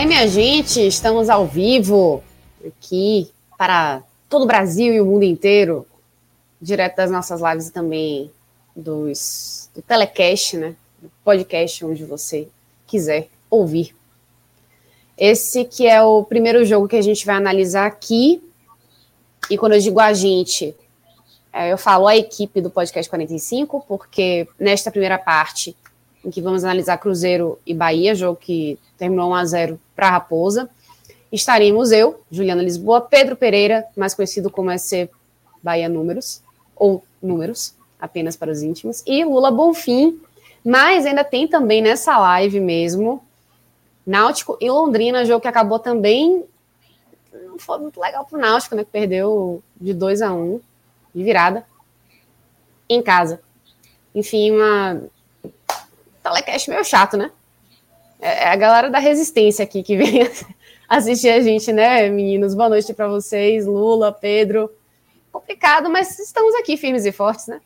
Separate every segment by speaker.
Speaker 1: Aí, minha gente, estamos ao vivo aqui para todo o Brasil e o mundo inteiro, direto das nossas lives e também dos, do telecast, né? Do podcast, onde você quiser ouvir. Esse que é o primeiro jogo que a gente vai analisar aqui. E quando eu digo a gente, é, eu falo a equipe do podcast 45, porque nesta primeira parte, em que vamos analisar Cruzeiro e Bahia, jogo que terminou 1 a 0 para a Raposa, estaremos eu, Juliana Lisboa, Pedro Pereira, mais conhecido como SC Bahia Números, ou Números, apenas para os íntimos, e Lula Bonfim, mas ainda tem também nessa live mesmo, Náutico e Londrina, jogo que acabou também, não foi muito legal para o Náutico, né, que perdeu de 2 a 1 de virada, em casa. Enfim, uma telecast meio chato, né? É, é a galera da resistência aqui que vem assistir a gente, né, meninos? Boa noite para vocês, Lula, Pedro. Complicado, mas estamos aqui firmes e fortes, né?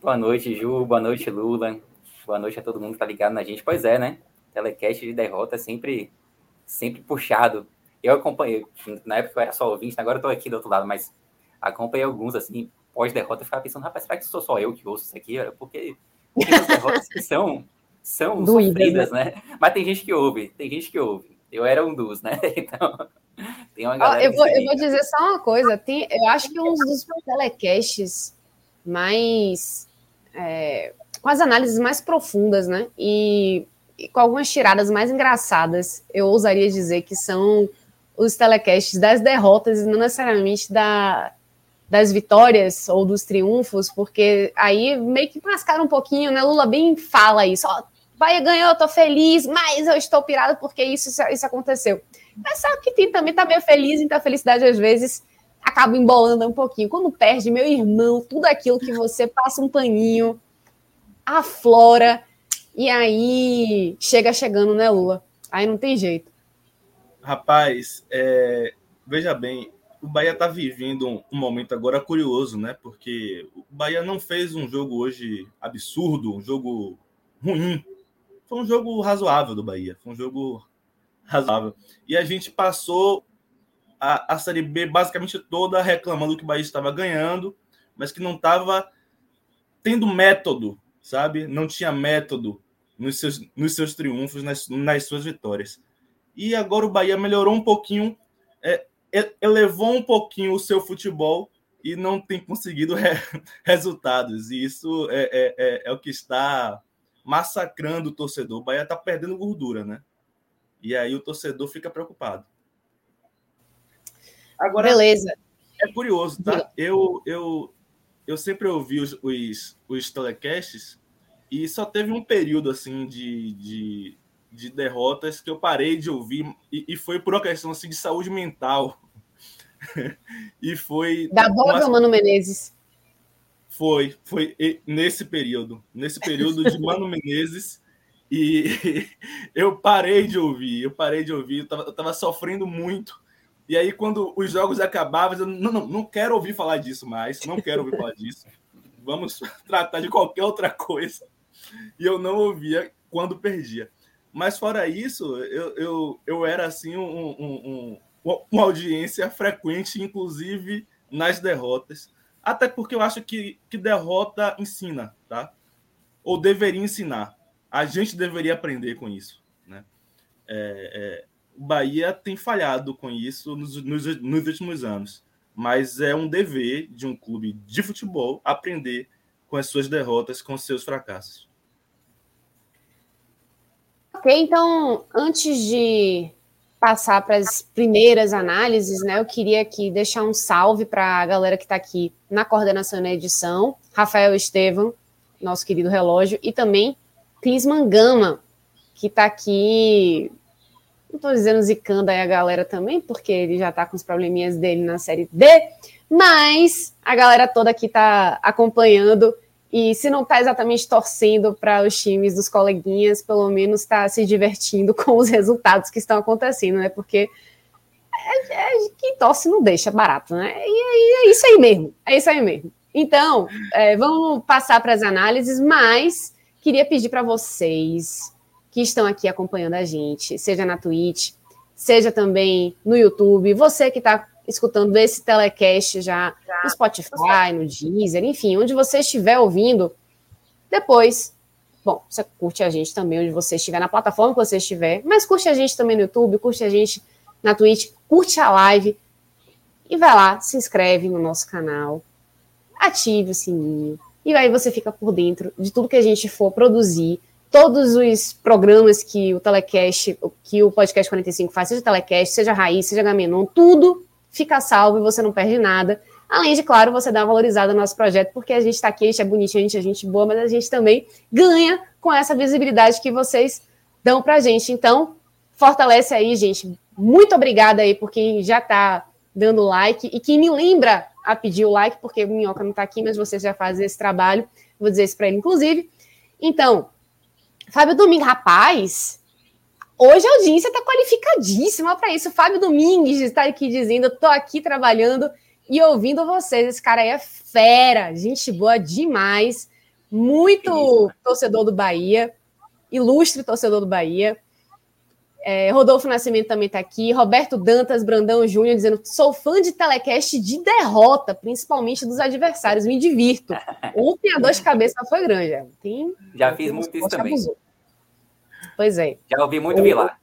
Speaker 2: Boa noite, Ju. Boa noite, Lula. Boa noite a todo mundo que tá ligado na gente. Pois é, né? Telecast de derrota é sempre, sempre puxado. Eu acompanhei, na época eu era só ouvinte, agora eu tô aqui do outro lado, mas acompanhei alguns, assim, pós-derrota, e ficava pensando, rapaz, será que sou só eu que ouço isso aqui? Porque as derrotas que são, são Doídas, sofridas, né? né? Mas tem gente que ouve, tem gente que ouve. Eu era um dos, né? Então,
Speaker 1: tem uma galera. eu, vou, eu vou dizer só uma coisa: tem, eu acho que um dos telecasts mais. É, com as análises mais profundas, né? E, e, com algumas tiradas mais engraçadas, eu ousaria dizer que são os telecasts das derrotas e não necessariamente da, das vitórias ou dos triunfos, porque aí meio que mascaram um pouquinho, né? Lula bem fala isso, ó, Bahia ganhou, tô feliz, mas eu estou pirado porque isso, isso aconteceu. Mas sabe que tem, também tá meio feliz, então a felicidade às vezes acaba embolando um pouquinho. Quando perde meu irmão, tudo aquilo que você passa um paninho, aflora, e aí chega chegando, né, Lula? Aí não tem jeito.
Speaker 3: Rapaz, é, veja bem, o Bahia está vivendo um, momento agora curioso, né? Porque o Bahia não fez um jogo hoje absurdo, um jogo ruim, foi um jogo razoável do Bahia. Foi um jogo razoável. E a gente passou a, a Série B basicamente toda reclamando que o Bahia estava ganhando, mas que não estava tendo método, sabe? Não tinha método nos seus, nos seus triunfos, nas, nas suas vitórias. E agora o Bahia melhorou um pouquinho, é, elevou um pouquinho o seu futebol e não tem conseguido re, resultados. E isso é, é, é, é o que está massacrando o torcedor. O Bahia está perdendo gordura, né? E aí o torcedor fica preocupado.
Speaker 1: Agora, Beleza.
Speaker 3: É curioso, tá? Eu, eu, eu sempre ouvi os, os, os telecasts e só teve um período assim de, de, de derrotas que eu parei de ouvir e, e foi por uma questão assim, de saúde mental. e foi.
Speaker 1: Da boa uma... Mano Menezes.
Speaker 3: Foi, foi nesse período, nesse período de Mano Menezes, e eu parei de ouvir, eu parei de ouvir, eu tava, eu tava sofrendo muito. E aí, quando os jogos acabavam, eu não, não, não quero ouvir falar disso mais, não quero ouvir falar disso. Vamos tratar de qualquer outra coisa. E eu não ouvia quando perdia. Mas fora isso, eu, eu, eu era assim um, um, uma audiência frequente, inclusive nas derrotas. Até porque eu acho que, que derrota ensina, tá? Ou deveria ensinar. A gente deveria aprender com isso, né? É, é, o Bahia tem falhado com isso nos, nos, nos últimos anos, mas é um dever de um clube de futebol aprender com as suas derrotas, com os seus fracassos.
Speaker 1: Ok, então, antes de passar para as primeiras análises, né, eu queria aqui deixar um salve para a galera que está aqui na coordenação da edição, Rafael Estevam, nosso querido relógio, e também Clisman Gama, que está aqui, não estou dizendo zicando aí a galera também, porque ele já está com os probleminhas dele na série D, mas a galera toda aqui está acompanhando e se não está exatamente torcendo para os times dos coleguinhas, pelo menos está se divertindo com os resultados que estão acontecendo, né? Porque é, é, quem torce não deixa barato, né? E, e, é isso aí mesmo, é isso aí mesmo. Então, é, vamos passar para as análises, mas queria pedir para vocês que estão aqui acompanhando a gente, seja na Twitch, seja também no YouTube, você que está escutando esse telecast já, no Spotify, no Deezer, enfim, onde você estiver ouvindo, depois, bom, você curte a gente também onde você estiver, na plataforma que você estiver, mas curte a gente também no YouTube, curte a gente na Twitch, curte a live e vai lá, se inscreve no nosso canal, ative o sininho e aí você fica por dentro de tudo que a gente for produzir, todos os programas que o Telecast, que o Podcast 45 faz, seja Telecast, seja Raiz, seja Gamenon, tudo fica salvo e você não perde nada. Além de, claro, você dar valorizada no nosso projeto, porque a gente está aqui, a gente é bonitinho, a gente é gente boa, mas a gente também ganha com essa visibilidade que vocês dão para a gente. Então, fortalece aí, gente. Muito obrigada aí por quem já está dando like e quem me lembra a pedir o like, porque o Minhoca não está aqui, mas vocês já fazem esse trabalho. Vou dizer isso para ele, inclusive. Então, Fábio Domingo, rapaz, Hoje a audiência está qualificadíssima para isso. Fábio Domingues está aqui dizendo: estou aqui trabalhando e ouvindo vocês. Esse cara aí é fera, gente boa demais. Muito torcedor do Bahia, ilustre torcedor do Bahia. É, Rodolfo Nascimento também está aqui. Roberto Dantas Brandão Júnior dizendo: sou fã de telecast de derrota, principalmente dos adversários. Me divirto. Ontem a dor de cabeça foi grande. Tem,
Speaker 2: Já fiz muito isso também. Abusou.
Speaker 1: Pois é.
Speaker 2: Já ouvi muito Vilar.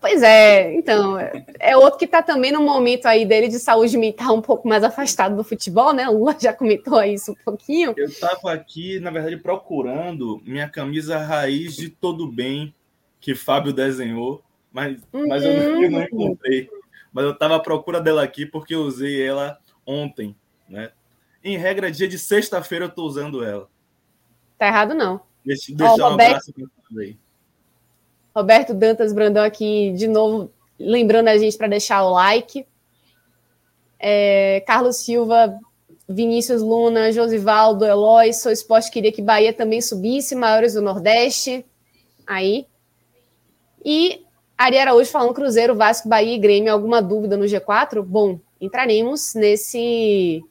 Speaker 1: Pois é, então, é outro que está também no momento aí dele de saúde mental um pouco mais afastado do futebol, né? O Lula já comentou isso um pouquinho.
Speaker 3: Eu estava aqui, na verdade, procurando minha camisa raiz de todo bem que Fábio desenhou, mas, mas eu, não, eu não uhum. encontrei. Mas eu estava à procura dela aqui porque eu usei ela ontem, né? Em regra, dia de sexta-feira eu estou usando ela.
Speaker 1: Tá errado, não.
Speaker 3: Deixa, deixa oh, um Roberto, abraço
Speaker 1: Roberto Dantas Brandão aqui de novo, lembrando a gente para deixar o like. É, Carlos Silva, Vinícius Luna, Josivaldo, Eloy, Sou Esporte queria que Bahia também subisse, maiores do Nordeste. Aí. E Ari Araújo falando Cruzeiro, Vasco, Bahia e Grêmio. Alguma dúvida no G4? Bom, entraremos nesse,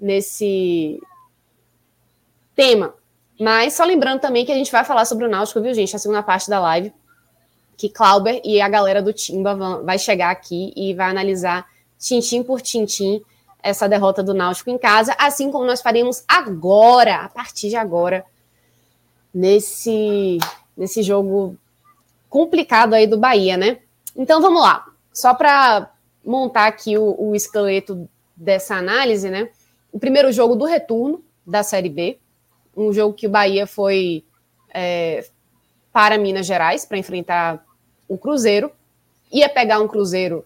Speaker 1: nesse tema. Mas só lembrando também que a gente vai falar sobre o Náutico, viu, gente? A segunda parte da live. Que Clauber e a galera do Timba vão, vai chegar aqui e vai analisar tintim por tintim essa derrota do Náutico em casa, assim como nós faremos agora, a partir de agora, nesse, nesse jogo complicado aí do Bahia, né? Então vamos lá. Só para montar aqui o, o esqueleto dessa análise, né? O primeiro jogo do retorno da Série B, um jogo que o Bahia foi é, para Minas Gerais para enfrentar o Cruzeiro, ia pegar um Cruzeiro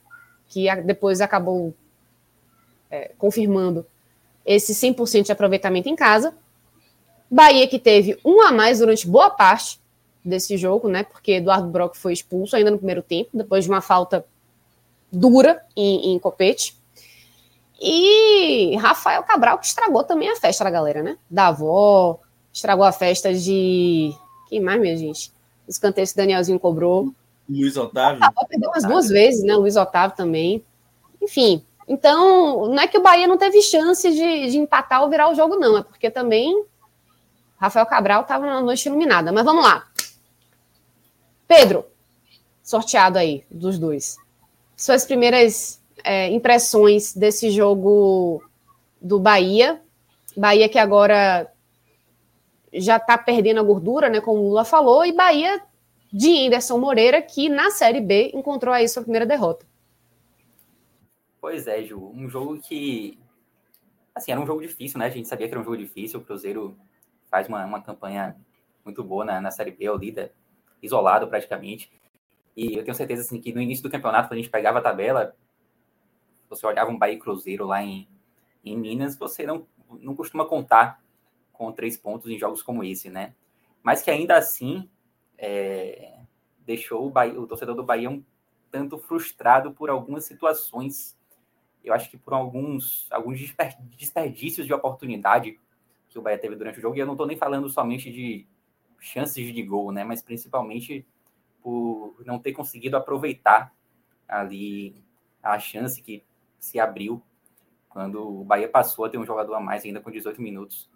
Speaker 1: que depois acabou é, confirmando esse 100% de aproveitamento em casa. Bahia que teve um a mais durante boa parte desse jogo, né? Porque Eduardo Brock foi expulso ainda no primeiro tempo, depois de uma falta dura em, em Copete. E Rafael Cabral, que estragou também a festa da galera, né? Da avó, estragou a festa de. Quem mais, minha gente? Os canteiros que Danielzinho cobrou.
Speaker 3: Luiz Otávio.
Speaker 1: A perdeu umas duas vezes, né? Luiz Otávio também. Enfim. Então, não é que o Bahia não teve chance de, de empatar ou virar o jogo, não. É porque também Rafael Cabral estava na noite iluminada. Mas vamos lá. Pedro, sorteado aí dos dois. Suas primeiras é, impressões desse jogo do Bahia. Bahia que agora já está perdendo a gordura, né? Como o Lula falou, e Bahia de Anderson Moreira, que na Série B encontrou aí sua primeira derrota.
Speaker 2: Pois é, Ju. Um jogo que assim, era um jogo difícil, né? A gente sabia que era um jogo difícil. O Cruzeiro faz uma, uma campanha muito boa na, na Série B, é o líder isolado praticamente. E eu tenho certeza assim, que no início do campeonato, quando a gente pegava a tabela, você olhava um Bahia Cruzeiro lá em, em Minas, você não, não costuma contar com três pontos em jogos como esse, né? Mas que ainda assim é, deixou o, Bahia, o torcedor do Bahia um tanto frustrado por algumas situações. Eu acho que por alguns, alguns desperdícios de oportunidade que o Bahia teve durante o jogo. E eu não estou nem falando somente de chances de gol, né? Mas principalmente por não ter conseguido aproveitar ali a chance que se abriu quando o Bahia passou a ter um jogador a mais ainda com 18 minutos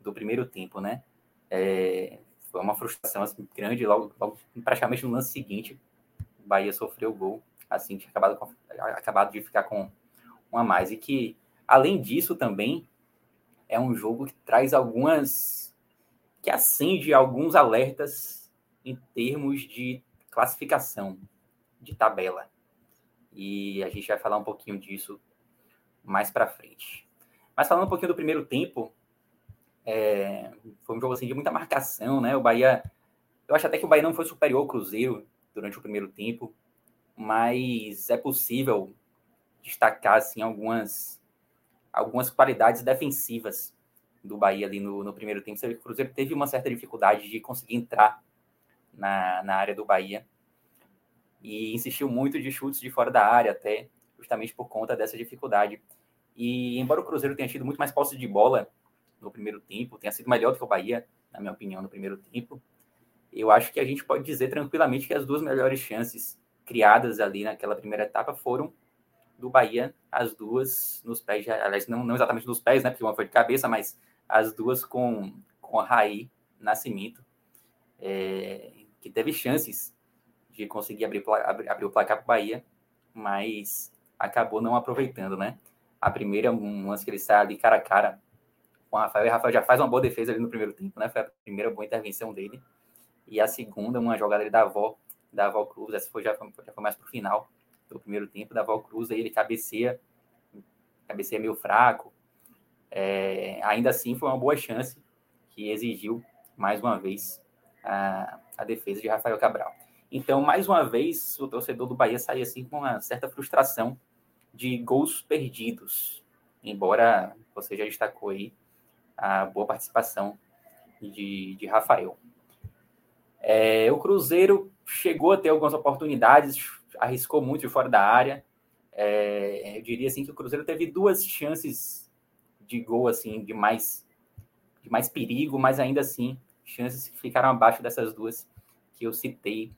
Speaker 2: do primeiro tempo, né? É, foi uma frustração assim, grande logo, logo, praticamente no lance seguinte o Bahia sofreu o gol assim tinha acabado, com, acabado de ficar com um a mais e que além disso também é um jogo que traz algumas que acende alguns alertas em termos de classificação de tabela. E a gente vai falar um pouquinho disso mais para frente. Mas falando um pouquinho do primeiro tempo, é, foi um jogo assim, de muita marcação, né? O Bahia. Eu acho até que o Bahia não foi superior ao Cruzeiro durante o primeiro tempo, mas é possível destacar assim, algumas, algumas qualidades defensivas do Bahia ali no, no primeiro tempo. O Cruzeiro teve uma certa dificuldade de conseguir entrar na, na área do Bahia e insistiu muito de chutes de fora da área até, justamente por conta dessa dificuldade. E embora o Cruzeiro tenha tido muito mais posse de bola no primeiro tempo, tenha sido melhor do que o Bahia, na minha opinião, no primeiro tempo, eu acho que a gente pode dizer tranquilamente que as duas melhores chances criadas ali naquela primeira etapa foram do Bahia, as duas nos pés, aliás, não, não exatamente nos pés, né, porque uma foi de cabeça, mas as duas com, com a Raí Nascimento, é, que teve chances de conseguir abrir, abrir, abrir o placar para o Bahia, mas acabou não aproveitando, né? A primeira, um lance que ele sai ali cara a cara com o Rafael, e o Rafael já faz uma boa defesa ali no primeiro tempo, né? Foi a primeira boa intervenção dele. E a segunda, uma jogada ali da avó, da avó Cruz, essa foi, já, foi, já foi mais pro final do primeiro tempo, da avó Cruz, aí ele cabeceia, cabeceia meio fraco. É, ainda assim, foi uma boa chance que exigiu, mais uma vez, a, a defesa de Rafael Cabral. Então, mais uma vez, o torcedor do Bahia sai assim com uma certa frustração de gols perdidos, embora você já destacou aí a boa participação de, de Rafael. É, o Cruzeiro chegou a ter algumas oportunidades, arriscou muito de fora da área. É, eu diria assim que o Cruzeiro teve duas chances de gol assim de mais de mais perigo, mas ainda assim chances que ficaram abaixo dessas duas que eu citei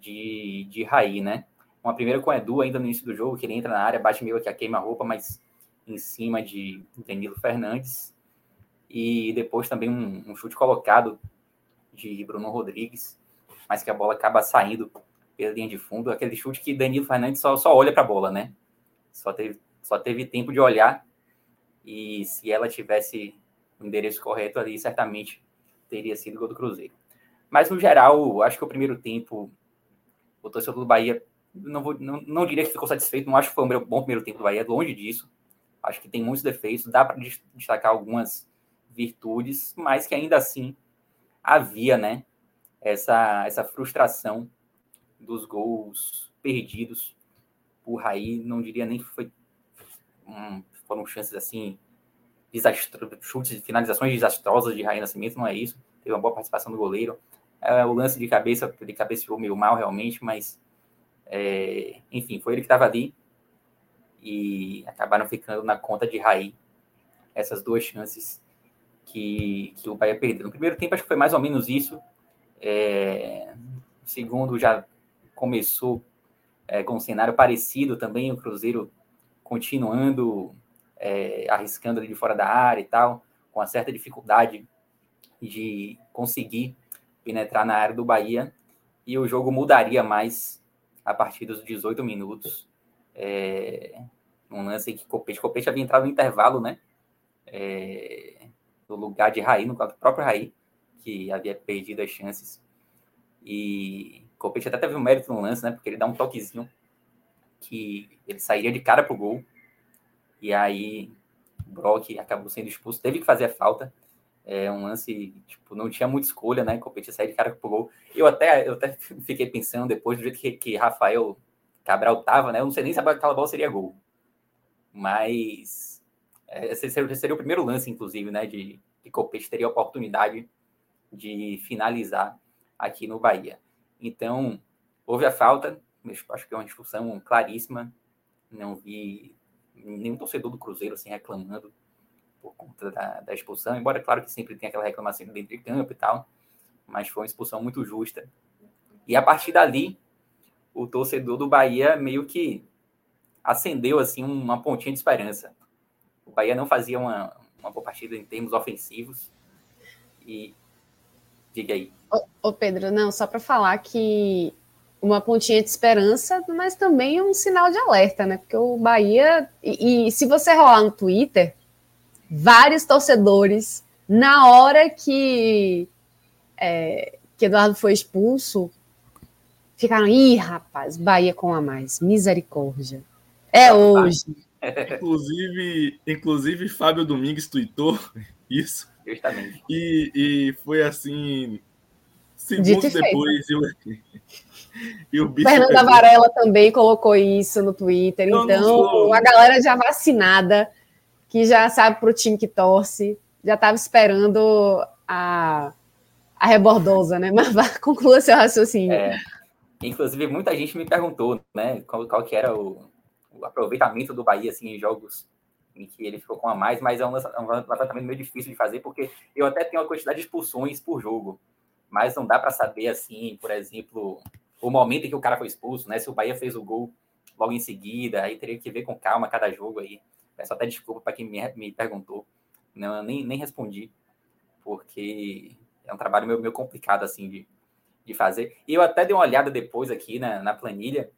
Speaker 2: de, de Raí, né? Uma primeira com o Edu ainda no início do jogo, que ele entra na área, bate meio que a queima-roupa, mas em cima de Danilo Fernandes. E depois também um, um, chute colocado de Bruno Rodrigues, mas que a bola acaba saindo pela linha de fundo. Aquele chute que Danilo Fernandes só, só olha para a bola, né? Só teve, só teve tempo de olhar. E se ela tivesse o endereço correto ali, certamente teria sido gol do Cruzeiro. Mas, no geral, acho que o primeiro tempo, o torcedor do Bahia, não, vou, não, não diria que ficou satisfeito, não acho que foi um bom primeiro tempo do Bahia, longe disso. Acho que tem muitos defeitos, dá para destacar algumas virtudes, mas que ainda assim havia, né, essa, essa frustração dos gols perdidos por Raí, não diria nem que foi, hum, foram chances assim, desastro, chutes, finalizações desastrosas de Raí Nascimento, não é isso. Teve uma boa participação do goleiro, é, o lance de cabeça, ele cabeceou meio mal realmente, mas é, enfim, foi ele que estava ali e acabaram ficando na conta de Raí essas duas chances que, que o Bahia perdeu. No primeiro tempo, acho que foi mais ou menos isso. É, o segundo já começou é, com um cenário parecido também, o Cruzeiro continuando é, arriscando ali de fora da área e tal, com uma certa dificuldade de conseguir penetrar na área do Bahia e o jogo mudaria mais a partir dos 18 minutos. É, um lance que Copete, Copete havia entrado no intervalo, né? É, no lugar de Raí, no próprio Raí, que havia perdido as chances. E Copete até teve um mérito no lance, né? Porque ele dá um toquezinho que ele sairia de cara pro gol. E aí Brock acabou sendo expulso, teve que fazer a falta. É um lance, tipo, não tinha muita escolha, né? Competir sair de cara pro gol. Eu até, eu até fiquei pensando depois do jeito que, que Rafael Cabral tava, né? Eu não sei nem se aquela bola seria gol. Mas é, esse seria, seria, o primeiro lance, inclusive, né? De que Copete teria a oportunidade de finalizar aqui no Bahia. Então, houve a falta, acho que é uma discussão claríssima. Não vi nenhum torcedor do Cruzeiro assim reclamando por conta da, da, expulsão, embora claro que sempre tem aquela reclamação dentro de campo e tal, mas foi uma expulsão muito justa. E a partir dali, o torcedor do Bahia meio que acendeu assim uma pontinha de esperança. O Bahia não fazia uma, uma boa partida em termos ofensivos. E diga aí.
Speaker 1: Ô, ô Pedro, não, só para falar que uma pontinha de esperança, mas também um sinal de alerta, né? Porque o Bahia. E, e se você rolar no Twitter, vários torcedores, na hora que, é, que Eduardo foi expulso, ficaram, ih, rapaz, Bahia com a mais, misericórdia. É hoje.
Speaker 3: Inclusive, inclusive Fábio Domingues tweetou isso. Justamente. E, e foi assim, segundos depois, eu,
Speaker 1: e o bicho Fernanda Varela também colocou isso no Twitter. Não, então, não a galera já vacinada que já sabe para o time que torce, já estava esperando a, a rebordosa, né? Mas vá, conclua seu raciocínio. É,
Speaker 2: inclusive, muita gente me perguntou, né, qual, qual que era o, o, aproveitamento do Bahia, assim, em jogos em que ele ficou com a mais, mas é um, é um meio difícil de fazer, porque eu até tenho uma quantidade de expulsões por jogo, mas não dá para saber, assim, por exemplo, o momento em que o cara foi expulso, né, se o Bahia fez o gol logo em seguida, aí teria que ver com calma cada jogo aí. Peço até desculpa para quem me, me perguntou. Não, nem, nem respondi, porque é um trabalho meio, meio complicado assim de, de fazer. E eu até dei uma olhada depois aqui na, na planilha,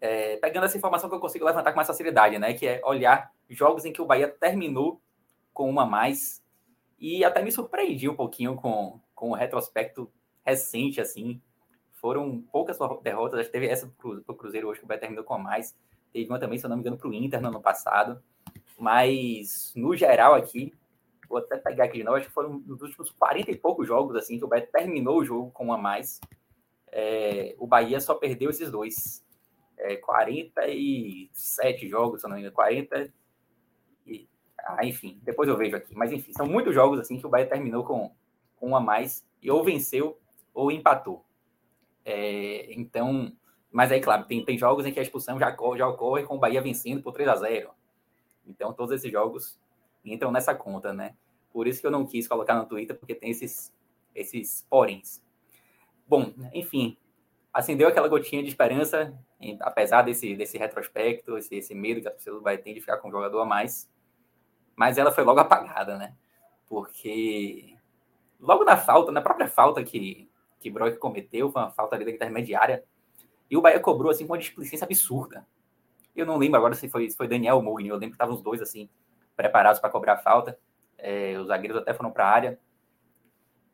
Speaker 2: é, pegando essa informação que eu consigo levantar com mais facilidade, né? Que é olhar jogos em que o Bahia terminou com uma mais. E até me surpreendi um pouquinho com, com o retrospecto recente, assim. Foram poucas derrotas, acho que teve essa para o Cruzeiro hoje que o Bahia terminou com a mais. Teve uma também, se eu não me engano, para o Inter no ano passado. Mas, no geral, aqui, vou até pegar aqui de novo, acho que foram nos últimos 40 e poucos jogos, assim, que o Bahia terminou o jogo com uma a mais. É, o Bahia só perdeu esses dois. É, 47 jogos, se não me engano, 40 e, ah, enfim, depois eu vejo aqui. Mas enfim, são muitos jogos assim que o Bahia terminou com, com um a mais e ou venceu ou empatou. É, então, mas aí, claro, tem, tem jogos em que a expulsão já, já ocorre com o Bahia vencendo por 3 a 0 então, todos esses jogos entram nessa conta, né? Por isso que eu não quis colocar no Twitter, porque tem esses, esses poréns. Bom, enfim, acendeu aquela gotinha de esperança, apesar desse, desse retrospecto, esse, esse medo que a torcida vai ter de ficar com um jogador a mais. Mas ela foi logo apagada, né? Porque logo na falta, na própria falta que, que Brock cometeu, foi uma falta ali da intermediária, e o Bahia cobrou assim com uma displicência absurda. Eu não lembro agora se foi, se foi Daniel ou Mugni, eu lembro que estavam os dois assim, preparados para cobrar falta. É, os zagueiros até foram para a área.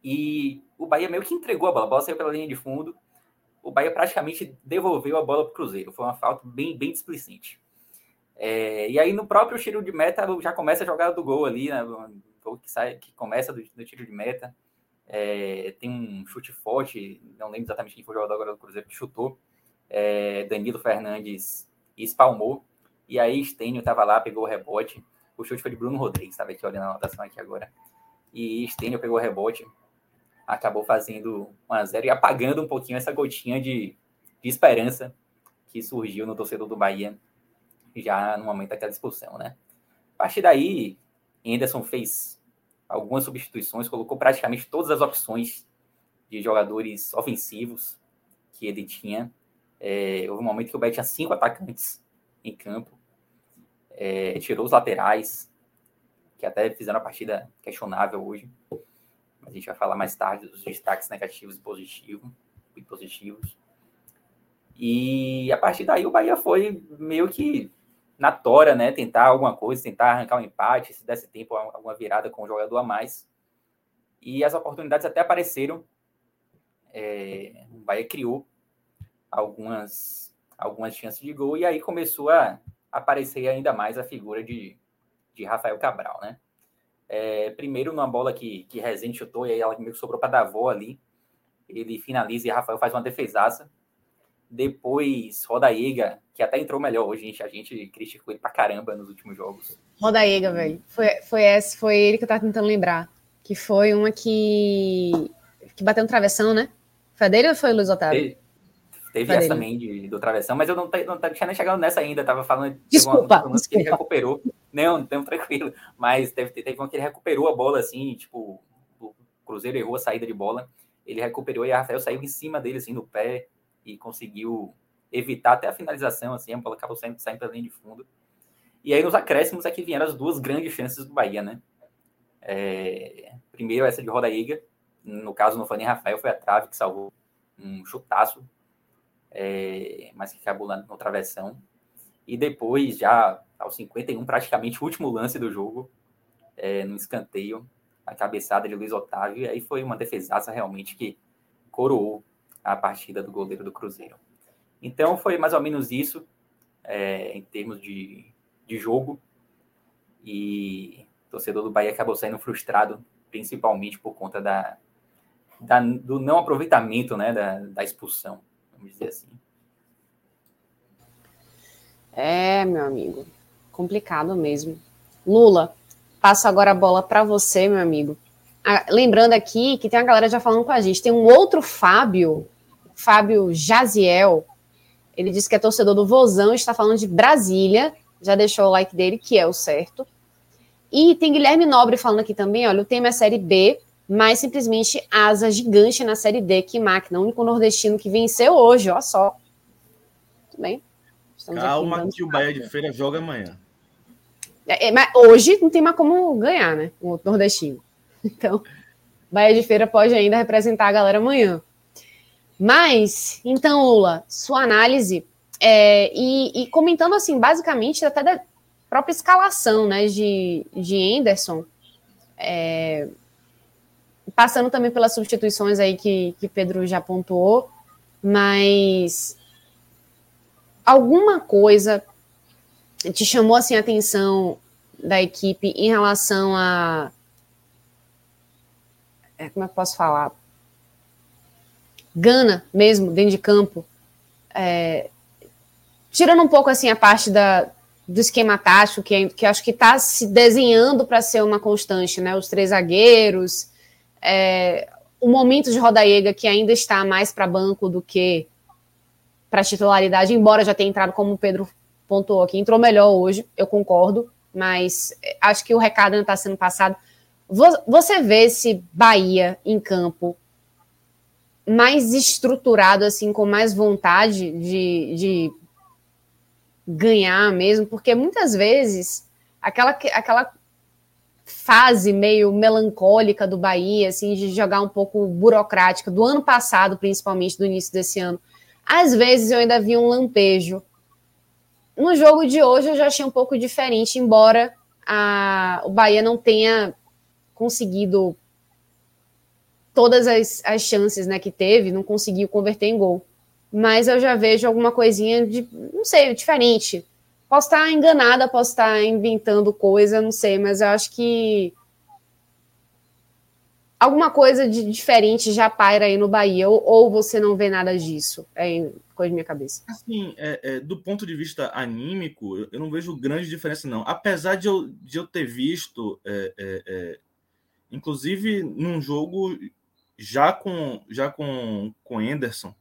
Speaker 2: E o Bahia meio que entregou a bola, a bola saiu pela linha de fundo. O Bahia praticamente devolveu a bola para o Cruzeiro. Foi uma falta bem, bem displicente. É, e aí no próprio tiro de meta já começa a jogada do gol ali, né? gol que sai, que começa do, do tiro de meta. É, tem um chute forte, não lembro exatamente quem foi o jogador agora do Cruzeiro que chutou. É, Danilo Fernandes e espalmou. E aí Stênio estava lá, pegou o rebote. O chute foi de Bruno Rodrigues, estava aqui olhando a anotação aqui agora. E Stênio pegou o rebote, acabou fazendo 1 a 0 e apagando um pouquinho essa gotinha de, de esperança que surgiu no torcedor do Bahia já no momento daquela expulsão, né? A partir daí, Henderson fez algumas substituições, colocou praticamente todas as opções de jogadores ofensivos que ele tinha. É, houve um momento que o Bahia tinha cinco atacantes em campo, é, tirou os laterais, que até fizeram a partida questionável hoje. A gente vai falar mais tarde dos destaques negativos e positivos. E positivos. E a partir daí o Bahia foi meio que na tora, né? Tentar alguma coisa, tentar arrancar um empate, se desse tempo, alguma virada com um jogador a mais. E as oportunidades até apareceram. É, o Bahia criou algumas, algumas chances de gol, e aí começou a aparecer ainda mais a figura de, de Rafael Cabral, né? É, primeiro, numa bola que, que Rezende chutou, e aí ela meio que sobrou para Davó ali. Ele finaliza e Rafael faz uma defesaça. Depois, Rodaíga, que até entrou melhor hoje, gente, a gente criticou ele pra caramba nos últimos jogos.
Speaker 1: Rodaíga, velho. Foi, foi, esse, foi ele que eu tava tentando lembrar. Que foi uma que. que bateu no travessão, né? Foi a dele ou foi o Luiz Otávio?
Speaker 2: Teve, teve essa também de, do travessão, mas eu não, não, não tinha nem chegado nessa ainda. Tava falando.
Speaker 1: Desculpa, uma, desculpa.
Speaker 2: que ele recuperou. Não, não, tranquilo. Mas teve, teve uma que ele recuperou a bola assim, tipo, o Cruzeiro errou a saída de bola. Ele recuperou e a Rafael saiu em cima dele, assim, no pé e conseguiu evitar até a finalização, assim, a bola acabou saindo, saindo pela linha de fundo. E aí nos acréscimos é que vieram as duas grandes chances do Bahia, né? É, primeiro essa de Rodaíga, no caso não foi nem Rafael, foi a trave que salvou um chutaço, é, mas que acabou lá no travessão. E depois, já aos 51, praticamente o último lance do jogo, é, no escanteio, a cabeçada de Luiz Otávio, e aí foi uma defesaça realmente que coroou a partida do goleiro do Cruzeiro. Então foi mais ou menos isso é, em termos de, de jogo. E o torcedor do Bahia acabou saindo frustrado, principalmente por conta da, da do não aproveitamento né, da, da expulsão, vamos dizer assim.
Speaker 1: É, meu amigo, complicado mesmo. Lula, passo agora a bola para você, meu amigo. Ah, lembrando aqui que tem a galera já falando com a gente. Tem um outro Fábio Fábio Jaziel, ele disse que é torcedor do Vozão, está falando de Brasília, já deixou o like dele, que é o certo. E tem Guilherme Nobre falando aqui também, olha, o tema é Série B, mas simplesmente asa gigante na Série D, que máquina, o único nordestino que venceu hoje, ó só. Tudo bem.
Speaker 3: Estamos Calma que o Bahia de Feira joga amanhã.
Speaker 1: É, é, mas hoje não tem mais como ganhar, né? O nordestino. Então, Bahia de Feira pode ainda representar a galera amanhã. Mas, então, Lula, sua análise é, e, e, comentando assim, basicamente, até da própria escalação né, de, de Anderson, é, passando também pelas substituições aí que, que Pedro já pontuou, mas alguma coisa te chamou assim a atenção da equipe em relação a é, como é que eu posso falar? Gana mesmo, dentro de campo. É, tirando um pouco assim a parte da, do esquema tático, que, que acho que está se desenhando para ser uma constante, né? Os três zagueiros, é, o momento de Rodaega que ainda está mais para banco do que para titularidade, embora já tenha entrado, como o Pedro pontuou aqui, entrou melhor hoje, eu concordo, mas acho que o recado ainda está sendo passado. Você vê esse Bahia em campo mais estruturado, assim, com mais vontade de, de ganhar mesmo, porque muitas vezes aquela, aquela fase meio melancólica do Bahia, assim, de jogar um pouco burocrática, do ano passado, principalmente, do início desse ano, às vezes eu ainda vi um lampejo. No jogo de hoje eu já achei um pouco diferente, embora a, o Bahia não tenha conseguido todas as, as chances né, que teve, não conseguiu converter em gol. Mas eu já vejo alguma coisinha de, não sei, diferente. Posso estar enganada, posso estar inventando coisa, não sei, mas eu acho que alguma coisa de diferente já paira aí no Bahia, ou, ou você não vê nada disso? É coisa de minha cabeça.
Speaker 3: Assim, é, é, do ponto de vista anímico, eu não vejo grande diferença, não. Apesar de eu, de eu ter visto, é, é, é inclusive num jogo já com já com com Anderson,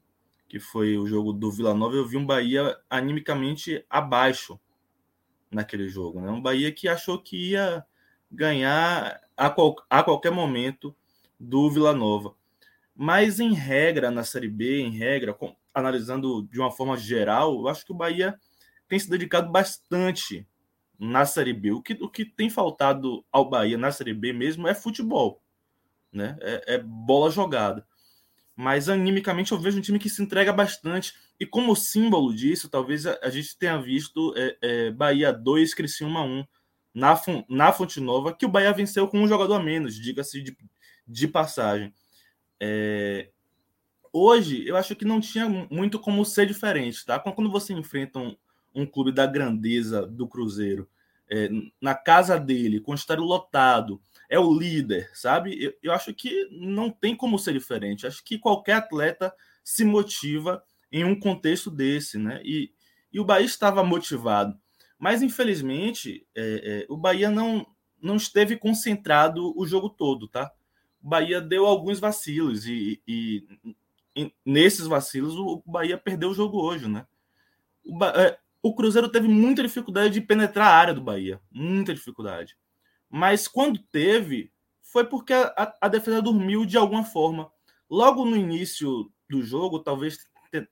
Speaker 3: que foi o jogo do Vila Nova, eu vi um Bahia animicamente abaixo naquele jogo, né? Um Bahia que achou que ia ganhar a, qual, a qualquer momento do Vila Nova. Mas em regra na Série B, em regra, com, analisando de uma forma geral, eu acho que o Bahia tem se dedicado bastante na Série B. O que, o que tem faltado ao Bahia na Série B mesmo é futebol né? É, é, bola jogada. Mas animicamente eu vejo um time que se entrega bastante. E como símbolo disso, talvez a, gente tenha visto é, é, Bahia 2, Criciúma 1 na, na Fonte Nova, que o Bahia venceu com um jogador a menos, diga-se de, de passagem. É, hoje, eu acho que não tinha muito como ser diferente, tá? Quando você enfrenta um, um clube da grandeza do Cruzeiro, é, na casa dele, com o estádio lotado, é o líder, sabe? Eu, eu acho que não tem como ser diferente. Acho que qualquer atleta se motiva em um contexto desse, né? E, e o Bahia estava motivado. Mas, infelizmente, é, é, o Bahia não, não esteve concentrado o jogo todo, tá? O Bahia deu alguns vacilos e, e, e nesses vacilos o Bahia perdeu o jogo hoje, né? O, é, o Cruzeiro teve muita dificuldade de penetrar a área do Bahia, muita dificuldade. Mas quando teve, foi porque a, a defesa dormiu de alguma forma. Logo no início do jogo, talvez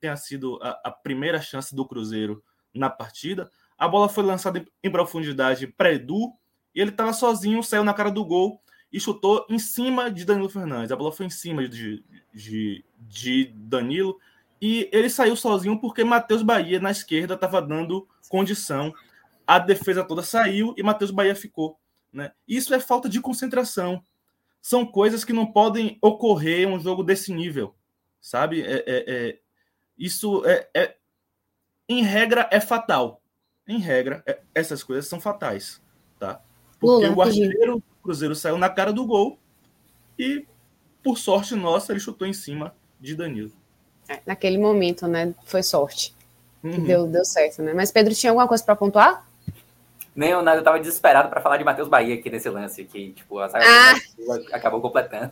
Speaker 3: tenha sido a, a primeira chance do Cruzeiro na partida. A bola foi lançada em, em profundidade para Edu e ele estava sozinho, saiu na cara do gol e chutou em cima de Danilo Fernandes. A bola foi em cima de, de, de Danilo e ele saiu sozinho porque Matheus Bahia na esquerda estava dando condição. A defesa toda saiu e Matheus Bahia ficou. Né? Isso é falta de concentração. São coisas que não podem ocorrer em um jogo desse nível, sabe? É, é, é isso é, é, em regra, é fatal. Em regra, é, essas coisas são fatais, tá? Porque Lula, o artilheiro do Cruzeiro saiu na cara do gol e, por sorte nossa, ele chutou em cima de Danilo.
Speaker 1: É, naquele momento, né? Foi sorte. Uhum. Deu, deu certo, né? Mas Pedro tinha alguma coisa para pontuar?
Speaker 2: Nem eu, nada, eu tava desesperado para falar de Matheus Bahia aqui nesse lance, que tipo, a ah. acabou completando.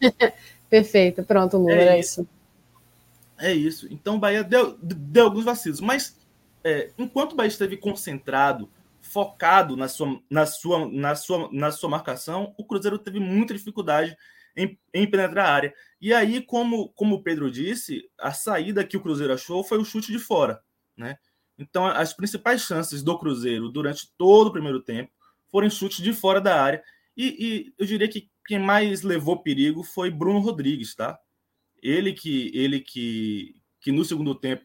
Speaker 1: Perfeito, pronto, Lula, é, é isso.
Speaker 3: É isso. Então o Bahia deu, deu alguns vacilos, mas é, enquanto o Bahia esteve concentrado, focado na sua, na, sua, na, sua, na sua marcação, o Cruzeiro teve muita dificuldade em, em penetrar a área. E aí, como, como o Pedro disse, a saída que o Cruzeiro achou foi o chute de fora. Né? Então, as principais chances do Cruzeiro durante todo o primeiro tempo foram chutes de fora da área. E, e, eu diria que quem mais levou perigo foi Bruno Rodrigues, tá? Ele que, ele que, que no segundo tempo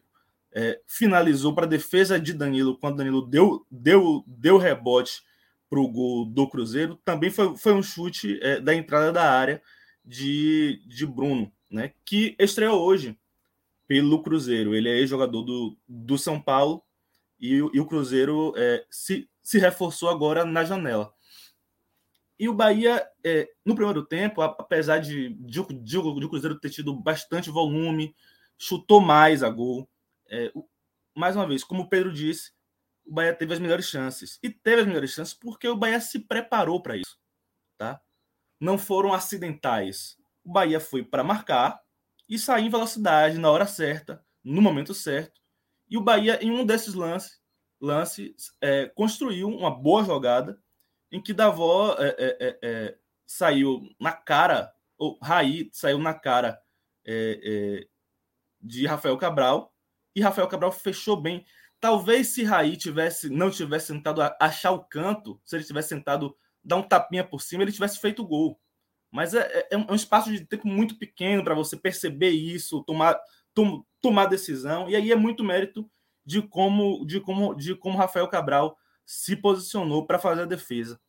Speaker 3: é, finalizou para a defesa de Danilo, quando Danilo deu, deu, deu rebote para o gol do Cruzeiro, também foi, foi um chute é, da entrada da área de, de Bruno, né, que estreou hoje pelo Cruzeiro. Ele é jogador do, do São Paulo e, e o Cruzeiro é, se, se reforçou agora na janela. E o Bahia, é, no primeiro tempo, apesar de, de, de, o Cruzeiro ter tido bastante volume, chutou mais a gol. É, mais uma vez, como o Pedro disse, o Bahia teve as melhores chances. E teve as melhores chances porque o Bahia se preparou para isso. Tá? não foram acidentais. O Bahia foi para marcar e sair em velocidade na hora certa, no momento certo. E o Bahia, em um desses lances, é, construiu uma boa jogada em que Davó é, é, é, é saiu na cara, ou Raí saiu na cara é, de Rafael Cabral e Rafael Cabral fechou bem. Talvez se Raí tivesse não tivesse tentado achar o canto, se ele tivesse tentado dar um tapinha por cima, ele tivesse feito o gol. Mas é um espaço de tempo muito pequeno para você perceber isso, tomar, tom, tomar decisão. E aí é muito mérito de como, de como, de como Rafael Cabral se posicionou para fazer a defesa.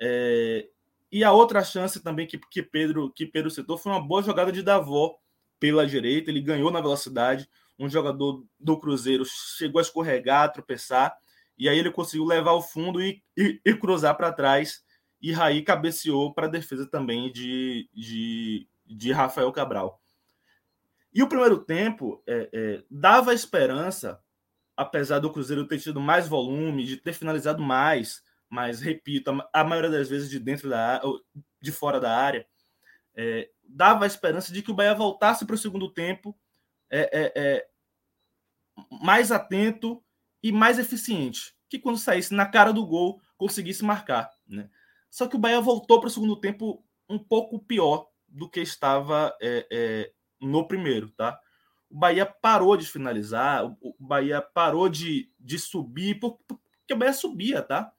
Speaker 3: É, e a outra chance também que, que, Pedro, que Pedro citou foi uma boa jogada de Davó pela direita. Ele ganhou na velocidade. Um jogador do Cruzeiro chegou a escorregar, tropeçar. E aí ele conseguiu levar o fundo e, e, e cruzar para trás e Raí cabeceou para a defesa também de, de, de Rafael Cabral. E o primeiro tempo é, é, dava esperança, apesar do Cruzeiro ter tido mais volume, de ter finalizado mais, mas repito, a, a maioria das vezes de dentro da de fora da área, é, dava a esperança de que o Bahia voltasse para o segundo tempo é, é, é, mais atento e mais eficiente, que quando saísse na cara do gol conseguisse marcar. Né? Só que o Bahia voltou para o segundo tempo um pouco pior do que estava é, é, no primeiro, tá? O Bahia parou de finalizar, o Bahia parou de, de subir, porque o Bahia subia, tá?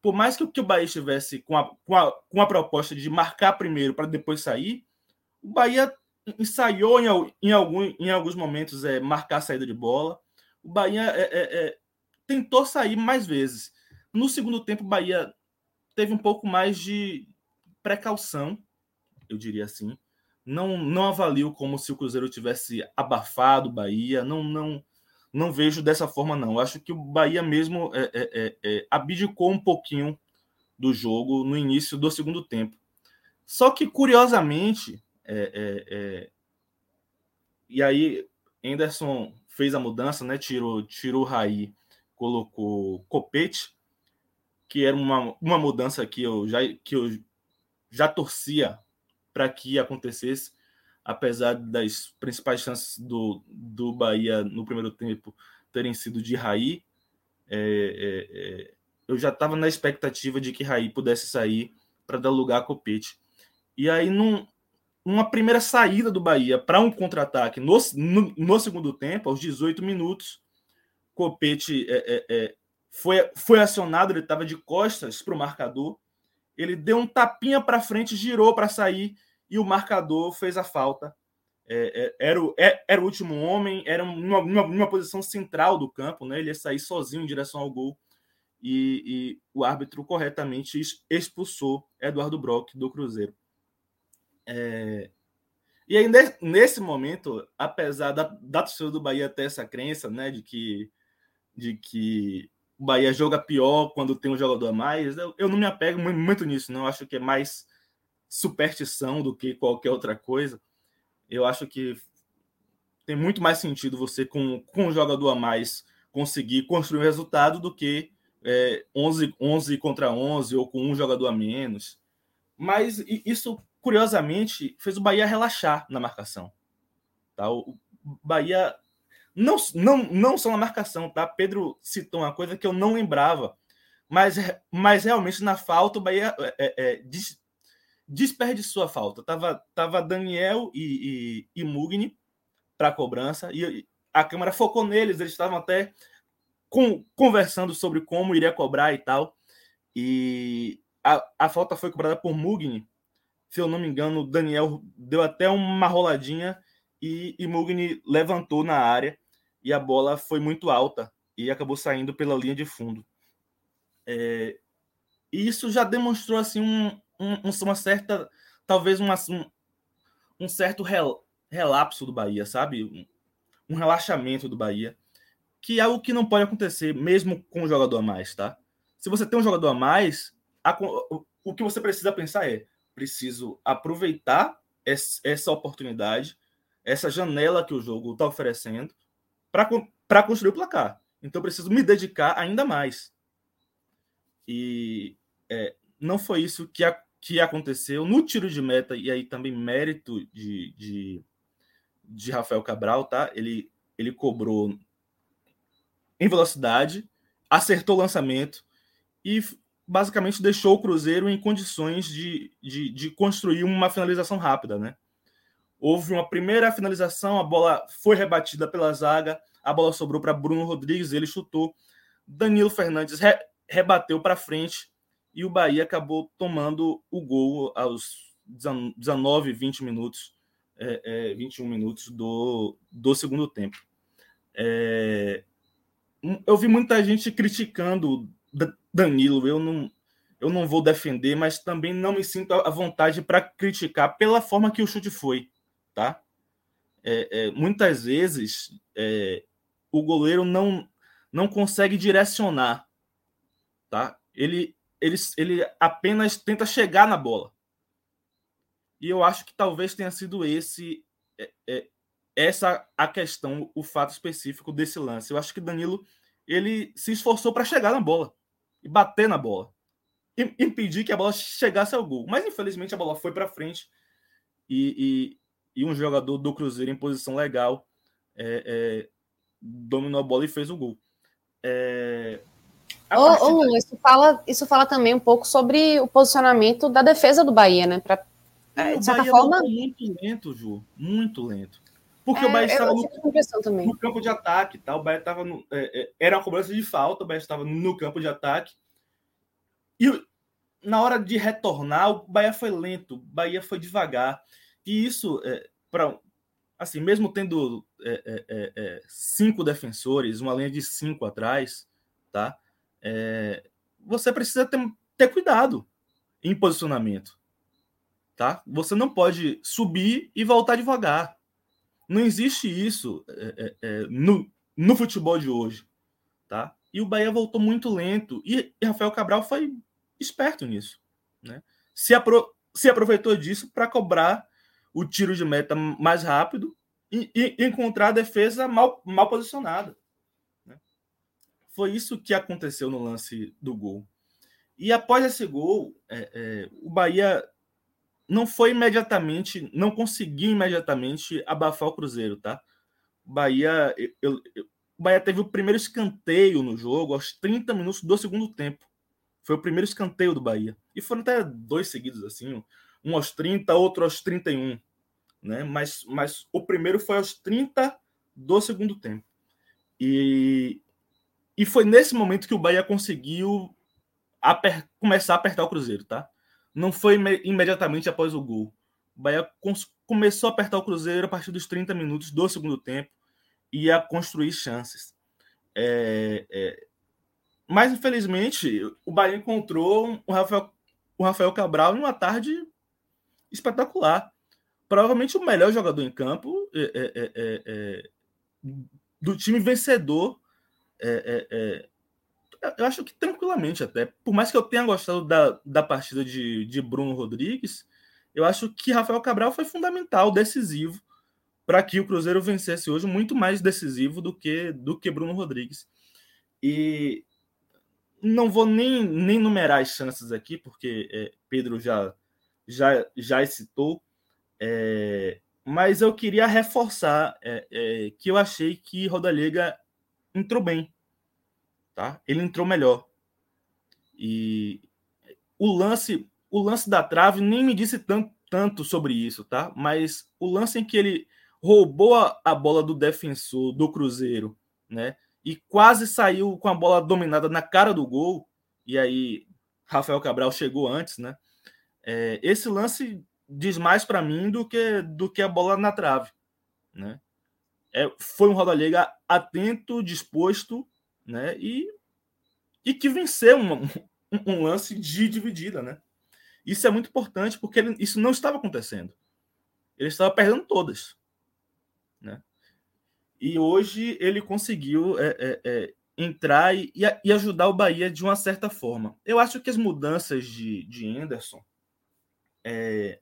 Speaker 3: Por mais que, que o Bahia estivesse com a, com, a, com a proposta de marcar primeiro para depois sair, o Bahia ensaiou em, em, algum, em alguns momentos é, marcar a saída de bola. O Bahia é, é, é tentou sair mais vezes. No segundo tempo, o Bahia teve um pouco mais de precaução, eu diria assim. Não, não avalio como se o Cruzeiro tivesse abafado o Bahia, não, não, não vejo dessa forma, não. Acho que o Bahia mesmo é, é, é, abdicou um pouquinho do jogo no início do segundo tempo. Só que, curiosamente, e aí Anderson fez a mudança, né? Tirou, tirou o Raí, colocou Copete, que era uma, uma mudança que eu já, que eu já torcia para que acontecesse, apesar das principais chances do, do Bahia no primeiro tempo terem sido de Raí. É, é, é, eu já estava na expectativa de que Raí pudesse sair para dar lugar a Copete. E aí, num, primeira saída do Bahia para um contra-ataque no, no, no, segundo tempo, aos 18 minutos, Copete é, é, é, foi, foi acionado, ele estava de costas para o marcador, ele deu um tapinha para frente, girou para sair e o marcador fez a falta. É, é, era, o, é, era o último homem, era uma, uma, uma, posição central do campo, né? ele ia sair sozinho em direção ao gol e, e o árbitro corretamente expulsou Eduardo Brock do Cruzeiro. É... E aí, nesse momento, apesar da, da torcida do Bahia ter essa crença, né, de que, de que o Bahia joga pior quando tem um jogador a mais, eu, eu não me apego muito nisso, não. Eu acho que é mais superstição do que qualquer outra coisa. Eu acho que tem muito mais sentido você, com, com um jogador a mais, conseguir construir um resultado do que é, 11, 11 contra 11 ou com um jogador a menos. Mas isso curiosamente, fez o Bahia relaxar na marcação. Tá? O Bahia não, não, não só na marcação, tá? Pedro citou uma coisa que eu não lembrava, mas, mas realmente na falta o Bahia é, é, é des, desperdiçou a falta. Tava, tava Daniel e, e, e Mugni para a cobrança e a câmera focou neles, eles estavam até com, conversando sobre como iria cobrar e tal. E a, a falta foi cobrada por Mugni se eu não me engano, Daniel deu até uma roladinha e, e Mugni levantou na área e a bola foi muito alta e acabou saindo pela linha de fundo. É, e isso já demonstrou assim um, um, uma certa, talvez um, um certo rel, relapso do Bahia, sabe? Um, um relaxamento do Bahia, que é algo que não pode acontecer mesmo com um jogador a mais, tá? Se você tem um jogador a mais, a, o, o que você precisa pensar é preciso aproveitar essa oportunidade, essa janela que o jogo está oferecendo, para construir o placar. Então, preciso me dedicar ainda mais. E é, não foi isso que, a, que aconteceu no tiro de meta, e aí também mérito de, de, de Rafael Cabral, tá? Ele, ele cobrou em velocidade, acertou o lançamento e basicamente deixou o Cruzeiro em condições de, de, de, construir uma finalização rápida, né? Houve uma primeira finalização, a bola foi rebatida pela zaga, a bola sobrou para Bruno Rodrigues, ele chutou. Danilo Fernandes re, rebateu para frente e o Bahia acabou tomando o gol aos 19, 20 minutos, é, é, 21 minutos do, do segundo tempo. É, eu vi muita gente criticando Danilo, eu não, eu não vou defender, mas também não me sinto à vontade para criticar pela forma que o chute foi, tá? É, é, muitas vezes é, o goleiro não não consegue direcionar, tá? Ele, ele, ele apenas tenta chegar na bola. E eu acho que talvez tenha sido esse é, é, essa a questão, o fato específico desse lance. Eu acho que Danilo ele se esforçou para chegar na bola e bater na bola. Impedir que a bola chegasse ao gol. Mas infelizmente a bola foi para frente e, e, e, um jogador do Cruzeiro em posição legal é, é, dominou a bola e fez o gol. É,
Speaker 1: ô, ô, isso, fala, isso fala também um pouco sobre o posicionamento da defesa do Bahia, né? Pra,
Speaker 3: é, de certa Bahia forma. Muito lento, Ju. Muito lento. Porque é, o Bahia estava no, no, campo de ataque, tá? O Bahia estava no, é, é, era uma cobrança de falta, o Bahia estava no campo de ataque. E na hora de retornar, o Bahia foi lento, o Bahia foi devagar. E isso, é, para assim, mesmo tendo é, é, cinco defensores, uma linha de cinco atrás, tá? você precisa ter, ter cuidado em posicionamento, tá? Você não pode subir e voltar devagar não existe isso é, é, é, no, no futebol de hoje, tá? E o Bahia voltou muito lento e, e Rafael Cabral foi esperto nisso, né? Se, apro se aproveitou disso para cobrar o tiro de meta mais rápido e, e encontrar a defesa mal, mal posicionada. Né? Foi isso que aconteceu no lance do gol. E após esse gol, é, é, o Bahia não foi imediatamente, não conseguiu imediatamente abafar o Cruzeiro, tá? Bahia, eu, eu, o Bahia teve o primeiro escanteio no jogo aos 30 minutos do segundo tempo. Foi o primeiro escanteio do Bahia. E foram até dois seguidos, assim, um aos 30, outro aos 31. Né? Mas, mas o primeiro foi aos 30 do segundo tempo. E, e foi nesse momento que o Bahia conseguiu aper, começar a apertar o Cruzeiro, tá? Não foi imediatamente após o gol. O Bahia começou a apertar o Cruzeiro a partir dos 30 minutos do segundo tempo e a construir chances. É, é, mas, infelizmente, o Bahia encontrou o Rafael, o Rafael Cabral em uma tarde espetacular. Provavelmente o melhor jogador em campo é, é, é, é do time vencedor eu acho que tranquilamente até. Por mais que eu tenha gostado da, da partida de, de Bruno Rodrigues, eu acho que Rafael Cabral foi fundamental, decisivo, para que o Cruzeiro vencesse hoje, muito mais decisivo do que, do que Bruno Rodrigues. E não vou nem, nem numerar as chances aqui, porque é, Pedro já, já, já citou, é, mas eu queria reforçar é, é que eu achei que Rodallega entrou bem tá? Ele entrou melhor. E o lance, o lance da trave nem me disse tanto, tanto sobre isso, tá? Mas o lance em que ele roubou a, a bola do defensor do Cruzeiro, né? E quase saiu com a bola dominada na cara do gol. E aí Rafael Cabral chegou antes, né? É, esse lance diz mais para mim do que do que a bola na trave, né? É, foi um Rodalega atento, disposto né? E, e que venceu um, um lance de dividida, né? Isso é muito importante porque ele, isso não estava acontecendo. Ele estava perdendo todas, né? E hoje ele conseguiu é, é, é, entrar e, e, ajudar o Bahia de uma certa forma. Eu acho que as mudanças de, de Anderson é,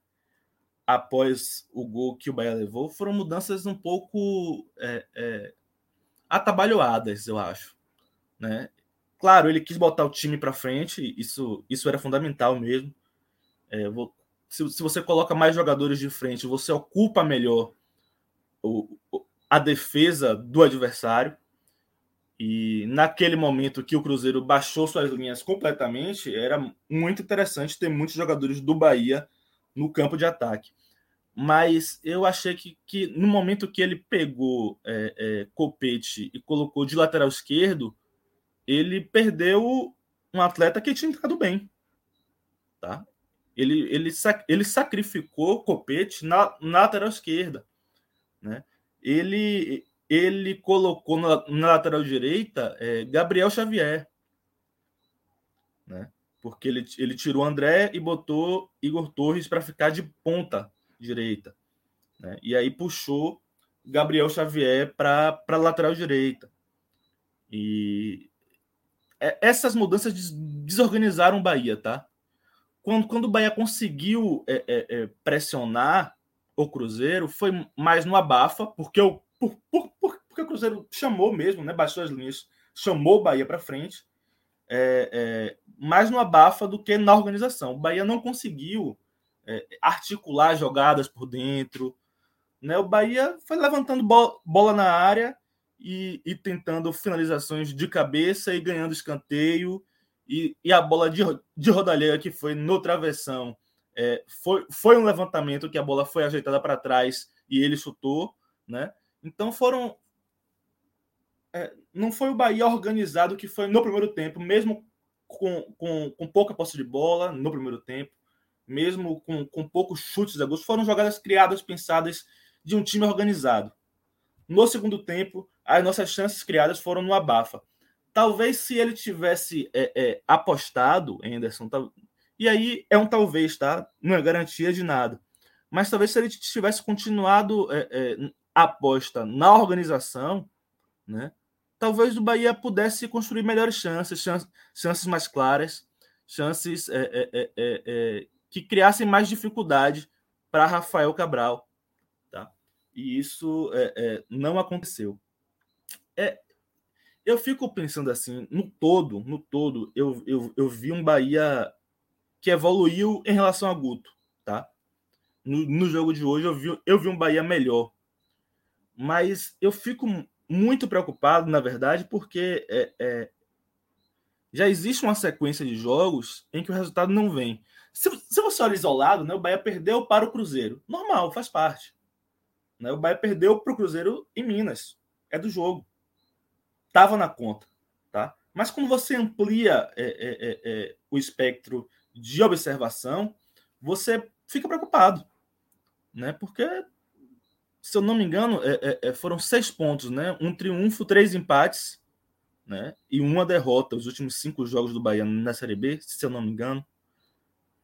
Speaker 3: após o gol que o Bahia levou foram mudanças um pouco é, é, atabalhoadas, eu acho. Né? Claro, ele quis botar o time para frente, isso, isso era fundamental mesmo. É, vou, se, se, você coloca mais jogadores de frente, você ocupa melhor o, a defesa do adversário. E naquele momento que o Cruzeiro baixou suas linhas completamente, era muito interessante ter muitos jogadores do Bahia no campo de ataque. Mas eu achei que, que no momento que ele pegou é, é, Copete e colocou de lateral esquerdo, ele perdeu um atleta que tinha entrado bem. Tá? Ele, ele, ele sacrificou Copete na, na lateral esquerda. Né? Ele, ele colocou na, na lateral direita é, Gabriel Xavier. Né? Porque ele, ele tirou André e botou Igor Torres para ficar de ponta direita. Né? E aí puxou Gabriel Xavier para a lateral direita. E é, essas mudanças desorganizaram o Bahia, tá? Quando, quando o Bahia conseguiu é, é, é, pressionar o Cruzeiro, foi mais no abafa, porque o, por, por, por, porque o Cruzeiro chamou mesmo, né? Baixou as linhas, chamou o Bahia para frente, é, é, mais no abafa do que na organização. O Bahia não conseguiu articular jogadas por dentro, né? O Bahia foi levantando bola na área e, e, tentando finalizações de cabeça e ganhando escanteio. E, e a bola de, de rodalheira que foi no travessão é, foi, foi um levantamento que a bola foi ajeitada para trás e ele chutou. Né? Então foram. É, não foi o Bahia organizado que foi no primeiro tempo, mesmo com, com, com pouca posse de bola no primeiro tempo, mesmo com, com poucos chutes a gols, foram jogadas criadas, pensadas de um time organizado. No segundo tempo, as nossas chances criadas foram no abafa. Talvez se ele tivesse é, é, apostado, Anderson, e aí é um talvez, tá? Não é garantia de nada. Mas talvez se ele tivesse continuado é, é, aposta na organização, né? talvez o Bahia pudesse construir melhores chances, chances, chances mais claras, chances é, é, é, que criassem mais dificuldade para Rafael Cabral. Tá? E isso é, não aconteceu. É, eu fico pensando assim, no todo, no todo, eu, eu, eu vi um Bahia que evoluiu em relação a Guto, tá? No, no jogo de hoje eu vi, eu vi um Bahia melhor. Mas eu fico muito preocupado, na verdade, porque é, é, já existe uma sequência de jogos em que o resultado não vem. Se, se você olha isolado, né, o Bahia perdeu para o Cruzeiro. Normal, faz parte. Né? O Bahia perdeu para o Cruzeiro em Minas. É do jogo. Tava na conta. Tá? Mas quando você amplia é, é, é, é o espectro de observação, você fica preocupado. Né? Porque se eu não me engano, é, é, é, foram seis pontos, né? Um triunfo, três empates, né? E uma derrota, os últimos cinco jogos do Bahia na Série B, se eu não me engano.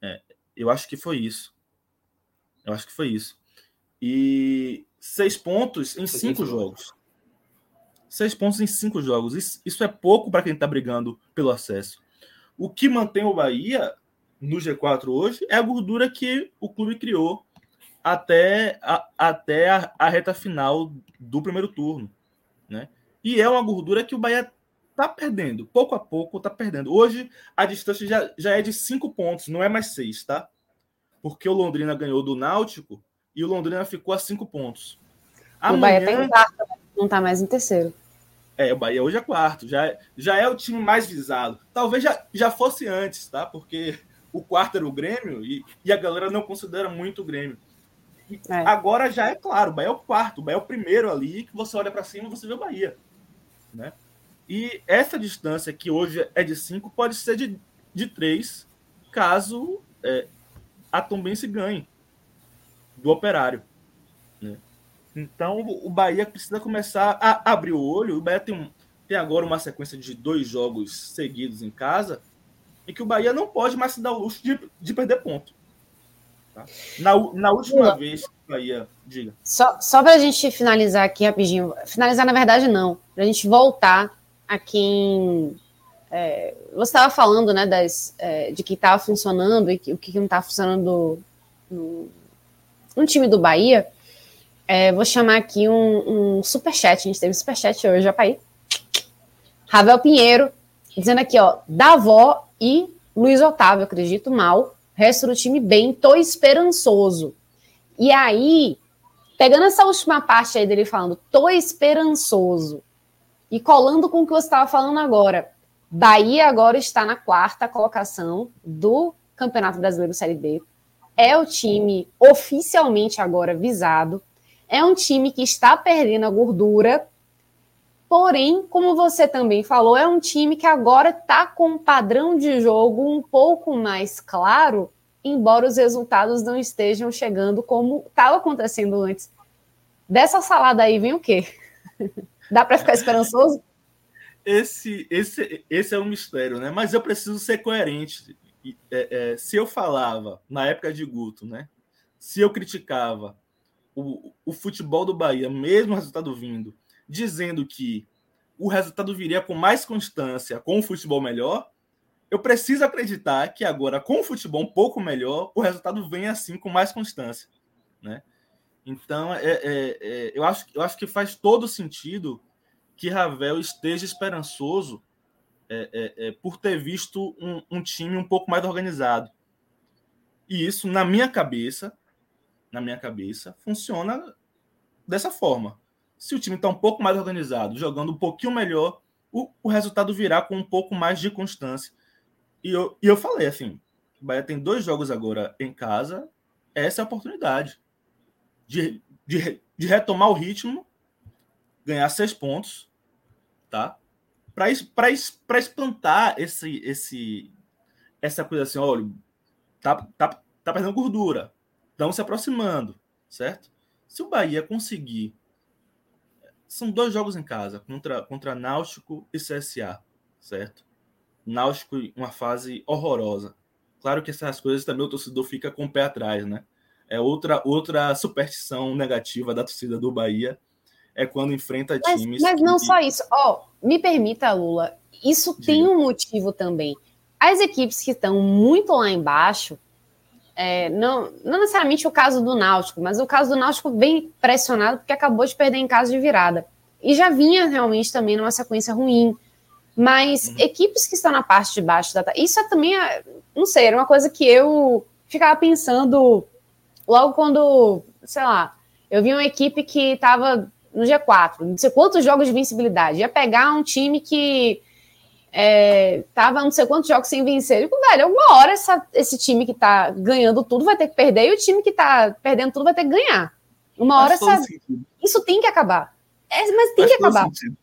Speaker 3: É, eu acho que foi isso. Eu acho que foi isso. E seis pontos em cinco jogos. Seis pontos em cinco jogos. Isso, isso é pouco para quem está brigando pelo acesso. O que mantém o Bahia no G4 hoje é a gordura que o clube criou até, a, até a, a, reta final do primeiro turno. Né? E é uma gordura que o Bahia está perdendo, pouco a pouco está perdendo. Hoje a distância já, já é de cinco pontos, não é mais seis, tá? Porque o Londrina ganhou do Náutico e o Londrina ficou a cinco pontos.
Speaker 1: Amanhã... O Bahia tem um quarto, não está mais em terceiro.
Speaker 3: É, o Bahia hoje é quarto, já, é, já é o time mais visado. Talvez já, já fosse antes, tá? Porque o quarto era o Grêmio e, e a galera não considera muito o Grêmio. É. Agora já é claro, o Bahia é o quarto, o Bahia é o primeiro ali, que você olha para cima e você vê o Bahia. Né? E essa distância, que hoje é de 5, pode ser de, de 3, caso é, a Tombense ganhe do operário. Né? Então o Bahia precisa começar a abrir o olho. O Bahia tem, tem agora uma sequência de dois jogos seguidos em casa, em que o Bahia não pode mais se dar o luxo de, de perder ponto. Tá? Na, na última vez que Bahia. Diga.
Speaker 1: Só, só para a gente finalizar aqui rapidinho. Finalizar, na verdade, não. Para a gente voltar a quem. É, você estava falando né, das, é, de que estava funcionando e que, o que não estava funcionando no, no, time do Bahia. É, vou chamar aqui um, um superchat. A gente teve superchat hoje, já para. Ravel Pinheiro, dizendo aqui, ó, Davó e Luiz Otávio, acredito mal, resto do time bem, tô esperançoso. E aí, pegando essa última parte aí dele falando, tô esperançoso, e colando com o que você estava falando agora, Bahia agora está na quarta colocação do Campeonato Brasileiro Série B. É o time oficialmente agora visado. É um time que está perdendo a gordura Porém, como você também falou, é um time que agora está com um padrão de jogo um pouco mais claro, embora os resultados não estejam chegando como estava acontecendo antes. Dessa salada aí vem o quê? Dá para ficar esperançoso?
Speaker 3: Esse, esse, esse é um mistério, né? Mas eu preciso ser coerente. É, é, se eu falava na época de Guto, né? Se eu criticava o, o futebol do Bahia, mesmo resultado vindo, dizendo que o resultado viria com mais constância, com o futebol melhor, eu preciso acreditar que agora, com o futebol um pouco melhor, o resultado vem assim com mais constância. Né? Então, é, é, é, eu, acho, eu acho que faz todo sentido que Ravel esteja esperançoso é, é, é, por ter visto um, um, time um pouco mais organizado. E isso, na minha cabeça, na minha cabeça, funciona dessa forma. Se o time está um pouco mais organizado, jogando um pouquinho melhor, o, o, resultado virá com um pouco mais de constância. E eu, e eu falei assim: o Bahia tem dois jogos agora em casa, essa é a oportunidade de, de, de retomar o ritmo, ganhar seis pontos, tá? Para espantar esse, esse, essa coisa assim: olha, tá, tá, tá perdendo gordura, estão se aproximando, certo? Se o Bahia conseguir são dois jogos em casa, contra, contra Náutico e CSA, certo? Náutico uma fase horrorosa. Claro que essas coisas também o torcedor fica com o pé atrás, né? É outra, outra superstição negativa da torcida do Bahia. é quando enfrenta
Speaker 1: mas,
Speaker 3: times.
Speaker 1: Mas não só isso. Ó, oh, me permita, Lula, isso Diga. tem um motivo também. As equipes que estão muito lá embaixo, é, não, não necessariamente o caso do Náutico, mas o caso do Náutico bem pressionado porque acabou de perder em casa de virada. E já vinha realmente também numa sequência ruim. Mas uhum. equipes que estão na parte de baixo da. Isso é também, não sei, era uma coisa que eu ficava pensando logo quando, sei lá, eu vi uma equipe que estava no G4, não sei quantos jogos de vencibilidade. Ia pegar um time que é, tava não sei quantos jogos sem vencer. Eu digo, velho, alguma hora essa, esse time que tá ganhando tudo vai ter que perder e o time que tá perdendo tudo vai ter que ganhar. Uma hora essa, isso tem que acabar. É, mas tem Faz que acabar. Sentido.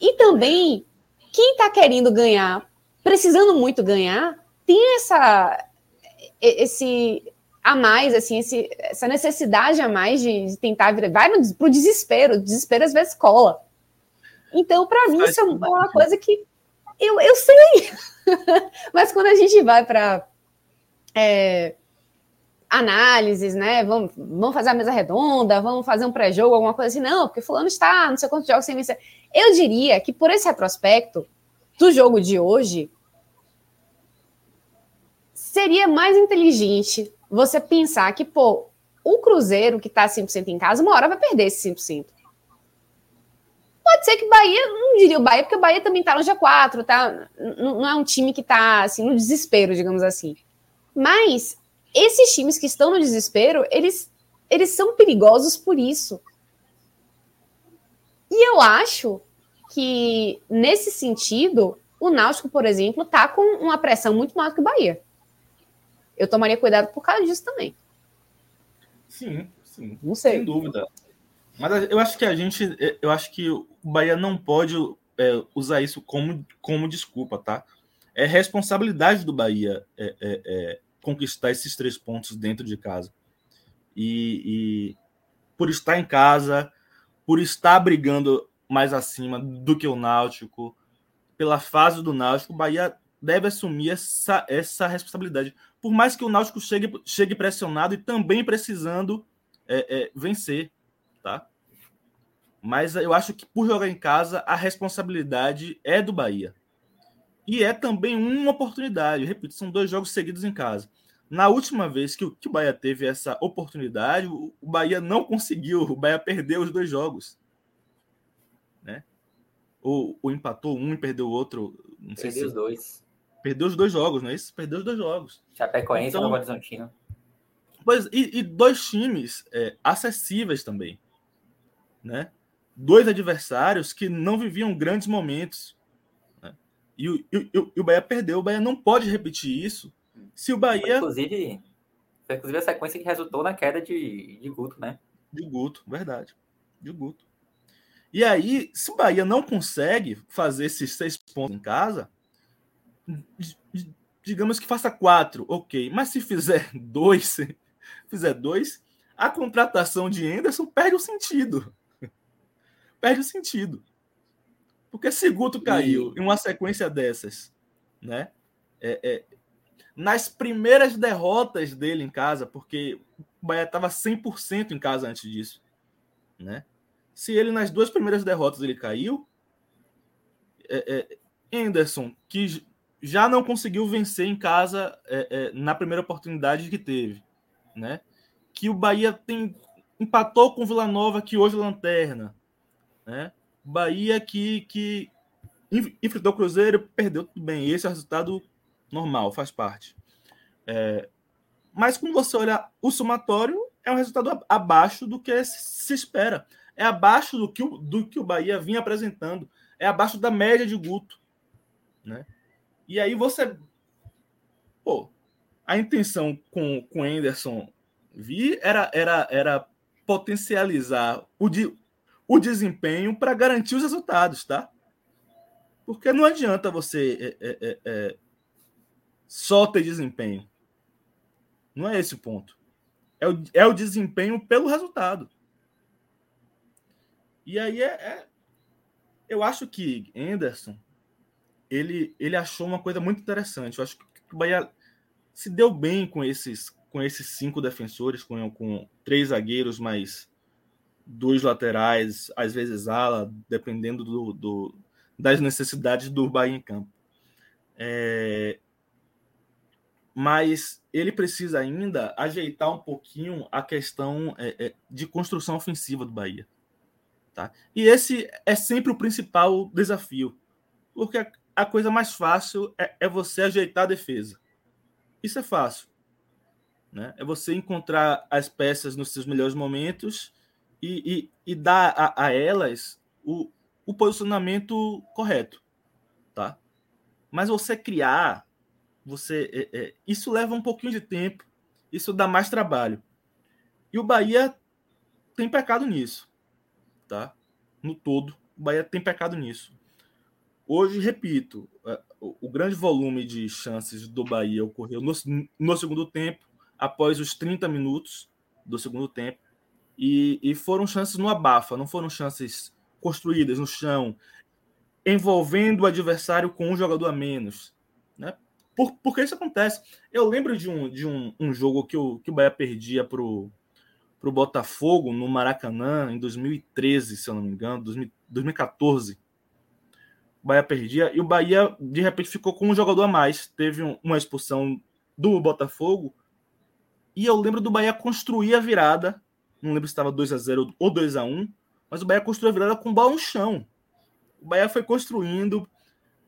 Speaker 1: E também, quem tá querendo ganhar, precisando muito ganhar, tem essa esse a mais, assim, esse, essa necessidade a mais de, de tentar virar, vai no, pro desespero, o desespero às vezes cola. Então, para mim, isso é uma coisa que eu, eu sei, mas quando a gente vai para é, análises, né? Vamos, vamos fazer a mesa redonda, vamos fazer um pré-jogo, alguma coisa assim, não, porque fulano está não sei quantos jogos sem vencer. Eu diria que por esse retrospecto do jogo de hoje, seria mais inteligente você pensar que, pô, o Cruzeiro, que está 100% em casa, uma hora vai perder esse 5%. Pode ser que Bahia, não diria o Bahia, porque o Bahia também está no G4, tá? Não é um time que está assim, no desespero, digamos assim. Mas esses times que estão no desespero, eles, eles são perigosos por isso. E eu acho que, nesse sentido, o Náutico, por exemplo, está com uma pressão muito maior que o Bahia eu tomaria cuidado por causa disso também.
Speaker 3: Sim, sim. Não sei. Sem dúvida. Mas eu acho que a gente. Eu acho que o Bahia não pode é, usar isso como, como desculpa, tá? É responsabilidade do Bahia é, é, é conquistar esses três pontos dentro de casa. E, e, por estar em casa, por estar brigando mais acima do que o Náutico, pela fase do Náutico, o Bahia deve assumir essa, essa responsabilidade por mais que o Náutico chegue, chegue pressionado e também precisando é, é, vencer, tá? Mas eu acho que por jogar em casa, a responsabilidade é do Bahia. E é também uma oportunidade. Repito, são dois jogos seguidos em casa. Na última vez que o, que o Bahia teve essa oportunidade, o, o Bahia não conseguiu. O Bahia perdeu os dois jogos. Né? Ou, ou empatou um e perdeu o outro.
Speaker 2: Não sei perdeu se... os dois.
Speaker 3: Perdeu os dois jogos, não é isso? Perdeu os dois jogos.
Speaker 2: Chapecoense então, e Novo Horizontino.
Speaker 3: Pois, e, e dois times é, acessíveis também. Né? Dois adversários que não viviam grandes momentos. Né? E, o, e, e, o Bahia perdeu. O Bahia não pode repetir isso. Se o Bahia.
Speaker 2: Inclusive, foi, inclusive a sequência que resultou na queda de, de Guto, né?
Speaker 3: De Guto, verdade. De Guto. E aí, se o Bahia não consegue fazer esses seis pontos em casa, digamos que faça quatro, ok. Mas se fizer dois, fizer dois, a contratação de Anderson perde o sentido. Perde o sentido. Porque se Guto caiu e... em uma sequência dessas, né? É, é, nas primeiras derrotas dele em casa, porque o Bahia estava 100% em casa antes disso, né? Se ele nas duas primeiras derrotas ele caiu, é, é, Anderson, que já não conseguiu vencer em casa é, é, na primeira oportunidade que teve, né? Que o Bahia tem empatou com o Vila Nova, que hoje é lanterna, né? Bahia que, que enfrentou o Cruzeiro, perdeu tudo bem. Esse é o resultado normal, faz parte. É, mas quando você olha o somatório, é um resultado abaixo do que se espera. É abaixo do que o, do que o Bahia vinha apresentando. É abaixo da média de Guto. Né? E aí você. Pô, a intenção com o Anderson vir era, era, era potencializar o, o desempenho para garantir os resultados, tá? Porque não adianta você é, é, é, é, só ter desempenho. Não é esse o ponto. É o, é o desempenho pelo resultado. E aí é, é eu acho que Anderson ele, ele achou uma coisa muito interessante. Eu acho que o Bahia se deu bem com esses, com esses cinco defensores, com, com três zagueiros mais, dois laterais, às vezes ala, dependendo do, do das necessidades do Bahia em campo. É, mas ele precisa ainda ajeitar um pouquinho a questão é, é, de construção ofensiva do Bahia. Tá? E esse é sempre o principal desafio, porque a coisa mais fácil é, é, você ajeitar a defesa. Isso é fácil. Né? É você encontrar as peças nos seus melhores momentos e, e, e dar a, a elas o, o posicionamento correto. Tá? Mas você criar você é, é, isso leva um pouquinho de tempo, isso dá mais trabalho. E o Bahia tem pecado nisso, tá? No todo, o Bahia tem pecado nisso. Hoje, repito, é, o grande volume de chances do Bahia ocorreu no, no segundo tempo, após os 30 minutos do segundo tempo, e, e foram chances no abafa, não foram chances construídas no chão, envolvendo o adversário com um jogador a menos. Né? Por, porque isso acontece. Eu lembro de um, de um, um jogo que o, que o Bahia perdia para o Botafogo no Maracanã em 2013, se eu não me engano, 2014. O Bahia perdia e o Bahia de repente ficou com um jogador a mais. Teve um, uma expulsão do Botafogo e eu lembro do Bahia construir a virada. Não lembro se estava 2 a 0 ou 2 a 1 mas o Bahia construiu a virada com bola no chão. O Bahia foi construindo,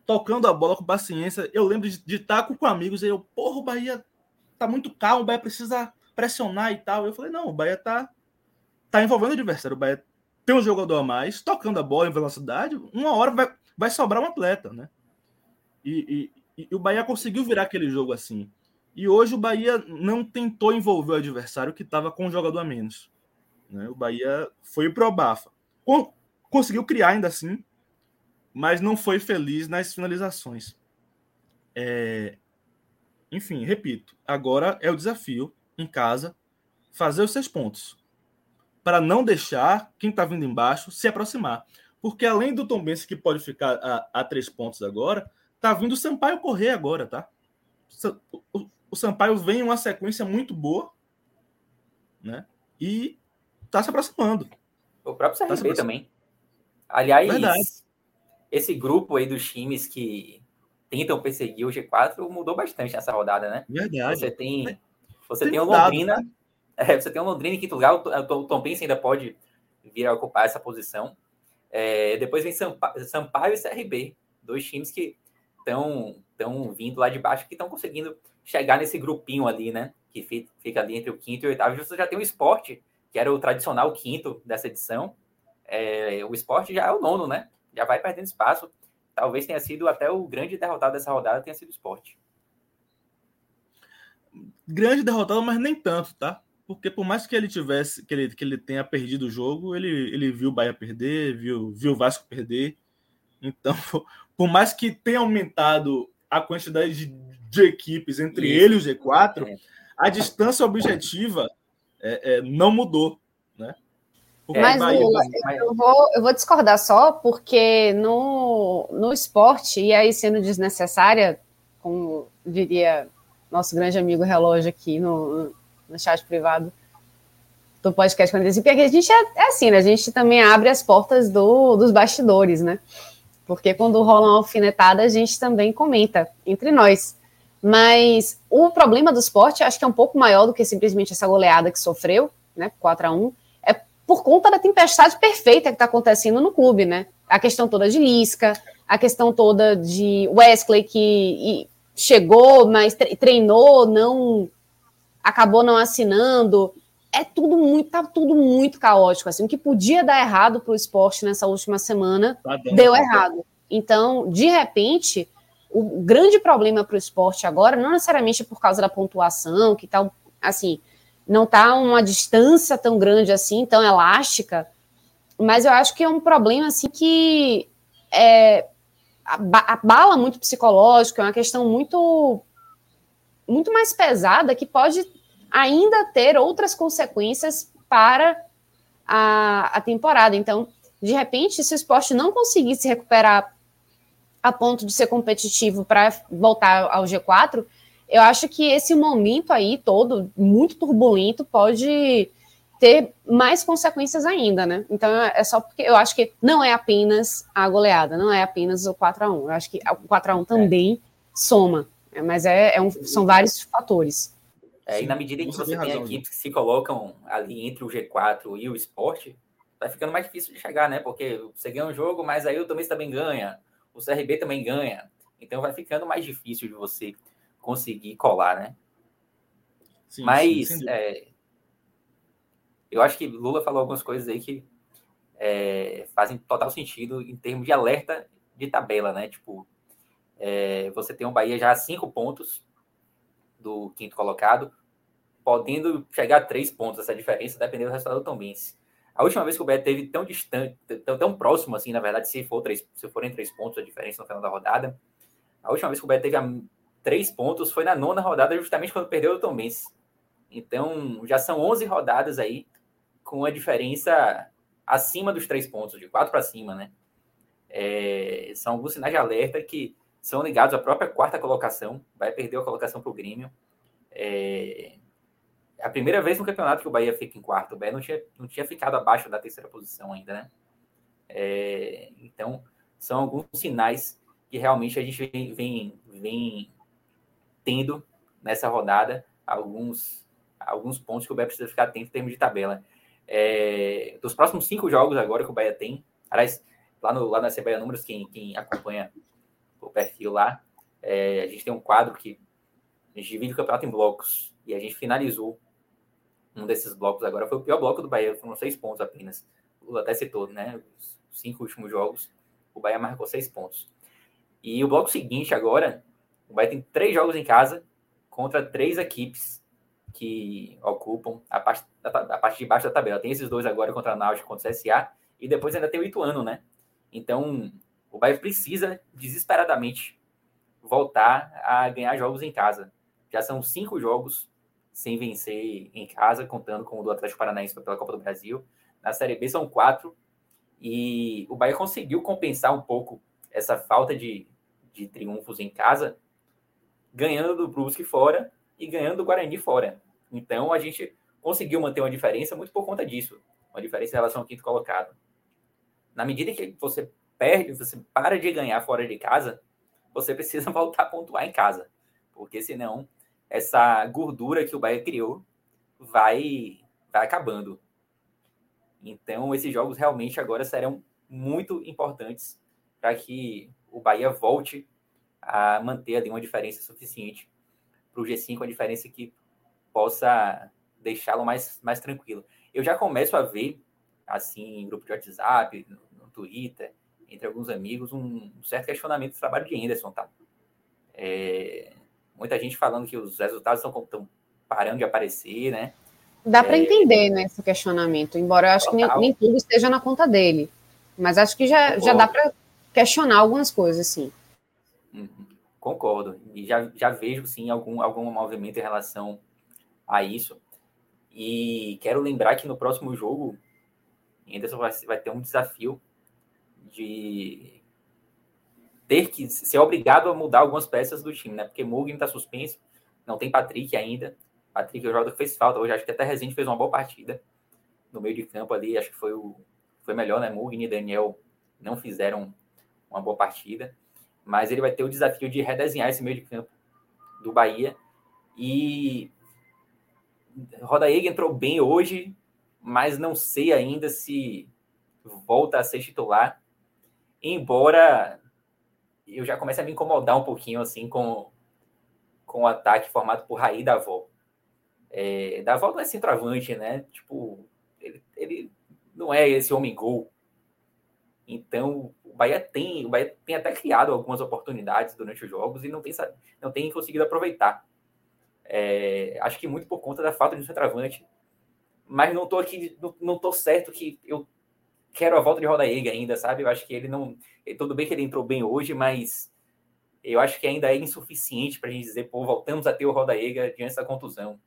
Speaker 3: tocando a bola com paciência. Eu lembro de, estar com amigos e eu, porra, o Bahia tá muito calmo, o Bahia precisa pressionar e tal. Eu falei, não, o Bahia tá, tá envolvendo o adversário. O Bahia tem um jogador a mais, tocando a bola em velocidade, uma hora vai, vai sobrar um atleta, né? E, e, e o Bahia conseguiu virar aquele jogo assim. E hoje o Bahia não tentou envolver o adversário que estava com um jogador a menos. Né? O Bahia foi pro Bafa. Conseguiu criar ainda assim, mas não foi feliz nas finalizações. É... Enfim, repito, agora é o desafio em casa fazer os seis pontos para não deixar quem está vindo embaixo se aproximar. Porque além do Tom Benz que pode ficar a, a, três pontos agora, tá vindo o Sampaio correr agora, tá? O, o Sampaio vem em uma sequência muito boa, né? E tá se aproximando.
Speaker 2: O próprio CRB tá também. Aliás, Verdade esse grupo aí dos times que tentam perseguir o G4 mudou bastante nessa rodada, né?
Speaker 3: Verdade.
Speaker 2: Você tem, você tem, tem o Londrina, né? é, você tem o Londrina em quinto lugar, o Tom Benz ainda pode vir a ocupar essa posição. É, depois vem Sampaio, Sampaio e CRB, dois times que estão estão vindo lá de baixo, que estão conseguindo chegar nesse grupinho ali, né? Que fica ali entre o quinto e o oitavo. Você já tem o esporte, que era o tradicional quinto dessa edição. É, o esporte já é o nono, né? já vai perdendo espaço. Talvez tenha sido até o grande derrotado dessa rodada tenha sido o esporte.
Speaker 3: Grande derrotado, mas nem tanto, tá? Porque por mais que ele tivesse, que ele, que ele tenha perdido o jogo, ele, ele viu o Bahia perder, viu, viu o Vasco perder. Então, por mais que tenha aumentado a quantidade de, de equipes entre Isso. ele e o G4, é. a distância objetiva é, é, não mudou, né?
Speaker 1: É, mas, Lula, eu vou, eu vou discordar só, porque no, no esporte, e aí sendo desnecessária, como diria nosso grande amigo Relógio aqui no, no chat privado do podcast 45, porque a gente é, é, assim, né? A gente também abre as portas do, dos bastidores, né? Porque quando rola uma alfinetada, a gente também comenta entre nós. Mas o problema do esporte, acho que é um pouco maior do que simplesmente essa goleada que sofreu, né? 4 a 1 por conta da tempestade perfeita que está acontecendo no clube, né? A questão toda de Lisca, a questão toda de Wesley que chegou, mas treinou, não acabou não assinando. É tudo muito, tá tudo muito caótico. Assim, o que podia dar errado para o esporte nessa última semana tá deu errado. Então, de repente, o grande problema para o esporte agora, não necessariamente por causa da pontuação, que tal, assim, não está uma distância tão grande assim, tão elástica, mas eu acho que é um problema assim que é, abala muito psicológico, é uma questão muito muito mais pesada que pode ainda ter outras consequências para a, a temporada. Então, de repente, se o esporte não conseguir se recuperar a ponto de ser competitivo para voltar ao G4, eu acho que esse momento aí todo, muito turbulento, pode ter mais consequências ainda, né? Então é só porque eu acho que não é apenas a goleada, não é apenas o 4 a 1 Eu acho que o 4 a 1 também é. soma, né? mas é, é um, são vários fatores.
Speaker 2: É, e na medida em que você, tem equipes que se colocam ali entre o G4 e o esporte, vai ficando mais difícil de chegar, né? Porque você ganha um jogo, mas aí o Tomis também ganha, o CRB também ganha. Então vai ficando mais difícil de você conseguir colar, né? Sim, mas sim, é, eu acho que Lula falou algumas coisas aí que é, fazem total sentido em termos de alerta de tabela, né? Tipo, é, você tem um Bahia já a cinco pontos do quinto colocado, podendo chegar a três pontos, essa diferença dependendo do resultado do Tombense. A última vez que o Bahia teve tão distante, tão, tão próximo assim, na verdade, se for três, se forem três pontos a diferença no final da rodada, a última vez que o Bahia teve a, três pontos foi na nona rodada, justamente quando perdeu o Tombense. Então, já são 11 rodadas aí com a diferença acima dos três pontos, de quatro para cima, né? É, são alguns sinais de alerta que são ligados à própria quarta colocação, vai perder a colocação para o Grêmio. É a primeira vez no campeonato que o Bahia fica em quarto. O Bahia não tinha, não tinha ficado abaixo da terceira posição ainda, né? É, então, são alguns sinais que realmente a gente vem, vem, vem tendo nessa rodada, alguns, alguns pontos que o Bahia precisa ficar atento em termos de tabela. É, dos próximos cinco jogos agora que o Bahia tem, aliás, lá, no, lá na CBA Números, quem, quem acompanha o perfil lá, é, a gente tem um quadro que a gente divide o campeonato em blocos e a gente finalizou um desses blocos agora. Foi o pior bloco do Bahia, foram seis pontos apenas. O até citou, né? Os cinco últimos jogos, o Bahia marcou seis pontos. E o bloco seguinte agora, o Bahia tem três jogos em casa contra três equipes que ocupam a parte, a parte de baixo da tabela. Tem esses dois agora contra a Náutico, contra o CSA, e depois ainda tem o Ituano, né? Então, o Bahia precisa desesperadamente voltar a ganhar jogos em casa. Já são cinco jogos sem vencer em casa, contando com o do Atlético Paranaense pela Copa do Brasil. Na Série B são quatro, e o Bahia conseguiu compensar um pouco essa falta de, de triunfos em casa, ganhando do Brusque fora e ganhando do Guarani fora. Então a gente conseguiu manter uma diferença muito por conta disso, uma diferença em relação ao quinto colocado. Na medida que você perde, você para de ganhar fora de casa, você precisa voltar a pontuar em casa, porque senão essa gordura que o Bahia criou vai vai acabando. Então esses jogos realmente agora serão muito importantes para que o Bahia volte a manter ali uma diferença suficiente para o G5, uma diferença que possa deixá-lo mais, mais tranquilo. Eu já começo a ver, assim, em grupo de WhatsApp, no, no Twitter, entre alguns amigos, um, certo questionamento do trabalho de Anderson, tá? É, muita gente falando que os resultados estão parando de aparecer, né?
Speaker 1: Dá para é, entender, né, esse questionamento, embora eu acho total. que nem, nem, tudo esteja na conta dele. Mas acho que já, já dá para questionar algumas coisas, sim.
Speaker 2: Uhum, concordo. E já, já vejo, sim, algum, algum movimento em relação a isso. E quero lembrar que no próximo jogo, Anderson vai, vai ter um desafio de ter que ser obrigado a mudar algumas peças do time, né? Porque Mugen está suspenso, não tem Patrick ainda. Patrick, o jogador que fez falta hoje, acho que até Rezende fez uma boa partida no meio de campo ali, acho que foi o foi melhor, né? Mugen e Daniel não fizeram uma boa partida, mas ele vai ter o desafio de redesenhar esse meio de campo do Bahia e Rodaíga entrou bem hoje, mas não sei ainda se volta a ser titular. Embora eu já comece a me incomodar um pouquinho assim com, com o ataque formado por Raí da Avó. É, Davó não é centroavante, né? Tipo, ele, ele não é esse homem gol. Então, o Bahia tem, o Bahia tem até criado algumas oportunidades durante os jogos e não tem, não tem conseguido aproveitar. É, acho que muito por conta da falta de um centroavante. Mas não tô aqui, não, não tô certo que eu quero a volta de Rodaega ainda, sabe? Eu acho que ele não. Tudo bem que ele entrou bem hoje, mas eu acho que ainda é insuficiente para a gente dizer, pô, voltamos a ter o Rodaega diante da contusão.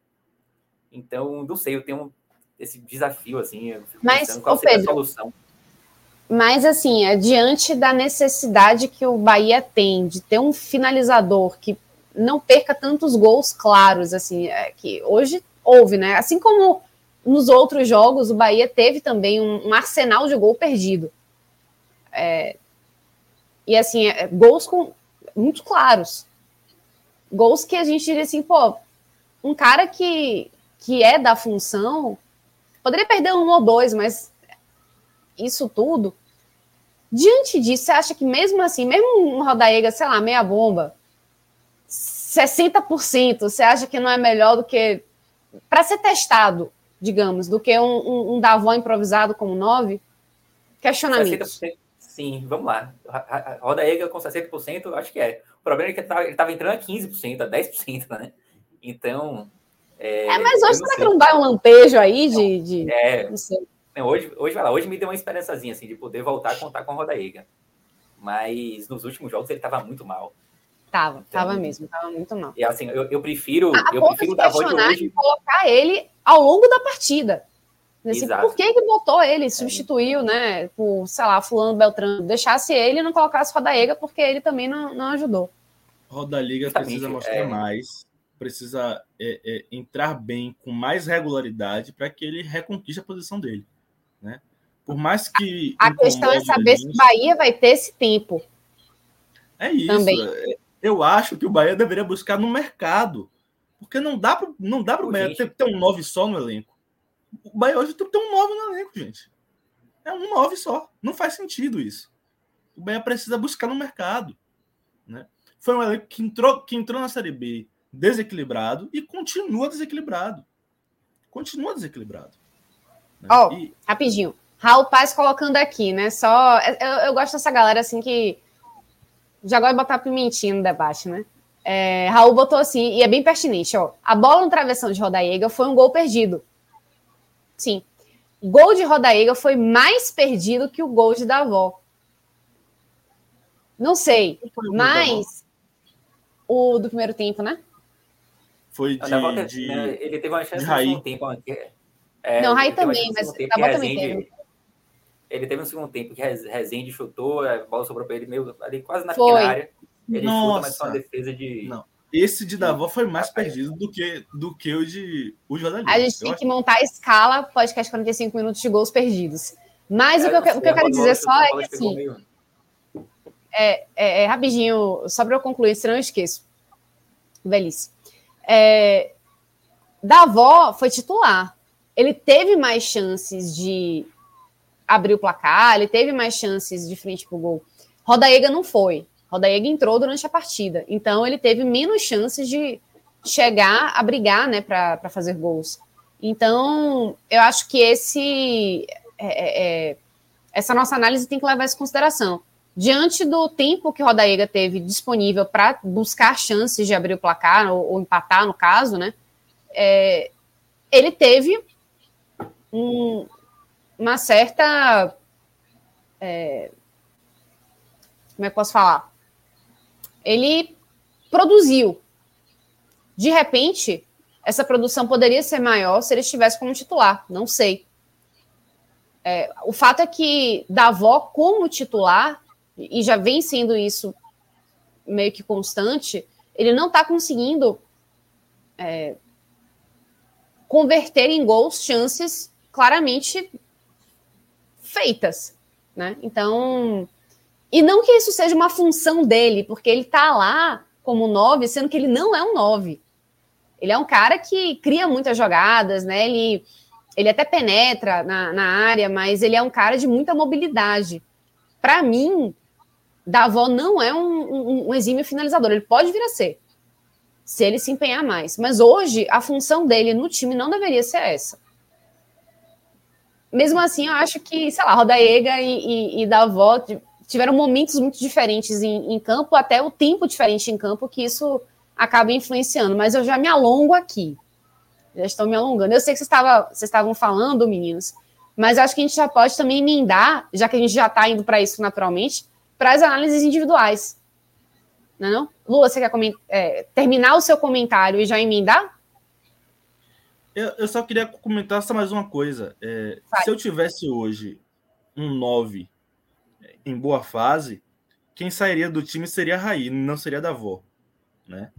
Speaker 2: Então, não sei, eu tenho esse desafio, assim,
Speaker 1: mas, qual seria Pedro, a solução. Mas, assim, diante da necessidade que o Bahia tem de ter um finalizador que não perca tantos gols claros, assim, é, que hoje houve, né? Assim como nos outros jogos, o Bahia teve também um, um arsenal de gol perdido. É, e assim, é, gols com, muito claros. Gols que a gente diria assim, pô, um cara que, que é da função poderia perder um ou dois, mas isso tudo. Diante disso, você acha que mesmo assim, mesmo um Rodaega, sei lá, meia bomba, 60%, você acha que não é melhor do que para ser testado, digamos, do que um, um, um Davó improvisado como 9? Questionamento.
Speaker 2: Sim, vamos lá. Roda Ega com 60%, acho que é. O problema é que ele estava entrando a 15%, a 10%, né? Então.
Speaker 1: É, é mas hoje será que não vai um lampejo aí de. de...
Speaker 2: É. Não sei. Não, hoje, hoje, vai lá, hoje me deu uma esperançazinha assim, de poder voltar a contar com a Roda Ega. Mas nos últimos jogos ele estava muito mal.
Speaker 1: Tava, então, tava mesmo, tava muito mal.
Speaker 2: E assim, eu, eu prefiro.
Speaker 1: A,
Speaker 2: eu
Speaker 1: prefiro dar voz de hoje. colocar ele ao longo da partida. Assim, por que, que botou ele, é. substituiu, é. né? Por, sei lá, fulano Beltrano. Deixasse ele e não colocasse Rodaega, porque ele também não, não ajudou.
Speaker 3: Roda Liga precisa mostrar é. mais, precisa é, é, entrar bem, com mais regularidade, para que ele reconquiste a posição dele. Né? Por mais que.
Speaker 1: A questão é saber se o Bahia vai ter esse tempo.
Speaker 3: É isso. Também. Eu acho que o Bahia deveria buscar no mercado. Porque não dá para não dá o Bahia ter, ter um 9 só no elenco. O Bahia hoje tem um 9 no elenco, gente. É um 9 só. Não faz sentido isso. O Bahia precisa buscar no mercado. Né? Foi um elenco que entrou, que entrou na Série B desequilibrado e continua desequilibrado. Continua desequilibrado.
Speaker 1: Né? Oh, e... rapidinho. Raul Paz colocando aqui, né? Só. Eu, eu gosto dessa galera assim que. Já gosta de botar pimentinha no debate, né? É, Raul botou assim, e é bem pertinente, ó. A bola no travessão de Rodaiega foi um gol perdido. Sim. Gol de Rodaíga foi mais perdido que o gol de Davó. Não sei, mas o do primeiro tempo, né?
Speaker 3: Foi de, Davó, de...
Speaker 2: Né, ele teve uma chance de, de tempo.
Speaker 1: É, não, Raí também, mas Davó também teve.
Speaker 2: Ele teve um segundo tempo que Rezende chutou, a bola sobrou para ele meio ali quase na foi. pequena área. Ele Nossa. chuta, mas foi uma defesa de.
Speaker 3: Não. Esse de Davó foi mais perdido do que, do que o de o jornalista.
Speaker 1: A gente tem que montar a escala podcast 45 minutos de gols perdidos. Mas é, o, que eu, o que eu quero dizer só é que assim. É, é, é, rapidinho, só para eu concluir, senão eu esqueço. Velhice. É, Davó foi titular. Ele teve mais chances de abrir o placar, ele teve mais chances de frente para o gol. Rodaega não foi. Rodaega entrou durante a partida, então ele teve menos chances de chegar a brigar, né, para fazer gols. Então, eu acho que esse é, é, é, essa nossa análise tem que levar isso em consideração. Diante do tempo que Rodaega teve disponível para buscar chances de abrir o placar ou, ou empatar, no caso, né, é, ele teve um, uma certa. É, como é que posso falar? ele produziu. De repente, essa produção poderia ser maior se ele estivesse como titular, não sei. É, o fato é que Davó, como titular, e já vem sendo isso meio que constante, ele não está conseguindo é, converter em gols chances claramente feitas. Né? Então, e não que isso seja uma função dele, porque ele está lá como nove, sendo que ele não é um nove. Ele é um cara que cria muitas jogadas, né? Ele, ele até penetra na, na área, mas ele é um cara de muita mobilidade. Para mim, Davó não é um, um, um exímio finalizador. Ele pode vir a ser, se ele se empenhar mais. Mas hoje, a função dele no time não deveria ser essa. Mesmo assim, eu acho que, sei lá, Rodaega e, e, e Davó tiveram momentos muito diferentes em, em, campo, até o tempo diferente em campo, que isso acaba influenciando. Mas eu já me alongo aqui. Já estou me alongando. Eu sei que vocês, estava, vocês estavam falando, meninos, mas acho que a gente já pode também emendar, já que a gente já está indo para isso naturalmente, para as análises individuais. Não é não? Lula, você quer é, terminar o seu comentário e já emendar?
Speaker 3: Eu, eu só queria comentar só mais uma coisa. É, se eu tivesse hoje um 9 em boa fase, quem sairia do time seria a Raí, não seria a Davó, né?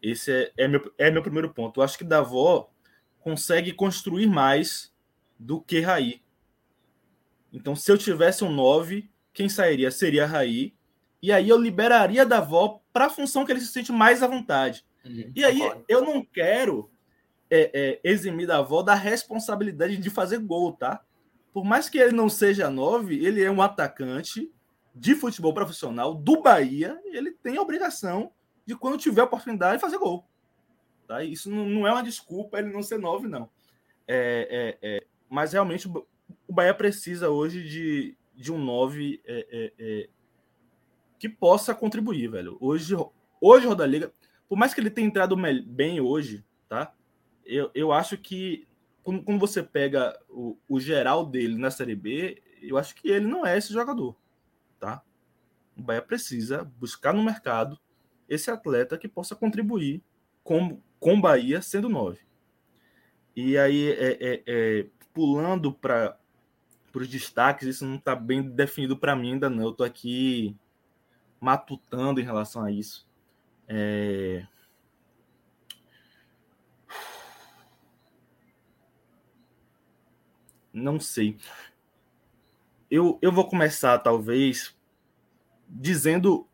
Speaker 3: Esse é, é, meu, é meu primeiro ponto. Eu acho que Davó, consegue construir mais do que Raí. Então, se eu tivesse um 9, quem sairia seria Raí. E aí eu liberaria da avó para a função que ele se sente mais à vontade. Uhum, e aí concordo. eu não quero é, é, eximir da avó da responsabilidade de fazer gol, tá? Por mais que ele não seja 9, ele é um atacante de futebol profissional do Bahia. Ele tem a obrigação de, quando tiver oportunidade, fazer gol. Tá? Isso não, não é uma desculpa ele não ser 9, não. É, é, é, mas realmente o Bahia precisa hoje de, de um 9 é, é, é, que possa contribuir, velho. Hoje, hoje Roda Liga, por mais que ele tenha entrado bem hoje, tá? Eu, eu acho que quando, quando você pega o, o geral dele na Série B, eu acho que ele não é esse jogador, tá? O Bahia precisa buscar no mercado esse atleta que possa contribuir com, com Bahia sendo 9. E aí, é, é, é pulando para os destaques, isso não está bem definido para mim ainda não. Eu estou aqui matutando em relação a isso. É... Não sei. Eu, eu vou começar, talvez, dizendo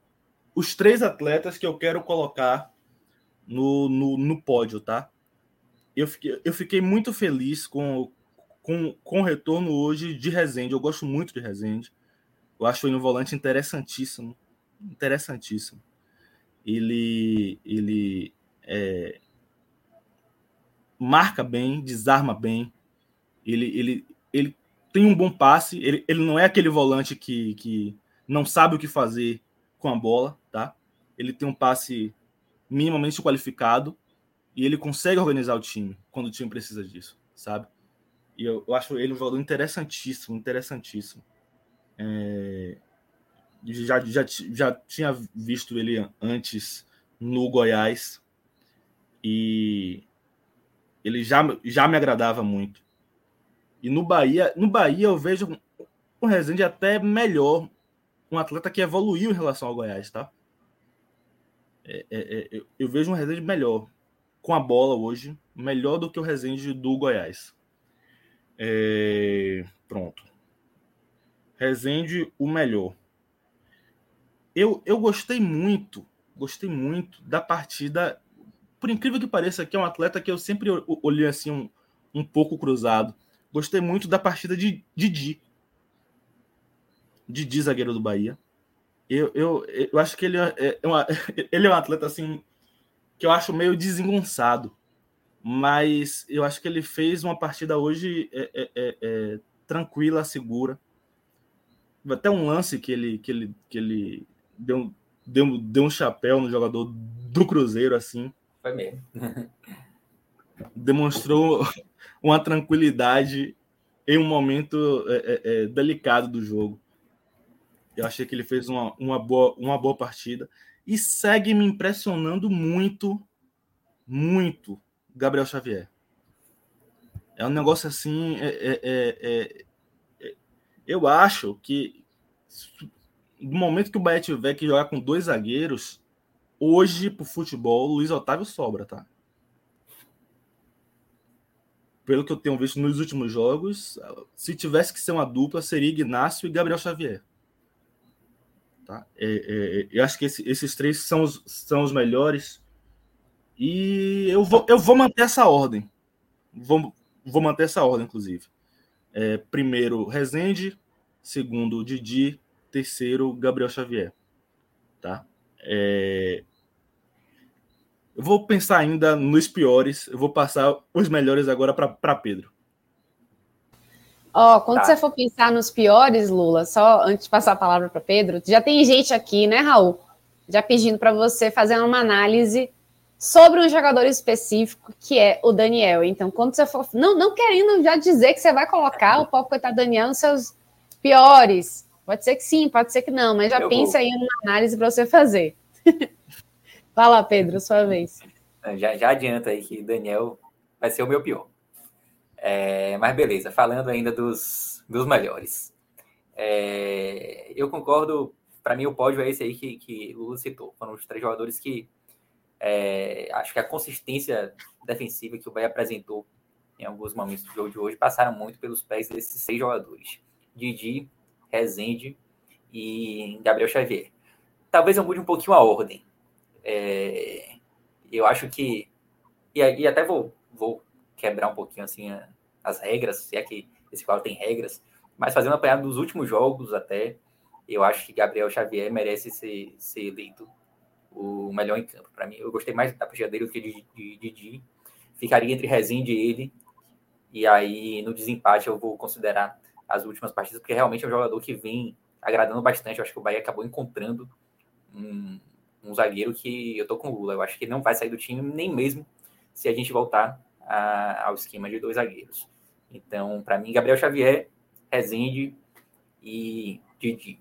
Speaker 3: os três atletas que eu quero colocar no, no, no pódio, tá? Eu fiquei, eu fiquei muito feliz com, com, com o retorno hoje de Rezende. Eu gosto muito de Rezende. Eu acho ele um volante interessantíssimo. Interessantíssimo. Ele, ele é, marca bem, desarma bem. Ele, ele, ele tem um bom passe. Ele, ele não é aquele volante que, que não sabe o que fazer com a bola, tá? Ele tem um passe minimamente qualificado e ele consegue organizar o time quando o time precisa disso, sabe? E eu, eu acho ele um jogador interessantíssimo, interessantíssimo. É... Já, já, já tinha visto ele antes no Goiás e ele já, já me agradava muito. E no Bahia, no Bahia eu vejo o Rezende até melhor, um atleta que evoluiu em relação ao Goiás, tá? É, é, é, eu vejo um Rezende melhor com a bola hoje, melhor do que o Rezende do Goiás. É, pronto. Rezende, o melhor. Eu, eu gostei muito, gostei muito da partida. Por incrível que pareça, que é um atleta que eu sempre olhei assim um, um pouco cruzado. Gostei muito da partida de Didi. Didi, zagueiro do Bahia eu, eu, eu acho que ele é, é uma, ele é um atleta assim que eu acho meio desengonçado, mas eu acho que ele fez uma partida hoje é, é, é, é tranquila, segura. Até um lance que ele, que ele, que ele deu, deu, deu um chapéu no jogador do Cruzeiro, assim.
Speaker 2: Foi mesmo.
Speaker 3: demonstrou uma tranquilidade em um momento é, delicado do jogo. Eu achei que ele fez uma, uma, boa, uma boa partida. E segue me impressionando muito, muito Gabriel Xavier. É um negócio assim. É, é, é, é, eu acho que no momento que o Bahia tiver que jogar com dois zagueiros, hoje pro futebol, Luiz Otávio sobra, tá? Pelo que eu tenho visto nos últimos jogos, se tivesse que ser uma dupla, seria Ignacio e Gabriel Xavier. Tá? É, é, é, eu acho que esse, esses três são os, são os melhores. E eu vou, eu vou manter essa ordem. Vou, vou manter essa ordem, inclusive. É, primeiro, Rezende. Segundo, Didi. Terceiro, Gabriel Xavier. Tá? Eu vou pensar ainda nos piores. Eu vou passar os melhores agora para Pedro.
Speaker 1: Ó, oh, quando tá. você for pensar nos piores, Lula, só antes de passar a palavra para Pedro, já tem gente aqui, né, Raul? Já pedindo para você fazer uma análise sobre um jogador específico, que é o Daniel. Então, quando você for. Não, não querendo já dizer que você vai colocar o pobre coitado Daniel nos seus piores. Pode ser que sim, pode ser que não, mas já Eu pensa vou. aí numa análise para você fazer. Fala, Pedro, sua vez.
Speaker 2: Já, já adianta aí que Daniel vai ser o meu pior. É, mas beleza, falando ainda dos, dos melhores. É, eu concordo, para mim o pódio é esse aí que, que Lula citou. Foram os três jogadores que é, acho que a consistência defensiva que o Bahia apresentou em alguns momentos do jogo de hoje, passaram muito pelos pés desses seis jogadores. Didi, Rezende e Gabriel Xavier. Talvez eu mude um pouquinho a ordem. É, eu acho que. E, e até vou, vou quebrar um pouquinho assim as regras, se é que esse quadro tem regras, mas fazendo apanhado dos últimos jogos até, eu acho que Gabriel Xavier merece ser, ser eleito o melhor em campo. Para mim, eu gostei mais da partida dele do que de Didi. Ficaria entre Rezende e ele. E aí, no desempate, eu vou considerar as últimas partidas, porque realmente é um jogador que vem agradando bastante. Eu acho que o Bahia acabou encontrando um, um zagueiro que eu tô com o Lula. Eu acho que ele não vai sair do time, nem mesmo se a gente voltar a, ao esquema de dois zagueiros. Então, para mim, Gabriel Xavier, Rezende e Didi.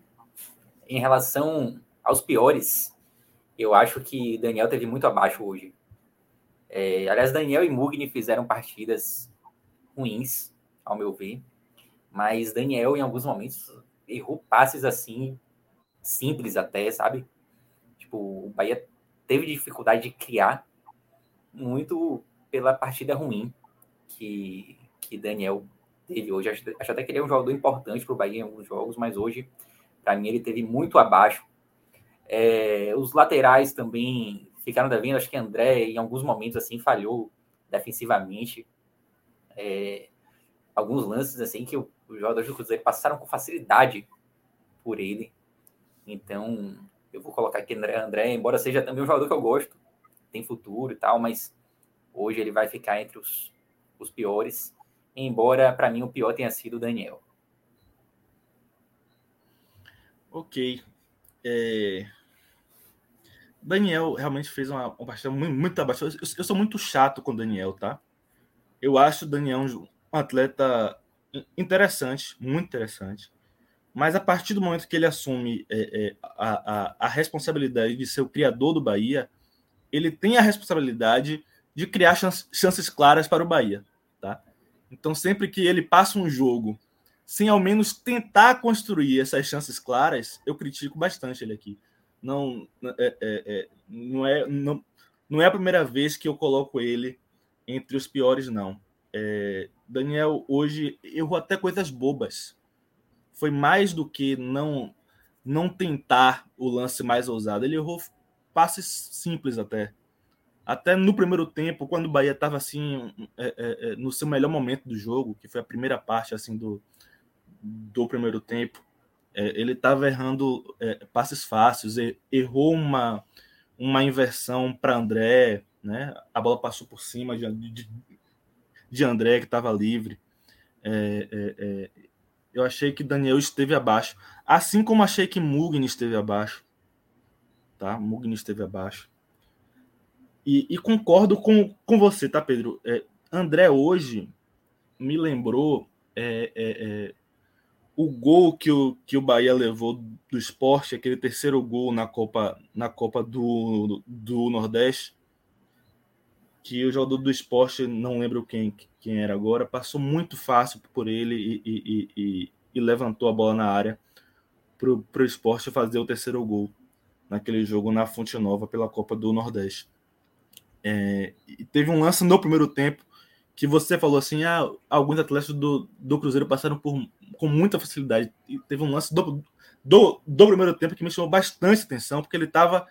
Speaker 2: Em relação aos piores, eu acho que Daniel teve muito abaixo hoje. É, aliás, Daniel e Mugni fizeram partidas ruins, ao meu ver. Mas Daniel, em alguns momentos, errou passes assim, simples até, sabe? Tipo, o Bahia teve dificuldade de criar muito pela partida ruim que, que Daniel teve hoje. Acho, acho até que ele é um jogador importante para o Bahia em alguns jogos, mas hoje, para mim, ele teve muito abaixo é, os laterais também ficaram devendo. Acho que André, em alguns momentos, assim, falhou defensivamente. É, alguns lances, assim, que os jogadores do Cruzeiro passaram com facilidade por ele. Então, eu vou colocar aqui André, André, embora seja também um jogador que eu gosto, tem futuro e tal, mas hoje ele vai ficar entre os, os piores. Embora, para mim, o pior tenha sido o Daniel.
Speaker 3: Ok. É... Daniel realmente fez uma, uma partida muito, muito abaixo. Eu, eu, sou muito chato com o Daniel, tá? Eu acho o Daniel um, um atleta interessante, muito interessante. Mas a partir do momento que ele assume é, é, a, a, a, responsabilidade de ser o criador do Bahia, ele tem a responsabilidade de criar chance, chances claras para o Bahia. Tá? Então, sempre que ele passa um jogo sem ao menos tentar construir essas chances claras, eu critico bastante ele aqui não é, é, é, não, é, não, não é a primeira vez que eu coloco ele entre os piores, não. É, Daniel hoje errou até coisas bobas. Foi mais do que não não tentar o lance mais ousado. Ele errou passes simples até. Até no primeiro tempo, quando o Bahia estava assim é, é, no seu melhor momento do jogo, que foi a primeira parte assim do, do primeiro tempo, é, ele estava errando é, passes fáceis, errou uma, uma inversão para André, né? a bola passou por cima de, de, de André, que estava livre. É, é, é, eu achei que Daniel esteve abaixo, assim como achei que Mugni esteve abaixo. Tá? Mugni esteve abaixo. E, e concordo com, com você, tá, Pedro? É, André hoje me lembrou é, é, o gol que o, que o Bahia levou do esporte, aquele terceiro gol na Copa, na Copa do, do Nordeste, que o jogador do esporte, não lembro quem, quem era agora, passou muito fácil por ele e, e, e, e levantou a bola na área para o esporte fazer o terceiro gol naquele jogo na Fonte Nova pela Copa do Nordeste. É, e teve um lance no primeiro tempo que você falou assim, ah, alguns atletas do, do Cruzeiro passaram por, com muita facilidade. E teve um lance do, do, do primeiro tempo que me chamou bastante atenção, porque ele estava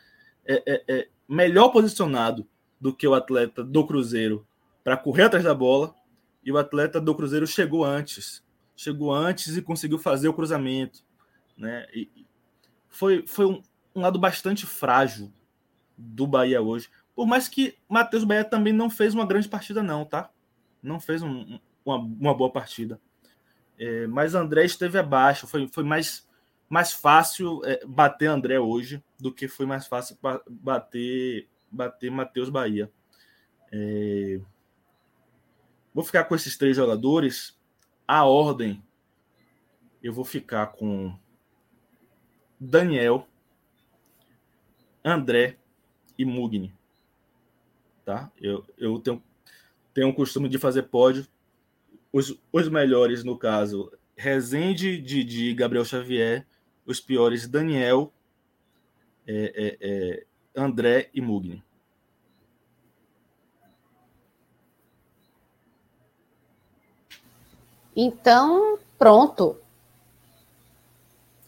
Speaker 3: é, é, é, melhor posicionado do que o atleta do Cruzeiro para correr atrás da bola, e o atleta do Cruzeiro chegou antes. Chegou antes e conseguiu fazer o cruzamento. Né? E foi foi um, um lado bastante frágil do Bahia hoje. Por mais que Matheus Bahia também não fez uma grande partida, não, tá? não fez um, uma, uma, boa partida. É, mas André esteve abaixo, foi, foi mais, mais fácil é, bater André hoje do que foi mais fácil bater, bater Matheus Bahia. É, vou ficar com esses três jogadores. A ordem, eu vou ficar com Daniel, André e Mugni. Tá? Eu, eu tenho tem um costume de fazer pódio. Os, os melhores, no caso, Rezende, Didi, Gabriel Xavier. Os piores, Daniel, é, é, é, André e Mugni.
Speaker 1: Então, pronto.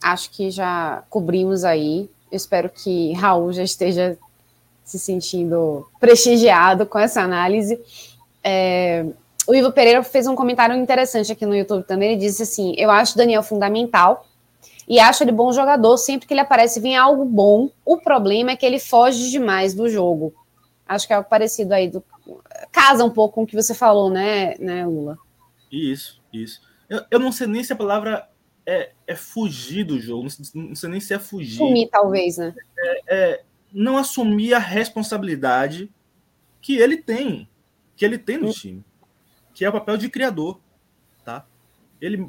Speaker 1: Acho que já cobrimos aí. espero que Raul já esteja se sentindo prestigiado com essa análise. É, o Ivo Pereira fez um comentário interessante aqui no YouTube também. Ele disse assim: Eu acho o Daniel fundamental e acho ele bom jogador. Sempre que ele aparece, vem algo bom. O problema é que ele foge demais do jogo. Acho que é algo parecido aí. Do... Casa um pouco com o que você falou, né, né Lula?
Speaker 3: Isso, isso. Eu, eu não sei nem se a palavra é, é fugir do jogo, não sei, não sei nem se é fugir.
Speaker 1: Sumir, talvez, né?
Speaker 3: É, é, não assumir a responsabilidade que ele tem, que ele tem no hum. time, que é o papel de criador, tá? Ele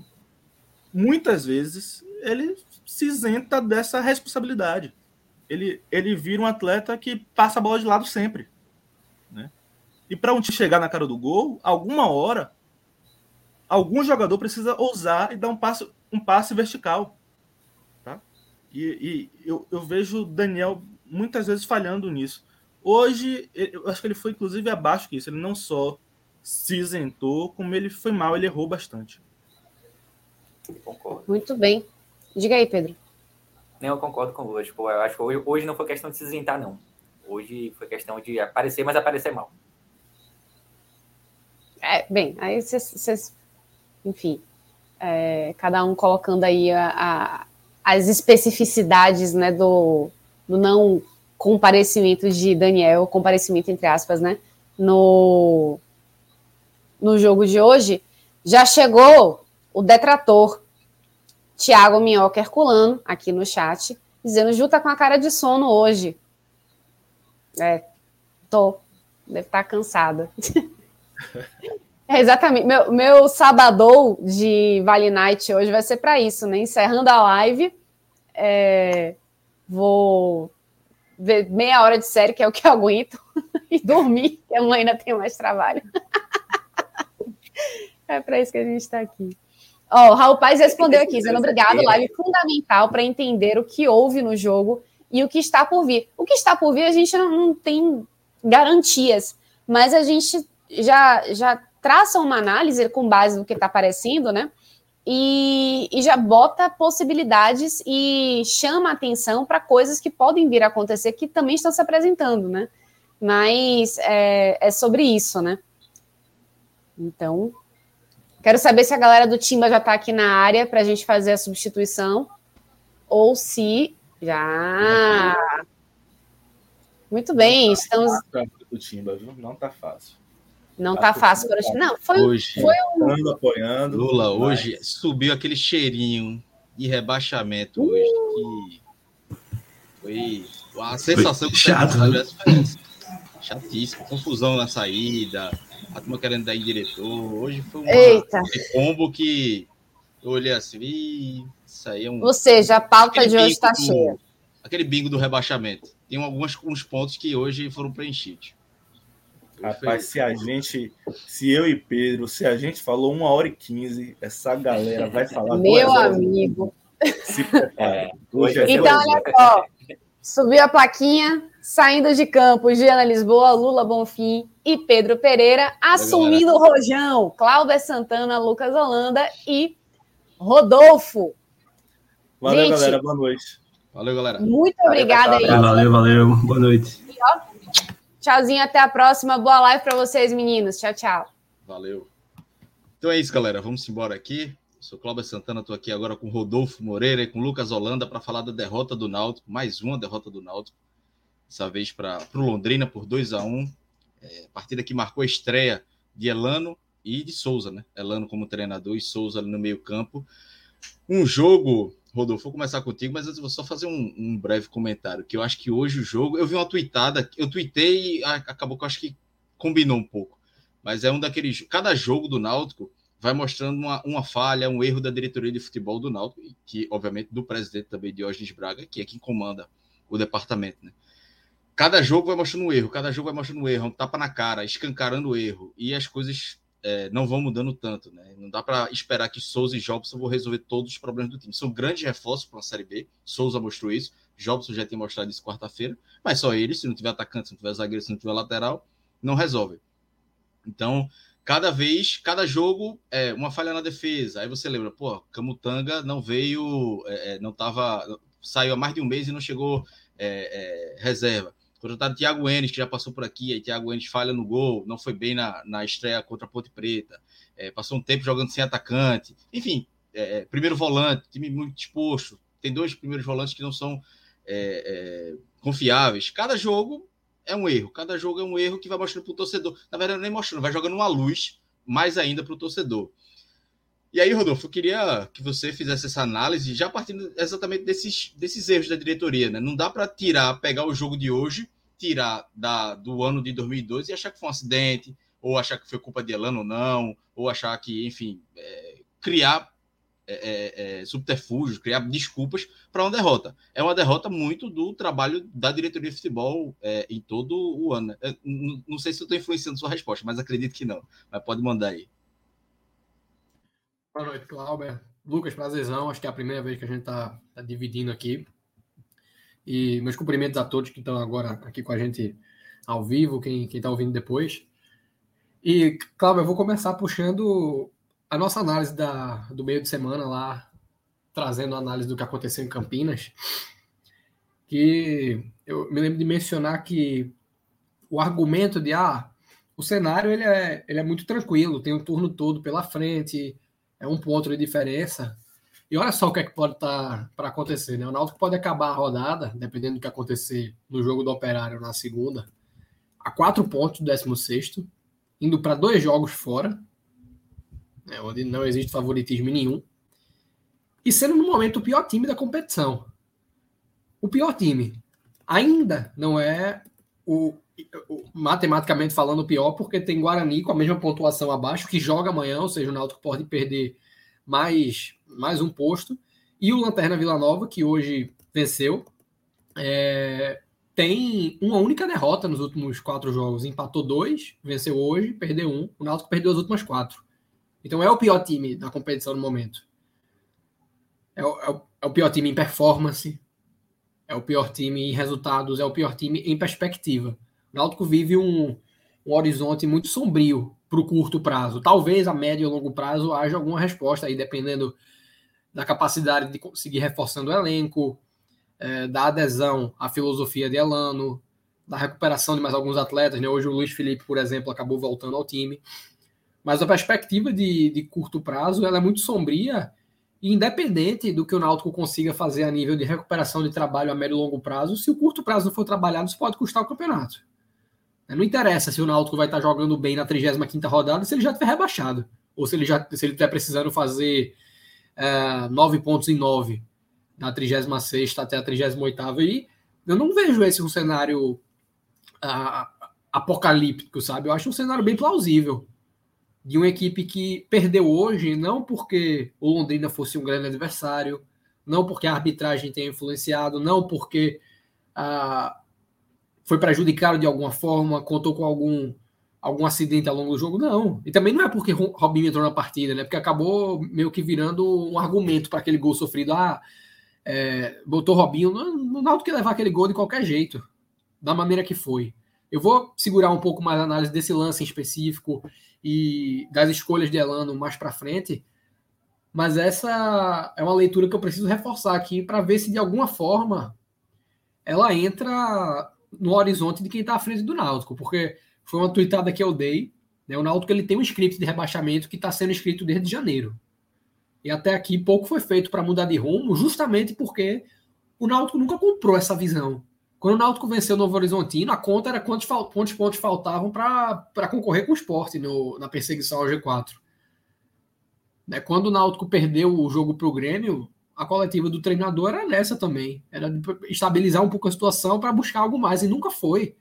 Speaker 3: muitas vezes ele se isenta dessa responsabilidade. Ele, ele vira um atleta que passa a bola de lado sempre, né? E para um time chegar na cara do gol, alguma hora algum jogador precisa ousar e dar um passo um passe vertical, tá? E, e eu, eu vejo o Daniel muitas vezes falhando nisso. Hoje, eu acho que ele foi inclusive abaixo disso. Ele não só se isentou, como ele foi mal, ele errou bastante.
Speaker 1: Concordo. Muito bem. Diga aí, Pedro.
Speaker 2: Não, eu concordo com o Tipo, eu acho que hoje, hoje não foi questão de se isentar, não. Hoje foi questão de aparecer, mas aparecer mal.
Speaker 1: É, bem, aí vocês. Enfim. É, cada um colocando aí a, a, as especificidades né, do, do não comparecimento de Daniel, comparecimento entre aspas, né? No, no jogo de hoje, já chegou o detrator Tiago Minhoca Herculano aqui no chat, dizendo: Ju tá com a cara de sono hoje. É, tô. Deve estar tá cansada. é, exatamente. Meu, meu sabadão de Vale Night hoje vai ser para isso, né? Encerrando a live. É, Vou ver meia hora de série, que é o que eu aguento, e dormir, que amanhã ainda tem mais trabalho. é para isso que a gente está aqui. Ó, oh, o Raul Paz respondeu aqui, dizendo obrigado, live fundamental para entender o que houve no jogo e o que está por vir. O que está por vir a gente não, não tem garantias, mas a gente já, já traça uma análise com base no que está aparecendo, né? e, e já bota possibilidades e chama atenção para coisas que podem vir a acontecer que também estão se apresentando, né? Mas é, é sobre isso, né? Então, quero saber se a galera do Timba já está aqui na área para a gente fazer a substituição ou se já. Muito bem, estamos.
Speaker 3: Do Timba, viu? Não está fácil.
Speaker 1: Não tá, tá fácil para o Não, foi,
Speaker 4: hoje,
Speaker 1: foi
Speaker 4: um. Apoiando, Lula, hoje subiu aquele cheirinho de rebaixamento uh. hoje. Que foi a sensação foi que chato, né? chatíssimo. Confusão na saída, a turma querendo dar em diretor. Hoje foi um combo que eu olhei assim, isso aí é um.
Speaker 1: Ou seja, a pauta de hoje está cheia.
Speaker 4: Aquele bingo do rebaixamento. Tem alguns uns pontos que hoje foram preenchidos.
Speaker 3: Rapaz, se a gente, se eu e Pedro, se a gente falou uma hora e quinze, essa galera vai falar.
Speaker 1: Meu amigo.
Speaker 3: Se prepara. Hoje
Speaker 1: é então, olha só. Subiu a plaquinha, saindo de campo, Giana Lisboa, Lula Bonfim e Pedro Pereira, assumindo o Rojão, Cláudia Santana, Lucas Holanda e Rodolfo.
Speaker 3: Valeu, gente, galera. Boa noite.
Speaker 4: Valeu, galera.
Speaker 1: Muito obrigada aí.
Speaker 5: Valeu, valeu. Boa noite. E, ó,
Speaker 1: Tchauzinho, até a próxima. Boa live para vocês, meninos. Tchau, tchau.
Speaker 4: Valeu. Então é isso, galera. Vamos embora aqui. Eu sou Cláudio Santana, estou aqui agora com Rodolfo Moreira e com Lucas Holanda para falar da derrota do Náutico, mais uma derrota do Náutico, dessa vez para o Londrina por 2 a 1 é, Partida que marcou a estreia de Elano e de Souza, né? Elano como treinador e Souza no meio-campo. Um jogo Rodolfo, vou começar contigo, mas eu vou só fazer um, um, breve comentário, que eu acho que hoje o jogo, eu vi uma tweetada, eu tuitei e acabou que eu acho que combinou um pouco, mas é um daqueles, cada jogo do Náutico vai mostrando uma, uma falha, um erro da diretoria de futebol do Náutico, que obviamente do presidente também, Diógenes Braga, que é quem comanda o departamento, né? Cada jogo vai mostrando um erro, cada jogo vai mostrando um erro, um tapa na cara, escancarando o erro, e as coisas é, não vão mudando tanto, né? Não dá para esperar que Souza e Jobson vão resolver todos os problemas do time. São grandes reforços para a Série B. Souza mostrou isso, Jobson já tinha mostrado isso quarta-feira, mas só ele, se não tiver atacante, se não tiver zagueiro, se não tiver lateral, não resolve. Então, cada vez, cada jogo, é uma falha na defesa. Aí você lembra, pô, Camutanga não veio, é, é não tava, saiu há mais de um mês e não chegou é, é, reserva. Contratado Thiago Enes, que já passou por aqui, aí Thiago Enes falha no gol, não foi bem na, na estreia contra a Ponte Preta, é, passou um tempo jogando sem atacante. Enfim, é, primeiro volante, time muito disposto. Tem dois primeiros volantes que não são confiáveis. Cada jogo é um erro. Cada jogo é um erro que vai mostrando para o torcedor. Na verdade, nem mostrando, vai jogando uma luz mais ainda para o torcedor. E aí, Rodolfo, eu queria que você fizesse essa análise já partindo exatamente desses, desses erros da diretoria. Né? Não dá para tirar, pegar o jogo de hoje, tirar da, do ano de 2012 e achar que foi um acidente, ou achar que foi culpa de Elano ou não, ou achar que, enfim, é, criar é, é, é, subterfúgios, criar desculpas para uma derrota. É uma derrota muito do trabalho da diretoria de futebol é, em todo o ano. Né? Não sei se eu estou influenciando sua resposta, mas acredito que não. Mas pode mandar aí.
Speaker 6: Boa noite, Cláudia. Lucas, prazerzão. Acho que é a primeira vez que a gente está tá dividindo aqui. E meus cumprimentos a todos que estão agora aqui com a gente ao vivo, quem está ouvindo depois. E, Cláudia, eu vou começar puxando a nossa análise da, do meio de semana lá, trazendo a análise do que aconteceu em Campinas, que eu me lembro de mencionar que o argumento de ah, o cenário ele é, ele é muito tranquilo, tem um turno todo pela frente, é um ponto de diferença. E olha só o que é que pode estar tá, para acontecer, né? O Náutico pode acabar a rodada, dependendo do que acontecer no jogo do Operário na segunda, a quatro pontos do 16 indo para dois jogos fora, né, onde não existe favoritismo nenhum, e sendo no momento o pior time da competição. O pior time ainda não é o, matematicamente falando pior, porque tem Guarani com a mesma pontuação abaixo, que joga amanhã, ou seja, o Náutico pode perder mais, mais um posto, e o Lanterna Vila Nova, que hoje venceu, é, tem uma única derrota nos últimos quatro jogos. Empatou dois, venceu hoje, perdeu um. O Náutico perdeu as últimas quatro. Então é o pior time da competição no momento. É o, é o, é o pior time em performance, é o pior time em resultados, é o pior time em perspectiva. O Náutico vive um, um horizonte muito sombrio para o curto prazo. Talvez a médio e longo prazo haja alguma resposta aí, dependendo da capacidade de conseguir reforçando o elenco, é, da adesão à filosofia de Elano, da recuperação de mais alguns atletas. Né? Hoje o Luiz Felipe, por exemplo, acabou voltando ao time. Mas a perspectiva de, de curto prazo ela é muito sombria e independente do que o Náutico consiga fazer a nível de recuperação de trabalho a médio e longo prazo, se o curto prazo não for trabalhado, isso pode custar o campeonato. Não interessa se o Náutico vai estar jogando bem na 35ª rodada se ele já estiver rebaixado, ou se ele já se ele estiver precisando fazer é, nove pontos em nove da 36 até a 38 e eu não vejo esse um cenário apocalíptico, sabe? Eu acho um cenário bem plausível de uma equipe que perdeu hoje, não porque o Londrina fosse um grande adversário, não porque a arbitragem tenha influenciado, não porque ah, foi prejudicado de alguma forma, contou com algum, algum acidente ao longo do jogo, não. E também não é porque Robinho entrou na partida, né? Porque acabou meio que virando um argumento para aquele gol sofrido. Ah, é, botou Robinho, não, dá do que levar aquele gol de qualquer jeito, da maneira que foi. Eu vou segurar um pouco mais a análise desse lance em específico e das escolhas de Elano mais para frente, mas essa é uma leitura que eu preciso reforçar aqui para ver se de alguma forma ela entra no horizonte de quem está à frente do Náutico, porque foi uma tweetada que eu dei. Né? O Náutico ele tem um script de rebaixamento que está sendo escrito desde janeiro. E até aqui pouco foi feito para mudar de rumo, justamente porque o Náutico nunca comprou essa visão. Quando o Náutico venceu o Novo Horizontino, a conta era quantos, quantos pontos faltavam para concorrer com o esporte no, na perseguição ao G4. Né? Quando o Náutico perdeu o jogo para o Grêmio, a coletiva do treinador era nessa também. Era estabilizar um pouco a situação para buscar algo mais. E nunca foi.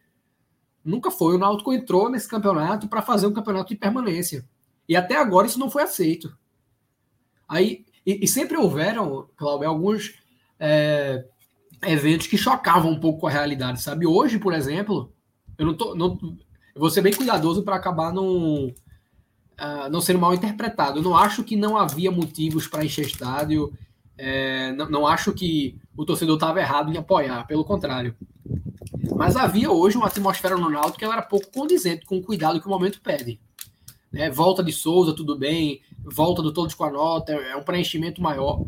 Speaker 6: Nunca foi. O Náutico entrou nesse campeonato para fazer um campeonato de permanência. E até agora isso não foi aceito. Aí, e, e sempre houveram, Cláudio, alguns. É, eventos que chocavam um pouco com a realidade, sabe? Hoje, por exemplo, eu não tô. Não, eu vou ser bem cuidadoso para acabar não, uh, não sendo mal interpretado. Eu não acho que não havia motivos para encher estádio. É, não, não, acho que o torcedor estava errado em apoiar, pelo contrário. Mas havia hoje uma atmosfera no Náutico que ela era pouco condizente com o cuidado que o momento pede. Né? Volta de Souza, tudo bem. Volta do Todos com a Nota, é um preenchimento maior.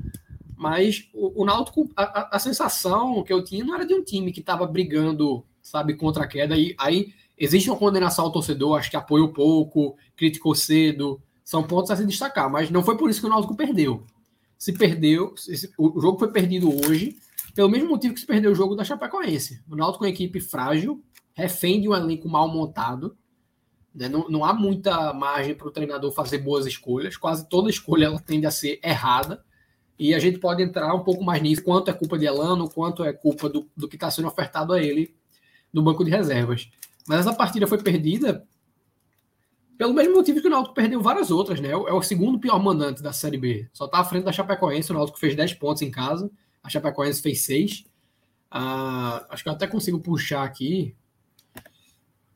Speaker 6: Mas o, o Náutico, a, a, sensação que eu tinha não era de um time que estava brigando, sabe, contra a queda. E aí existe uma condenação ao torcedor, acho que apoiou pouco, criticou cedo. São pontos a se destacar, mas não foi por isso que o Náutico perdeu. Se perdeu, o jogo foi perdido hoje, pelo mesmo motivo que se perdeu o jogo da Chapecoense. O Náutico é uma equipe frágil, refém de um elenco mal montado. Né? Não, não há muita margem para o treinador fazer boas escolhas. Quase toda escolha ela tende a ser errada. E a gente pode entrar um pouco mais nisso, quanto é culpa de Elano, quanto é culpa do, do que está sendo ofertado a ele no banco de reservas. Mas essa partida foi perdida pelo mesmo motivo que o Náutico perdeu várias outras, né? É o segundo pior mandante da Série B. Só está à frente da Chapecoense, o Náutico fez 10 pontos em casa, a Chapecoense fez 6. Ah, acho que eu até consigo puxar aqui.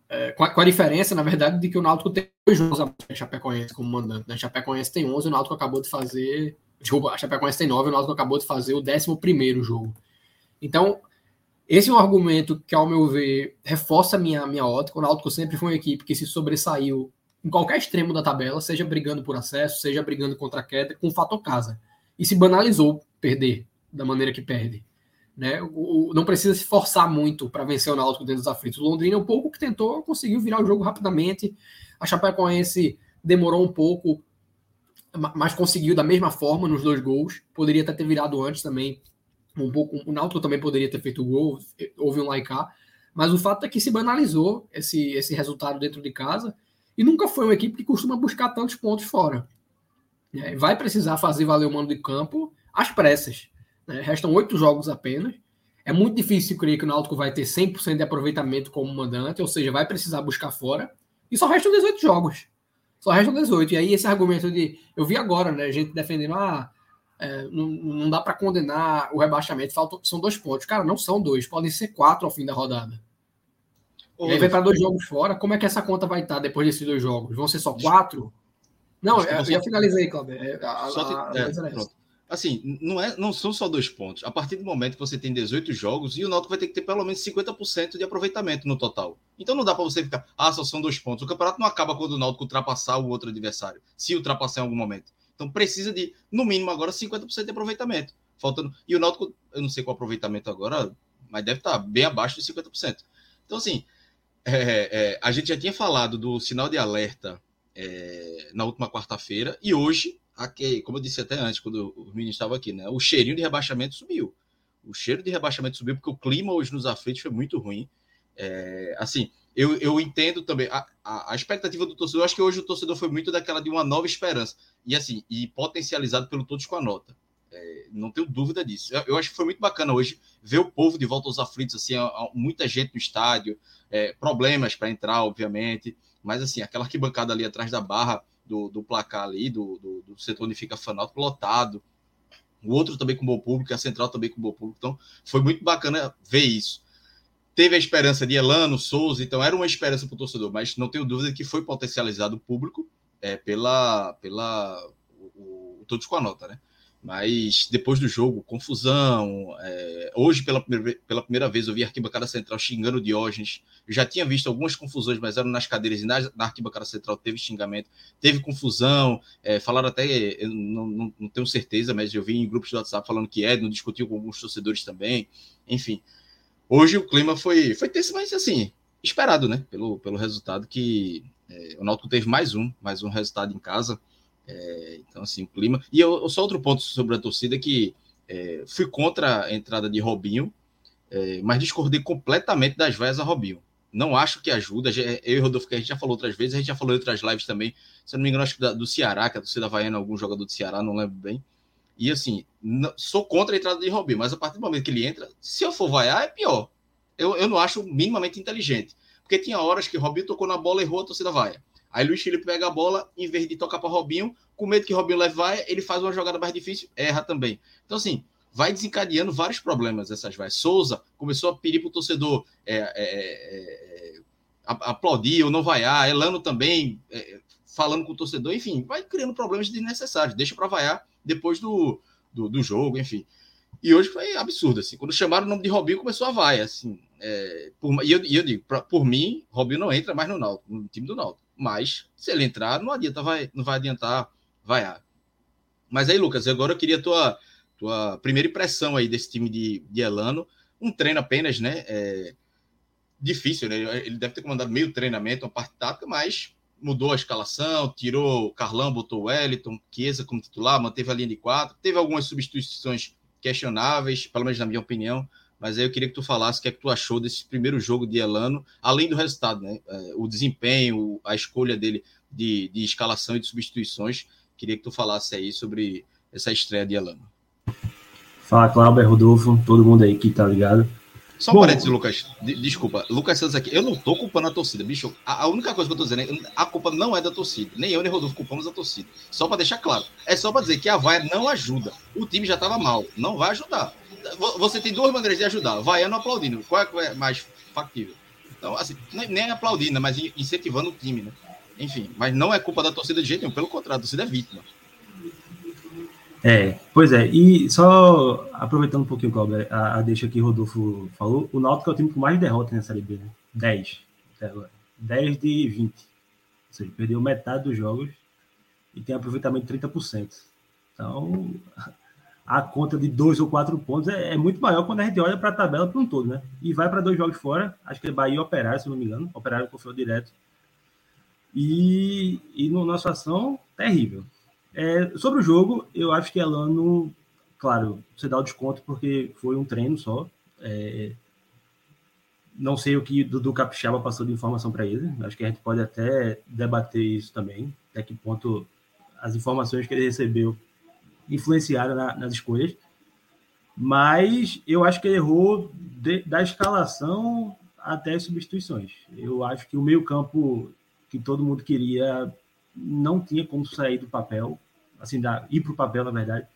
Speaker 6: É, com, a, com, a, diferença, na verdade, de que o Náutico tem dois jogos a Chapecoense como mandante. Né? A Chapecoense tem 11, o Náutico acabou de fazer Desculpa, a Chapecoense tem 9, o Náutico acabou de fazer o 11 jogo. Então, esse é um argumento que, ao meu ver, reforça a minha, minha ótica. O Náutico sempre foi uma equipe que se sobressaiu em qualquer extremo da tabela, seja brigando por acesso, seja brigando contra a queda, com o fator casa. E se banalizou perder da maneira que perde. Né? O, não precisa se forçar muito para vencer o Náutico dentro dos aflitos. O Londrina, um pouco que tentou, conseguiu virar o jogo rapidamente. A Chapecoense demorou um pouco, mas conseguiu da mesma forma nos dois gols. Poderia até ter virado antes também. Um pouco, o Náutico também poderia ter feito o gol, houve um laicar. Mas o fato é que se banalizou esse, esse resultado dentro de casa e nunca foi uma equipe que costuma buscar tantos pontos fora. É, vai precisar fazer valer o mando de campo às pressas. Né? Restam oito jogos apenas. É muito difícil crer que o Náutico vai ter 100% de aproveitamento como mandante, ou seja, vai precisar buscar fora. E só restam 18 jogos. Só restam 18. E aí esse argumento de. Eu vi agora, né? Gente defendendo, ah, é, não, não dá para condenar o rebaixamento, faltam, são dois pontos. Cara, não são dois, podem ser quatro ao fim da rodada. Aí vai para dois jogos fora. Como é que essa conta vai estar depois desses dois jogos? Vão ser só quatro? Não, eu, eu já finalizei, Cláudio. É,
Speaker 4: é, assim, não, é, não são só dois pontos. A partir do momento que você tem 18 jogos, e o Náutico vai ter que ter pelo menos 50% de aproveitamento no total. Então não dá para você ficar, ah, só são dois pontos. O campeonato não acaba quando o Náutico ultrapassar o outro adversário, se ultrapassar em algum momento. Então precisa de, no mínimo agora, 50% de aproveitamento. Faltando. E o Náutico, eu não sei qual aproveitamento agora, mas deve estar bem abaixo de 50%. Então, assim, é, é, a gente já tinha falado do sinal de alerta é, na última quarta-feira, e hoje aqui, como eu disse até antes, quando o menino estava aqui, né? O cheirinho de rebaixamento subiu. O cheiro de rebaixamento subiu porque o clima hoje nos aflitos foi muito ruim. É, assim, eu, eu entendo também a, a, a, expectativa do torcedor. Acho que hoje o torcedor foi muito daquela de uma nova esperança e assim e potencializado pelo todos com a nota. É, não tenho dúvida disso. Eu, eu, acho que foi muito bacana hoje ver o povo de volta aos aflitos, assim, a, a, muita gente no estádio, é, problemas para entrar, obviamente, mas assim aquela arquibancada ali atrás da barra do, do placar ali, do, do, do, setor onde fica fanático lotado. O outro também com bom público, a central também com bom público. Então, foi muito bacana ver isso. Teve a esperança de Elano, Souza, então era uma esperança para o torcedor, mas não tenho dúvida que foi potencializado o público é, pela, pela o, o, todos com a nota, né? Mas depois do jogo, confusão. É, hoje, pela primeira, pela primeira vez, eu vi a arquibancada central xingando Diógenes. Eu já tinha visto algumas confusões, mas eram nas cadeiras e na, na arquibancada central teve xingamento, teve confusão. É, falaram até, eu não, não, não, tenho certeza, mas eu vi em grupos do WhatsApp falando que Edno discutiu com alguns torcedores também. Enfim, hoje o clima foi, foi tenso, mas assim, esperado, né? Pelo, pelo resultado que é, o Náutico teve mais um, mais um resultado em casa. É, então, assim, o clima. E eu, só outro ponto sobre a torcida que é, fui contra a entrada de Robinho, é, mas discordei completamente das vaias a Robinho. Não acho que ajuda. Eu e Rodolfo, que a gente já falou outras vezes, a gente já falou em outras lives também. Se eu não me engano, acho que da, do Ceará, que a torcida vaiana, algum jogador do Ceará, não lembro bem. E assim, sou contra a entrada de Robinho, mas a partir do momento que ele entra, se eu for vaiar, é pior. Eu, eu não acho minimamente inteligente. Porque tinha horas que Robinho tocou na bola, errou, a torcida vaia. Aí Luiz Felipe pega a bola, em vez de tocar para Robinho, com medo que Robinho leve vai, ele faz uma jogada mais difícil, erra também. Então, assim, vai desencadeando vários problemas essas vai. Souza começou a pedir para o torcedor é, é, é, é aplaudir ou não vaiar, Elano também é, falando com o torcedor, enfim, vai criando problemas desnecessários, deixa para vaiar depois do, do, do, jogo, enfim. E hoje foi absurdo, assim, quando chamaram o nome de Robinho, começou a vaia, assim, é, por, e, eu, e eu digo, pra, por mim, Robinho não entra mais no, no time do Náutico Mas se ele entrar, não adianta, vai, não vai adiantar vaiar. Mas aí, Lucas, agora eu queria a tua, tua primeira impressão aí desse time de, de Elano. Um treino apenas, né? É, difícil, né? Ele deve ter comandado meio treinamento, uma parte tática, mas mudou a escalação, tirou o Carlão, botou o Wellington, Chiesa como titular, manteve a linha de quatro, teve algumas substituições questionáveis, pelo menos na minha opinião, mas aí eu queria que tu falasse o que é que tu achou desse primeiro jogo de Elano, além do resultado, né? É, o desempenho, a escolha dele de, de escalação e de substituições. Queria que tu falasse aí sobre essa estreia de Elano.
Speaker 3: Fala, Cláudio, Rodolfo, todo mundo aí que tá ligado.
Speaker 4: Só um parênteses, Lucas. De, desculpa. Lucas Santos aqui. Eu não tô culpando a torcida, bicho. A, a, única coisa que eu tô dizendo é a culpa não é da torcida. Nem eu, nem Rodolfo culpamos a torcida. Só para deixar claro. É só para dizer que a vaia não ajuda. O time já tava mal. Não vai ajudar. Você tem duas maneiras de ajudar. Vaiando ou aplaudindo. Qual é, é mais factível? Então, assim, nem, aplaudindo, mas incentivando o time, né? Enfim, mas não é culpa da torcida de jeito nenhum. Pelo contrário, a torcida é vítima.
Speaker 3: É, pois é, e só aproveitando um pouquinho, Cláudio, a, a deixa que o Rodolfo falou, o Náutico é o time com mais derrotas nessa Série B, né? 10 até agora. 10 de 20. Ou seja, perdeu metade dos jogos e tem aproveitamento de 30%. Então, a conta de dois ou quatro pontos é, é muito maior quando a gente olha para a tabela para um todo, né? E vai para dois jogos fora, acho que é Bahia e Operário, se não me engano. Operário confiou direto. E, e numa situação terrível. É, sobre o jogo, eu acho que Elano, claro, você dá o desconto porque foi um treino só. É, não sei o que Dudu Capixaba passou de informação para ele. Acho que a gente pode até debater isso também, até que ponto as informações que ele recebeu influenciaram na, nas escolhas. Mas eu acho que ele errou de, da escalação até as substituições. Eu acho que o meio-campo que todo mundo queria não tinha como sair do papel assim, da, ir para o papel, na verdade,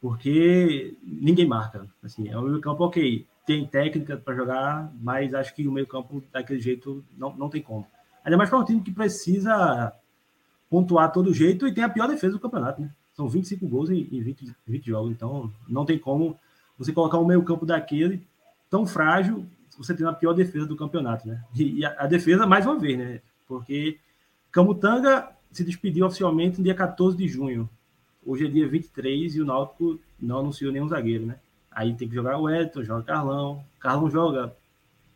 Speaker 3: porque ninguém marca. Assim, é o meio campo, ok, tem técnica para jogar, mas acho que o meio campo, daquele jeito, não, não tem como. Ainda mais para um time que precisa pontuar todo jeito e tem a pior defesa do campeonato, né? São 25 gols em, em 20, 20 jogos, então não tem como você colocar um meio campo daquele tão frágil, você tem a pior defesa do campeonato, né? E, e a, a, defesa, mais uma vez, né? Porque Camutanga se despediu oficialmente no dia 14 de junho. Hoje é dia 23 e o Náutico não anunciou nenhum zagueiro, né? Aí tem que jogar o Elton, joga Carlão. Carlão joga,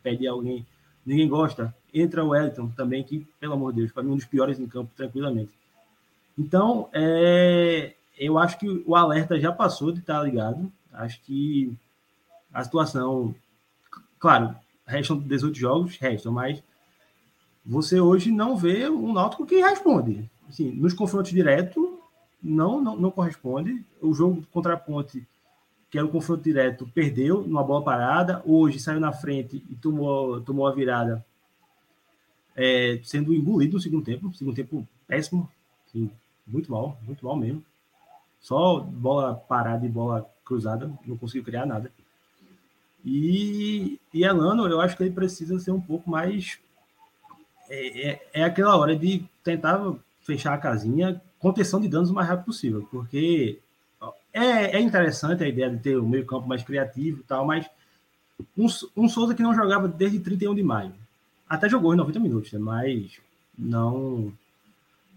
Speaker 3: pede alguém. Ninguém gosta. Entra o Elton também, que, pelo amor de Deus, para mim, um dos piores em campo, tranquilamente. Então, é, eu acho que o alerta já passou de estar ligado. Acho que a situação. Claro, restam 18 jogos, restam, mas você hoje não vê um Náutico que responde. Assim, nos confrontos diretos, não, não, não corresponde. O jogo contra a Ponte, que era o confronto direto, perdeu numa bola parada. Hoje saiu na frente e tomou, tomou a virada, é, sendo engolido no segundo tempo. Segundo tempo péssimo, assim, muito mal, muito mal mesmo. Só bola parada e bola cruzada, não conseguiu criar nada. E, e Elano, eu acho que ele precisa ser um pouco mais é, é, é, aquela hora de tentar fechar a casinha, contenção de danos o mais rápido possível, porque é, é interessante a ideia de ter o meio campo mais criativo e tal, mas um, um Souza que não jogava desde 31 de maio, até jogou em 90 minutos, né? mas não...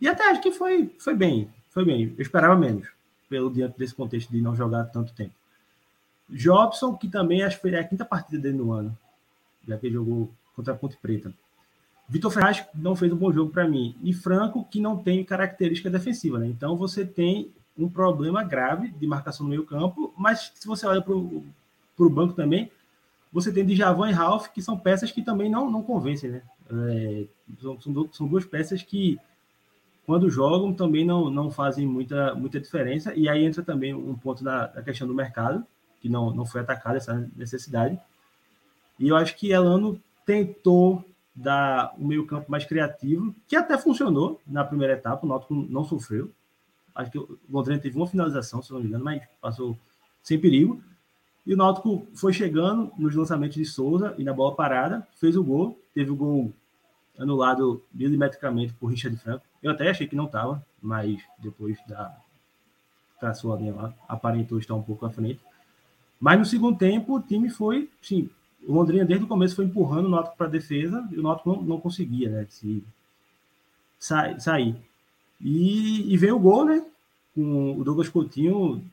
Speaker 3: E até acho que foi, foi bem, foi bem, eu esperava menos, pelo diante desse contexto de não jogar tanto tempo. Jobson, que também acho que foi a quinta partida dele no ano, já que jogou contra a Ponte Preta. Vitor Ferraz não fez um bom jogo para mim. E Franco, que não tem característica defensiva. Né? Então você tem um problema grave de marcação no meio campo, mas se você olha para o banco também, você tem Djavan e Ralph, que são peças que também não, não convencem. Né? É, são, são duas peças que, quando jogam, também não, não fazem muita, muita diferença. E aí entra também um ponto da, da questão do mercado, que não, não foi atacada essa necessidade. E eu acho que Elano tentou dar um meio-campo mais criativo, que até funcionou na primeira etapa, o Náutico não sofreu. Acho que o Londrina teve uma finalização, se não me engano, mas passou sem perigo. E o Náutico foi chegando nos lançamentos de Souza e na bola parada, fez o gol, teve o gol anulado milimetricamente por Richard Franco. Eu até achei que não estava, mas depois da traçou a linha lá, aparentou estar um pouco à frente. Mas no segundo tempo, o time foi, sim, o Londrina desde o começo foi empurrando o Náutico para a defesa e o Náutico não, não conseguia, né? Se, sa sair. E, e veio o gol, né? Com o Douglas Coutinho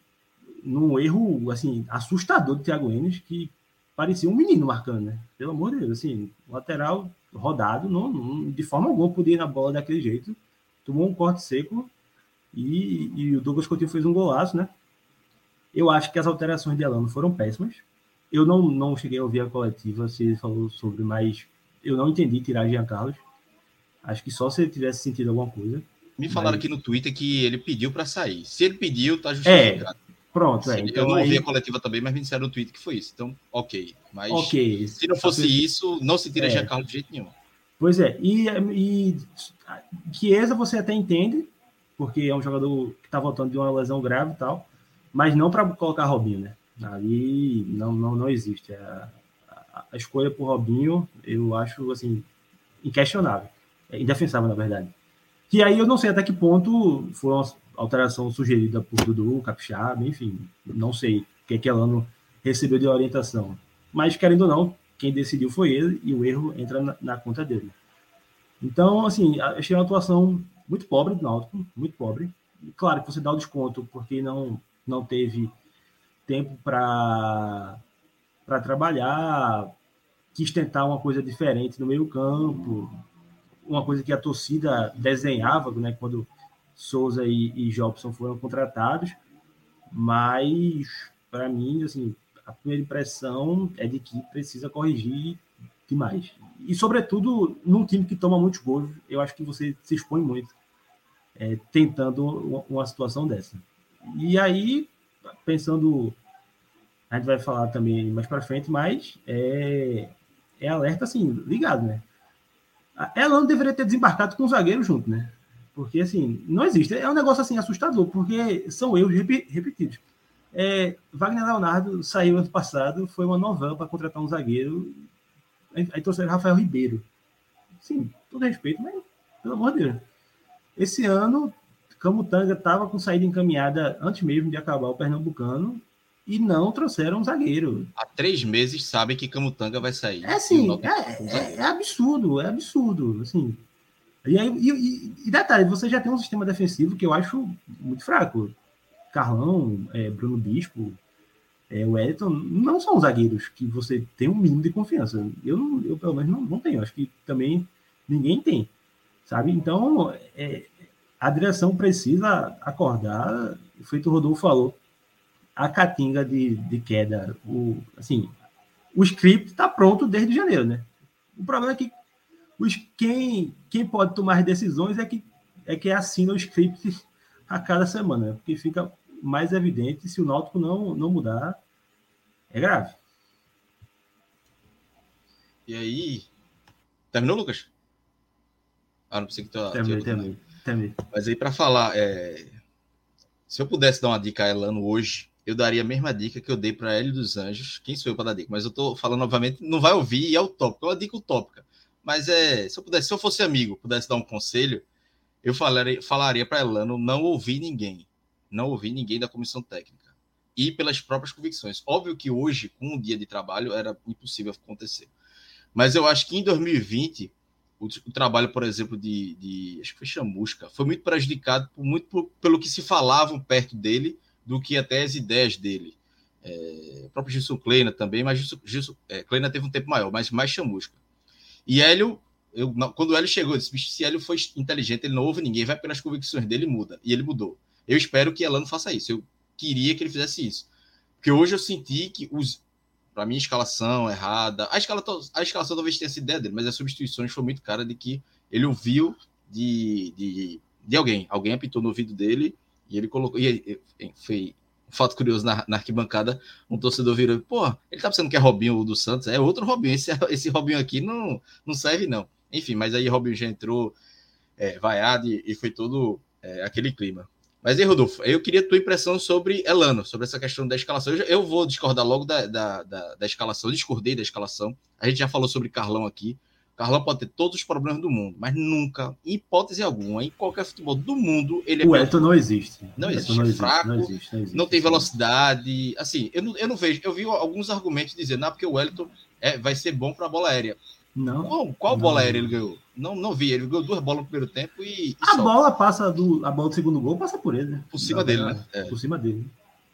Speaker 3: num erro assim assustador do Thiago Enes, que parecia um menino marcando, né? Pelo amor de Deus, assim, lateral rodado, não, não, de forma alguma podia ir na bola daquele jeito. Tomou um corte seco e, e o Douglas Coutinho fez um golaço, né? Eu acho que as alterações de Elano foram péssimas. Eu não, não cheguei a ouvir a coletiva, se ele falou sobre, mas eu não entendi tirar Jean Carlos. Acho que só se ele tivesse sentido alguma coisa.
Speaker 4: Me falaram mas... aqui no Twitter que ele pediu para sair. Se ele pediu, tá justificado.
Speaker 3: É, pronto, é. Então,
Speaker 4: eu não ouvi a coletiva também, mas me disseram no Twitter que foi isso. Então, ok. Mas okay. se não fosse isso, não se tira é. Jean Carlos de jeito nenhum.
Speaker 3: Pois é. E, e Chiesa você até entende, porque é um jogador que está voltando de uma lesão grave e tal, mas não para colocar Robinho, né? Ali não, não, não existe. A, a, a escolha por Robinho, eu acho assim, inquestionável. É indefensável, na verdade. E aí eu não sei até que ponto foi uma alteração sugerida por Dudu, Capixaba, enfim, não sei o que, é que Elano recebeu de orientação. Mas, querendo ou não, quem decidiu foi ele e o erro entra na, na conta dele. Então, assim, achei uma atuação muito pobre do Náutico, muito pobre. Claro que você dá o desconto porque não, não teve tempo para trabalhar, quis tentar uma coisa diferente no meio campo, uma coisa que a torcida desenhava, né, quando Souza e, e Jobson foram contratados, mas para mim, assim, a primeira impressão é de que precisa corrigir demais. E, sobretudo, num time que toma muitos gols, eu acho que você se expõe muito é, tentando uma, situação dessa. E aí, pensando, a gente vai falar também mais para frente, mas é, é alerta assim, ligado, né? Ela não deveria ter desembarcado com o zagueiro junto, né? Porque assim, não existe. É um negócio assim assustador, porque são erros repetidos. É, Wagner Leonardo saiu ano passado, foi uma novela para contratar um zagueiro. Aí trouxeram Rafael Ribeiro. Sim, todo respeito, mas pelo amor de Deus. Esse ano, Camutanga estava com saída encaminhada antes mesmo de acabar o Pernambucano e não trouxeram um zagueiro.
Speaker 4: Há três meses sabem que Camutanga vai sair.
Speaker 3: É sim, é, é, é, absurdo, é absurdo. Assim. E, aí, e, e, detalhe, você já tem um sistema defensivo que eu acho muito fraco. Carlão, é, Bruno Bispo, é, o Edson, não são zagueiros que você tem um mínimo de confiança. Eu, eu pelo menos, não, não tenho. Acho que também ninguém tem sabe? Então, é, a direção precisa acordar, feito o Rodolfo falou, a catinga de, de queda, o, assim, o script está pronto desde janeiro, né? O problema é que os, quem, quem pode tomar as decisões é que, é que assina o script a cada semana, né? porque fica mais evidente se o Náutico não, não mudar, é grave.
Speaker 4: E aí, terminou, Lucas? Ah, não pensei que tu.
Speaker 3: Também, também, também.
Speaker 4: Mas aí, para falar, é... se eu pudesse dar uma dica a Elano hoje, eu daria a mesma dica que eu dei para Hélio dos Anjos. Quem sou eu para dar dica? Mas eu tô falando novamente, não vai ouvir e é utópico. É uma dica utópica. Mas é, se eu pudesse, se eu fosse amigo, pudesse dar um conselho, eu falaria, falaria para Elano não ouvir ninguém. Não ouvir ninguém da comissão técnica. E pelas próprias convicções. Óbvio que hoje, com um dia de trabalho, era impossível acontecer. Mas eu acho que em 2020 o, o, trabalho, por exemplo, de, de, acho que foi Chamusca, foi muito prejudicado por, muito por, pelo que se falavam perto dele do que até as ideias dele. É, o próprio Gilson Kleina também, mas Gilson, Gilson é, Kleina teve um tempo maior, mas mais Chamusca. E Hélio, eu, quando o Hélio chegou, eu disse, se Hélio foi inteligente, ele não ouve ninguém, vai pelas convicções dele e muda. E ele mudou. Eu espero que Elano faça isso. Eu queria que ele fizesse isso. Porque hoje eu senti que os, para mim, escalação errada. A, escala, a escalação talvez tenha sido ideia dele, mas as substituições foi muito cara de que ele ouviu de, de, de alguém. Alguém apitou no ouvido dele e ele colocou. E, e foi um fato curioso na, na, arquibancada: um torcedor virou, pô, ele tá pensando que é Robinho do Santos. É outro Robinho. Esse, esse Robinho aqui não, não serve, não. Enfim, mas aí Robinho já entrou é, vaiado e, e foi todo é, aquele clima. Mas aí, Rodolfo, eu queria a tua impressão sobre Elano, sobre essa questão da escalação. Eu, eu vou discordar logo da, da, da, da, escalação, eu discordei da escalação. A gente já falou sobre Carlão aqui. Carlão pode ter todos os problemas do mundo, mas nunca, em hipótese alguma, em qualquer futebol do mundo, ele é.
Speaker 3: O Elton não existe.
Speaker 4: Não existe, não é fraco, não, existe, não, existe, não tem velocidade. Assim, eu não, eu não vejo. Eu vi alguns argumentos dizendo, ah, porque o Elton é, vai ser bom para a bola aérea.
Speaker 5: Não.
Speaker 4: Qual, qual
Speaker 5: não.
Speaker 4: bola aérea ele ganhou? Não, não vi. Ele ganhou duas bolas no primeiro tempo e. e
Speaker 5: A
Speaker 4: só.
Speaker 5: bola passa do. A bola do segundo gol passa por ele, né?
Speaker 4: Por cima
Speaker 5: Na
Speaker 4: dele, né? É.
Speaker 5: Por cima dele.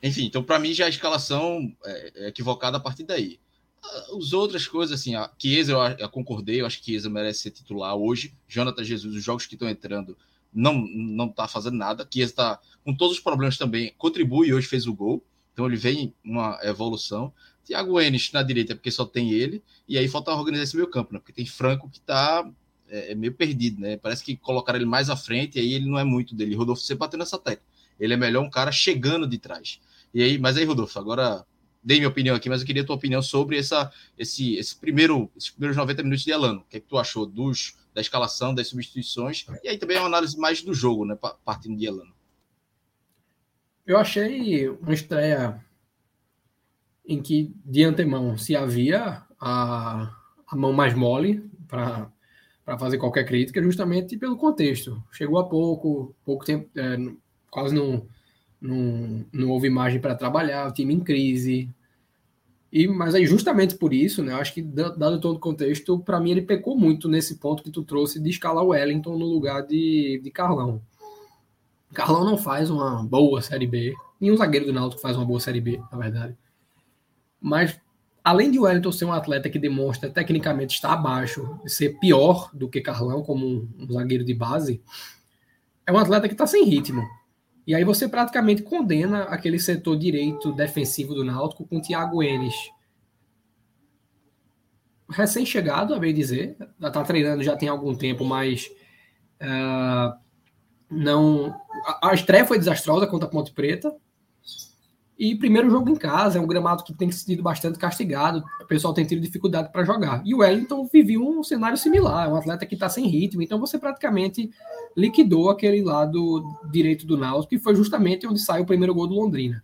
Speaker 4: Enfim, então para mim já a escalação é, é equivocada a partir daí. Ah, Os outras coisas, assim, a Chiesa eu, eu concordei, eu acho que Chiesa merece ser titular hoje. Jonathan Jesus, os jogos que estão entrando, não não tá fazendo nada. Chiesa tá com todos os problemas também, contribui e hoje fez o gol. Então ele vem uma evolução. Thiago Enes na direita, porque só tem ele. E aí falta organizar esse meio campo, né? Porque tem Franco que tá é, é meio perdido, né? Parece que colocaram ele mais à frente e aí ele não é muito dele. Rodolfo você bateu nessa tecla. Ele é melhor um cara chegando de trás. E aí, mas aí, Rodolfo, agora dei minha opinião aqui, mas eu queria a tua opinião sobre essa, esse, esse primeiro, esses primeiros 90 minutos de Elano. O que é que tu achou dos, da escalação, das substituições? E aí também é uma análise mais do jogo, né? pa- Partindo de Elano.
Speaker 6: Eu achei uma estreia em que, de antemão, se havia a, a mão mais mole para fazer qualquer crítica, justamente pelo contexto. Chegou há pouco, pouco tempo, é, quase não, não, não houve imagem para trabalhar, o time em crise. E, mas aí, justamente por isso, né, acho que, da- dado todo o contexto, para mim ele pecou muito nesse ponto que tu trouxe de escalar o Wellington no lugar de, de Carlão. Carlão não faz uma boa Série B. Nenhum zagueiro do Náutico faz uma boa Série B, na verdade. Mas, além de Wellington ser um atleta que demonstra tecnicamente estar abaixo, ser pior do que Carlão como um, zagueiro de base, é um atleta que está sem ritmo. E aí você praticamente condena aquele setor direito defensivo do Náutico com Thiago Enes. Recém-chegado, a bem dizer, está treinando já tem algum tempo, mas ah, não. A, a estreia foi desastrosa contra a Ponte Preta. E primeiro jogo em casa, é um gramado que tem sido bastante castigado. O pessoal tem tido dificuldade para jogar. E o Wellington vivia um cenário similar, é um atleta que está sem ritmo. Então você praticamente liquidou aquele lado direito do Náutico, que foi justamente onde sai o primeiro gol do Londrina.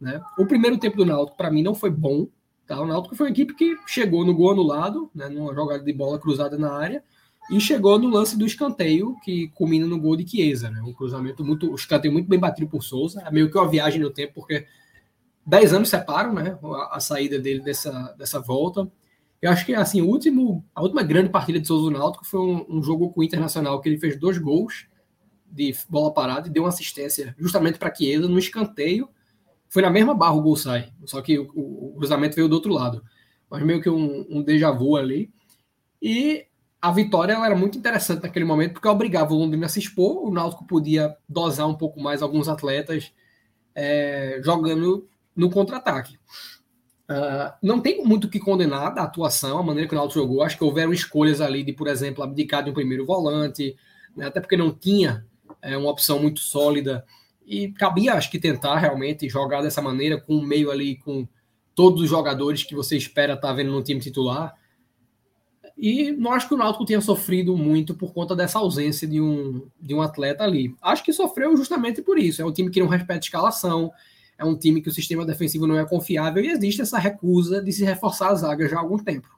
Speaker 6: Né? O primeiro tempo do Náutico, para mim, não foi bom. Tá? O Náutico foi uma equipe que chegou no gol anulado, né? numa jogada de bola cruzada na área, e chegou no lance do escanteio, que culmina no gol de Chiesa. Né? Um cruzamento muito. Escanteio muito bem batido por Souza. É meio que uma viagem no tempo, porque 10 anos separam né? a, a saída dele dessa, dessa volta. Eu acho que assim, o último, a última grande partida de Souza Náutico foi um, um jogo com o Internacional que ele fez dois gols de bola parada e deu uma assistência justamente para Chiesa no escanteio. Foi na mesma barra o gol sai, só que o, o- o cruzamento veio do outro lado. Mas meio que um, um déjà vu ali. E a vitória ela era muito interessante naquele momento porque obrigava o Londrina a se expor, o Náutico podia dosar um pouco mais alguns atletas é, jogando no contra-ataque. Ah, não tem muito o que condenar da atuação, a maneira que o Náutico jogou. Acho que houveram escolhas ali de, por exemplo, abdicar de um primeiro volante, né, até porque não tinha é, uma opção muito sólida. E cabia, acho que, tentar realmente jogar dessa maneira, com o meio ali, com todos os jogadores que você espera estar vendo no time titular. E não acho que o Náutico tenha sofrido muito por conta dessa ausência de um, de um atleta ali. Acho que sofreu justamente por isso. É um time que não respeita a escalação, é um time que o sistema defensivo não é confiável e existe essa recusa de se reforçar a zaga já há algum tempo.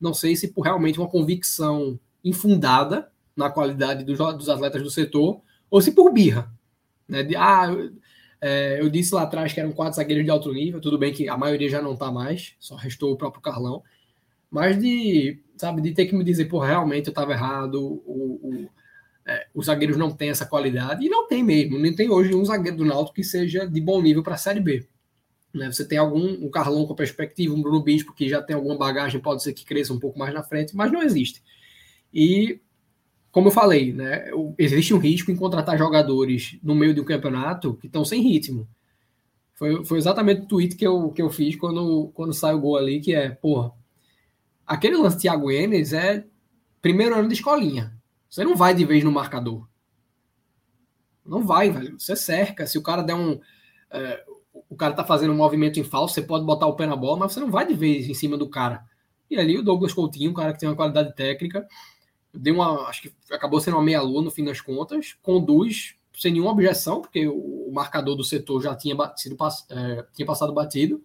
Speaker 6: Não sei se por realmente uma convicção infundada na qualidade dos, dos atletas do setor ou se por birra. Né? De, ah, eu, é, eu disse lá atrás que eram quatro zagueiros de alto nível, tudo bem que a maioria já não está mais, só restou o próprio Carlão, mas de, sabe, de ter que me dizer, pô, realmente eu estava errado, o, o, é, os zagueiros não têm essa qualidade, e não tem mesmo, nem tem hoje um zagueiro do Náutico que seja de bom nível para a Série B. Né? Você tem algum, um Carlão com perspectiva, um Bruno Bispo que já tem alguma bagagem, pode ser que cresça um pouco mais na frente, mas não existe. E, como eu falei, né, existe um risco em contratar jogadores no meio de um campeonato que estão sem ritmo. Foi, foi exatamente o tweet que eu, que eu fiz quando, quando sai o gol ali, que é, porra, aquele lance de Thiago Enes é primeiro ano de escolinha. Você não vai de vez no marcador. Não vai, velho. Você cerca. Se o cara der um. É, o cara tá fazendo um movimento em falso, você pode botar o pé na bola, mas você não vai de vez em cima do cara. E ali o Douglas Coutinho, um cara que tem uma qualidade técnica, deu uma. Acho que acabou sendo uma meia-lua no fim das contas, conduz sem nenhuma objeção, porque o, marcador do setor já tinha, sido, é, tinha passado batido.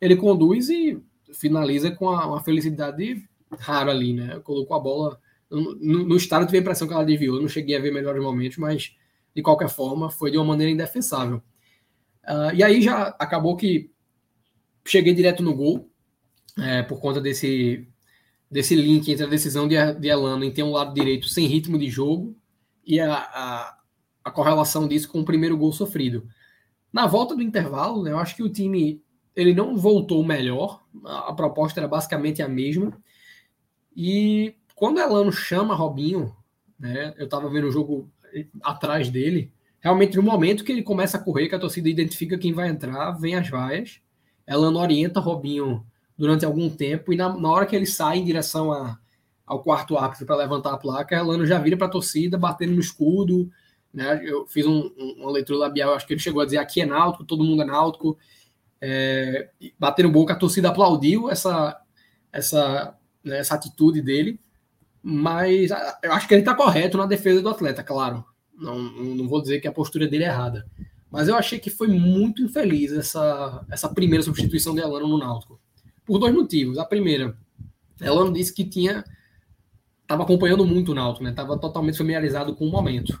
Speaker 6: Ele conduz e finaliza com uma felicidade rara ali, né? Colocou a bola. No, no, estado tive a impressão que ela desviou, não cheguei a ver melhores momentos, mas de qualquer forma foi de uma maneira indefensável. Uh, e aí já acabou que cheguei direto no gol, é, por conta desse, desse link entre a decisão de, de Elano em ter um lado direito sem ritmo de jogo e a, a, a correlação disso com o primeiro gol sofrido. Na volta do intervalo, né, eu acho que o time ele não voltou melhor, a, a proposta era basicamente a mesma. E quando Elano chama Robinho, né, eu estava vendo o jogo atrás dele, realmente no momento que ele começa a correr, que a torcida identifica quem vai entrar, vem as vaias, Elano orienta Robinho durante algum tempo, e na, na hora que ele sai em direção a, ao quarto árbitro para levantar a placa, Elano já vira para a torcida, batendo no escudo, né? Eu fiz um, um, uma leitura labial, acho que ele chegou a dizer aqui é náutico, todo mundo é náutico, é, batendo boca, a torcida aplaudiu essa, essa, né, essa atitude dele, mas eu acho que ele está correto na defesa do atleta, claro. Não, não vou dizer que a postura dele é errada. Mas eu achei que foi muito infeliz essa, essa primeira substituição de Elano no Náutico. Por dois motivos. A primeira, Elano disse que tinha estava acompanhando muito o Náutico, né? Estava totalmente familiarizado com o momento.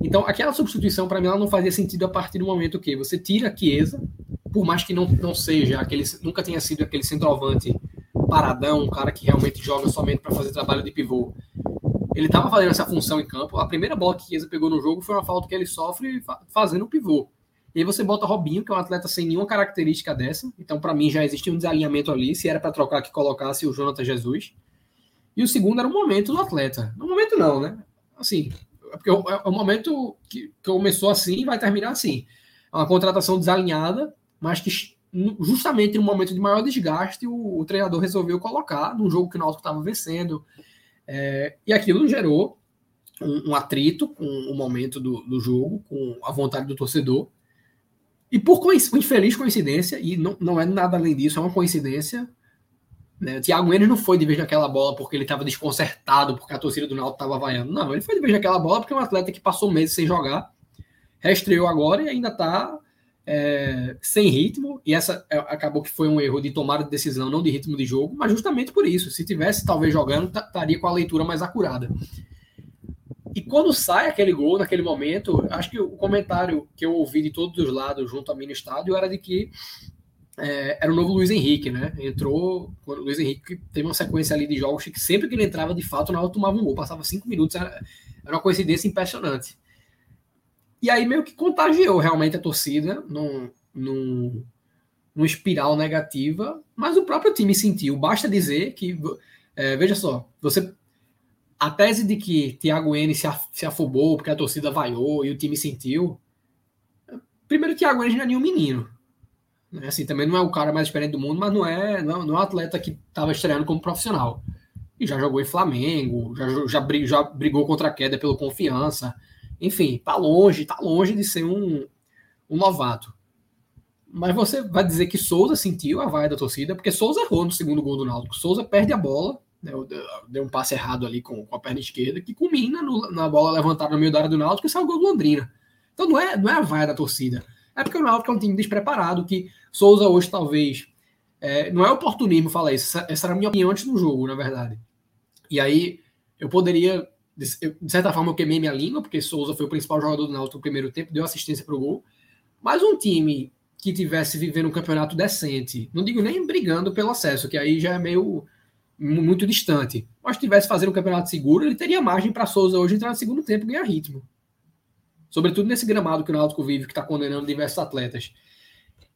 Speaker 6: Então, aquela substituição, para mim, ela não fazia sentido a partir do momento que você tira a Chiesa, por mais que não, não seja aquele, nunca tenha sido aquele centroavante paradão, um cara que realmente joga somente para fazer trabalho de pivô. Ele estava fazendo essa função em campo. A primeira bola que Chiesa pegou no jogo foi uma falta que ele sofre fazendo o pivô. E aí você bota Robinho, que é um atleta sem nenhuma característica dessa. Então, para mim, já existia um desalinhamento ali. Se era para trocar, que colocasse o Jonathan Jesus. E o segundo era o momento do atleta. No momento, não, né? Assim, é porque é o momento que, começou assim e vai terminar assim. É uma contratação desalinhada, mas que justamente no momento de maior desgaste, o, o treinador resolveu colocar num jogo que o Náutico estava vencendo. É, e aquilo gerou um, um, atrito com o momento do, do jogo, com a vontade do torcedor. E por infeliz coincidência, e não, não é nada além disso, é uma coincidência, né? O Thiago Enes não foi de vez naquela bola porque ele estava desconcertado, porque a torcida do Náutico estava vaiando. Não, ele foi de vez naquela bola porque é um atleta que passou meses sem jogar, reestreou agora e ainda está é, sem ritmo. E essa é, acabou que foi um erro de tomada de decisão, não de ritmo de jogo, mas justamente por isso. Se tivesse talvez jogando, estaria com a leitura mais acurada. E quando sai aquele gol naquele momento, acho que o comentário que eu ouvi de todos os lados junto a mim no estádio era de que é, era o novo Luiz Henrique, né? Entrou, o Luiz Henrique teve uma sequência ali de jogos que sempre que ele entrava, de fato, na hora tomava um gol, passava cinco minutos, era, era uma coincidência impressionante. E aí meio que contagiou realmente a torcida num, num, num espiral negativa, mas o próprio time sentiu. Basta dizer que, é, veja só, você a tese de que Thiago N se, se afobou porque a torcida vaiou e o time sentiu. Primeiro, Thiago N já é nenhum menino. Né? Assim, também não é o cara mais experiente do mundo, mas não é, não, não é um atleta que estava estreando como profissional. E já jogou em Flamengo, já, já, já brigou contra a queda pelo confiança. Enfim, tá longe, tá longe de ser um, um novato. Mas você vai dizer que Souza sentiu a vaia da torcida, porque Souza errou no segundo gol do Náutico. Souza perde a bola, né, deu um passe errado ali com, com a perna esquerda, que culmina no, na bola levantada no meio da área do Náutico e sai o gol do Londrina. Então não é, não é a vaia da torcida. É porque o Náutico é um time despreparado, que Souza hoje talvez. É, não é oportunismo falar isso, essa era a minha opinião antes do jogo, na verdade. E aí eu poderia, de certa forma, eu queimei minha língua, porque Souza foi o principal jogador do Náutico no primeiro tempo, deu assistência para o gol. Mas um time que tivesse vivendo um campeonato decente, não digo nem brigando pelo acesso, que aí já é meio muito distante, mas tivesse fazendo um campeonato seguro, ele teria margem para Souza hoje entrar no segundo tempo e ganhar ritmo. Sobretudo nesse gramado que o Náutico vive, que está condenando diversos atletas.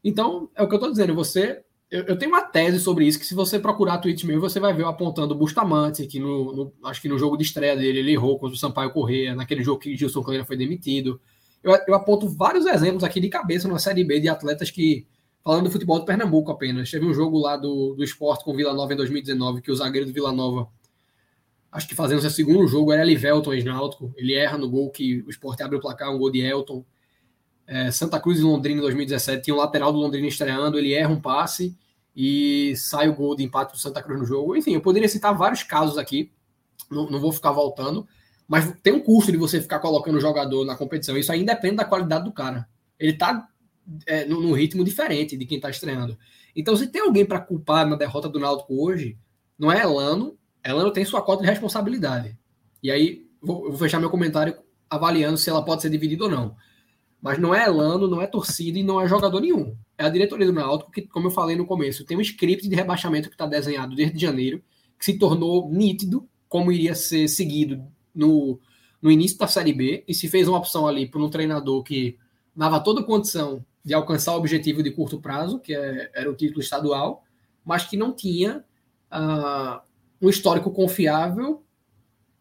Speaker 6: Então, é o que eu estou dizendo. Você, eu, eu, tenho uma tese sobre isso, que se você procurar tweet meu, você vai ver eu apontando o Bustamante, que no, no, acho que no jogo de estreia dele, ele errou contra o Sampaio Correia, naquele jogo que Gilson Kleina foi demitido. Eu, eu, aponto vários exemplos aqui de cabeça na Série B de atletas que, falando do futebol do Pernambuco apenas, teve um jogo lá do, do esporte com o Vila Nova em 2019, que o zagueiro do Vila Nova acho que fazendo seu segundo jogo, era Elivelton ex-náutico. Ele erra no gol que o Sport abre o placar, um gol de Elton. É, Santa Cruz e Londrina em 2017 tinha um lateral do Londrina estreando, ele erra um passe e sai o gol de empate do Santa Cruz no jogo. Enfim, eu poderia citar vários casos aqui, não, não vou ficar voltando, mas tem um custo de você ficar colocando o jogador na competição. Isso aí depende da qualidade do cara. Ele tá é, num ritmo diferente de quem tá estreando. Então, se tem alguém para culpar na derrota do Náutico hoje, não é Elano, ela não tem sua cota de responsabilidade. E aí, vou, vou, fechar meu comentário avaliando se ela pode ser dividida ou não. Mas não é Elano, não é torcida e não é jogador nenhum. É a diretoria do Náutico que, como eu falei no começo, tem um script de rebaixamento que está desenhado desde janeiro, que se tornou nítido como iria ser seguido no, no início da Série B e se fez uma opção ali por um treinador que dava toda condição de alcançar o objetivo de curto prazo, que é, era o título estadual, mas que não tinha uh, um histórico confiável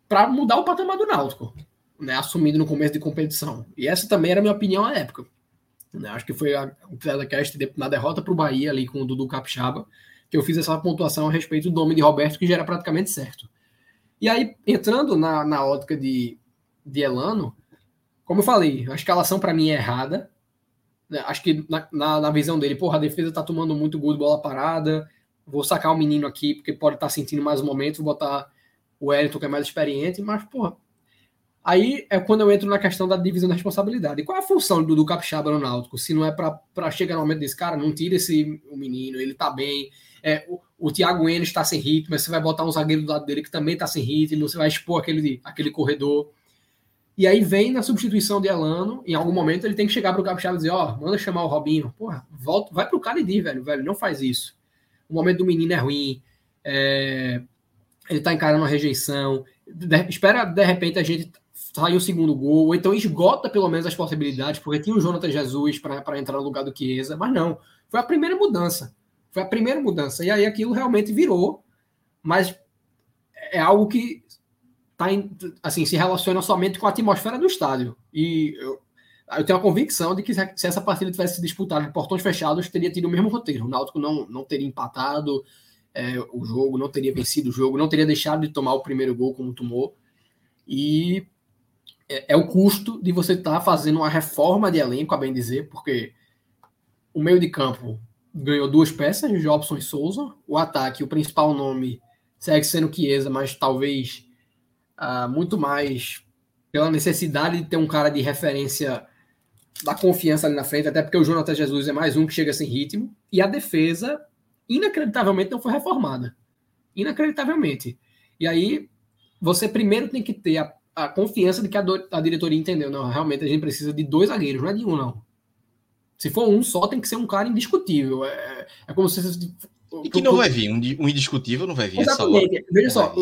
Speaker 6: para mudar o patamar do Náutico, né, assumido no começo de competição. E essa também era a minha opinião à época. Né, acho que foi o telecast na derrota para o Bahia, ali com o Dudu Capixaba, que eu fiz essa pontuação a respeito do nome de Roberto, que já era praticamente certo. E aí, entrando na, na ótica de, de Elano, como eu falei, a escalação para mim é errada. Né, acho que na, na, na, visão dele, porra, a defesa tá tomando muito gol de bola parada. Vou sacar o menino aqui, porque pode estar tá sentindo mais um momento, vou botar o Wellington, que é mais experiente, mas, porra. Aí é quando eu entro na questão da divisão da responsabilidade. Qual é a função do, do Capixaba no Náutico? Se não é para chegar no momento desse cara, não tira esse o menino, ele tá bem. É, o, o Thiago Enes está sem ritmo, você vai botar um zagueiro do lado dele que também está sem ritmo, você vai expor aquele, aquele corredor. E aí vem na substituição de Elano, em algum momento ele tem que chegar para o Capixaba e dizer, ó, oh, manda chamar o Robinho. Porra, volta, vai pro Caridi, velho, velho, não faz isso. O momento do menino é ruim, é... ele tá encarando uma rejeição, de... espera de repente a gente sair o segundo gol, ou então esgota pelo menos as possibilidades, porque tinha o Jonathan Jesus para entrar no lugar do Chiesa, mas não, foi a primeira mudança. Foi a primeira mudança. E aí aquilo realmente virou, mas é algo que tá em, assim, se relaciona somente com a atmosfera do estádio. E eu, eu tenho a convicção de que se essa partida tivesse disputado em portões fechados, teria tido o mesmo roteiro. O Náutico não, não teria empatado é, o jogo, não teria vencido o jogo, não teria deixado de tomar o primeiro gol como tomou. E é, é o custo de você estar tá fazendo uma reforma de elenco, a bem dizer, porque o meio de campo ganhou duas peças, Jobson e Souza. O ataque, o principal nome, segue sendo Chiesa, mas talvez uh, muito mais pela necessidade de ter um cara de referência da confiança ali na frente, até porque o Jonathan Jesus é mais um que chega sem ritmo. E a defesa, inacreditavelmente, não foi reformada. Inacreditavelmente. E aí, você primeiro tem que ter a, a confiança de que a, do, a diretoria entendeu. Não, realmente a gente precisa de dois zagueiros, não é de um, não. Se for um só, tem que ser um cara indiscutível. É, é como se.
Speaker 4: E que não vai vir, um, um indiscutível não vai vir Exatamente. essa hora.
Speaker 6: Veja só,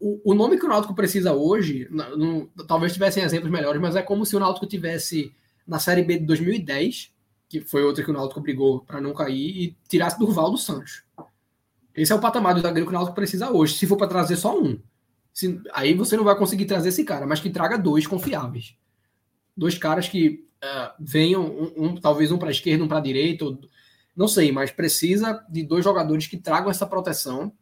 Speaker 6: o, o nome que o Náutico precisa hoje, não, não, talvez tivessem exemplos melhores, mas é como se o Náutico tivesse na Série B de 2010, que foi outra que o Náutico brigou para não cair, e tirasse Durval do Santos. Esse é o patamar do zagueiro que o Náutico precisa hoje. Se for para trazer só um, se, aí você não vai conseguir trazer esse cara, mas que traga dois confiáveis. Dois caras que uh, venham, um, um, talvez um para a esquerda, um para a direita, ou, não sei, mas precisa de dois jogadores que tragam essa proteção,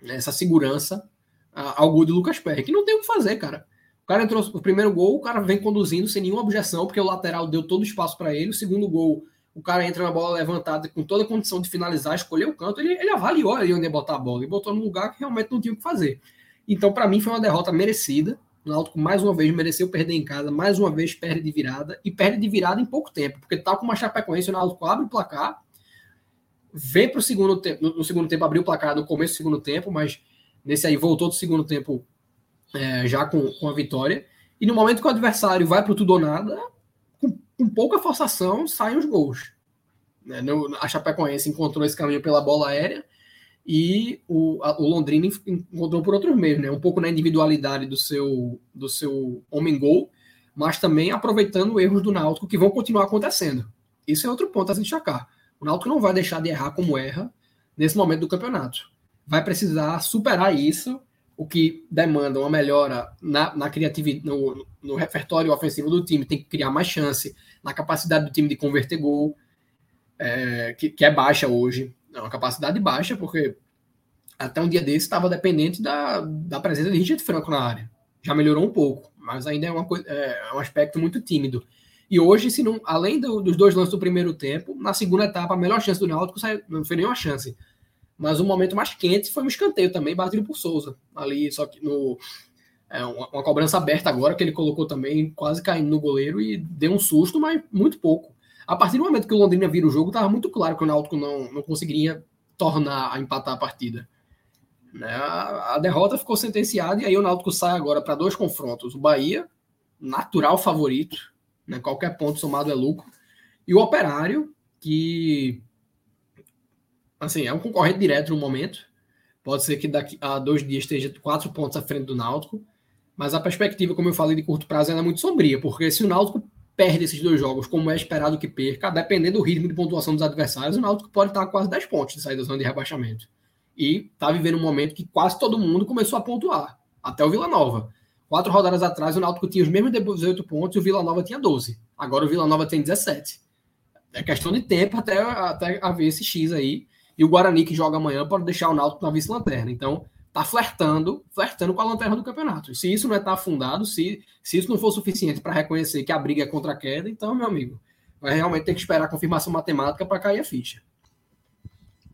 Speaker 6: né, essa segurança ao gol de Lucas Perry, que não tem o que fazer, cara. O cara entrou o primeiro gol, o cara vem conduzindo sem nenhuma objeção, porque o lateral deu todo o espaço para ele. O segundo gol, o cara entra na bola levantada com toda a condição de finalizar, escolheu o canto, ele, ele avaliou ali onde ia botar a bola e botou no lugar que realmente não tinha o que fazer. Então, para mim, foi uma derrota merecida. O Náutico, mais uma vez, mereceu perder em casa, mais uma vez perde de virada, e perde de virada em pouco tempo, porque tá com uma Chapecoense, o Náutico abre o placar, vem para o segundo tempo, no segundo tempo abriu o placar no começo do segundo tempo, mas Nesse aí voltou do segundo tempo é, já com, com a vitória. E no momento que o adversário vai para o tudo ou nada, com, com, pouca forçação, saem os gols. Né? A Chapecoense encontrou esse caminho pela bola aérea e o, a, o Londrina encontrou por outros meios, né? um pouco na individualidade do seu, do seu homem-gol, mas também aproveitando erros do Náutico que vão continuar acontecendo. Isso é outro ponto a se destacar. O Náutico não vai deixar de errar como erra nesse momento do campeonato vai precisar superar isso, o que demanda uma melhora na, na criatividade, no, no repertório ofensivo do time, tem que criar mais chance, na capacidade do time de converter gol, é, que, que, é baixa hoje. É uma capacidade baixa, porque até um dia desse estava dependente da, da presença de Richard Franco na área. Já melhorou um pouco, mas ainda é, uma coisa, é um aspecto muito tímido. E hoje, se não, além do, dos dois lances do primeiro tempo, na segunda etapa, a melhor chance do Náutico não foi nenhuma chance. Mas o momento mais quente foi um escanteio também, batido por Souza. Ali, só que no. É, uma, uma, cobrança aberta agora, que ele colocou também, quase caindo no goleiro e deu um susto, mas muito pouco. A partir do momento que o Londrina vira o jogo, estava muito claro que o Náutico não, não conseguiria tornar a empatar a partida. Né? A, a derrota ficou sentenciada e aí o Náutico sai agora para dois confrontos. O Bahia, natural favorito, né? qualquer ponto somado é lucro. E o Operário, que assim, é um concorrente direto no momento, Pode ser que daqui a dois dias esteja quatro pontos à frente do Náutico, mas a perspectiva, como eu falei, de curto prazo é muito sombria, porque se o Náutico perde esses dois jogos, como é esperado que perca, dependendo do ritmo de pontuação dos adversários, o Náutico pode estar a quase 10 pontos de sair da zona de rebaixamento. E está vivendo um momento que quase todo mundo começou a pontuar, até o Vila Nova. Quatro rodadas atrás, o Náutico tinha os mesmos 18 pontos e o Vila Nova tinha 12. Agora o Vila Nova tem 17. É questão de tempo até, até haver esse X aí. E o Guarani, que joga amanhã, pode deixar o Náutico na vice-lanterna. Então, tá flertando, flertando com a lanterna do campeonato. Se isso não é estar tá afundado, se, se isso não for suficiente para reconhecer que a briga é contra a queda, então, meu amigo, vai realmente ter que esperar a confirmação matemática para cair a ficha.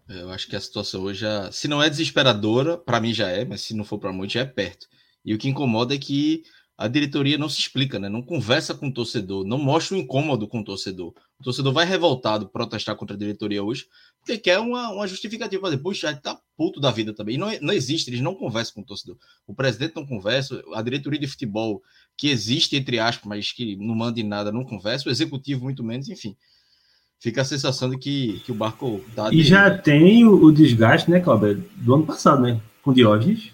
Speaker 4: É, eu acho que a situação hoje, já, se não é desesperadora, para mim já é, mas se não for para muito, já é perto. E o que incomoda é que a diretoria não se explica, né? não conversa com o torcedor, não mostra o incômodo com o torcedor. O torcedor vai revoltado protestar contra a diretoria hoje, porque quer uma, uma justificativa puxa, está puto da vida também. E não, não existe, eles não conversam com o torcedor. O presidente não conversa, a diretoria de futebol, que existe, entre aspas, mas que não manda em nada, não conversa, o executivo muito menos, enfim. Fica a sensação de que, que o barco
Speaker 5: está. E já tem o, o desgaste, né, Cláudio, do ano passado, né? Com Diógenes.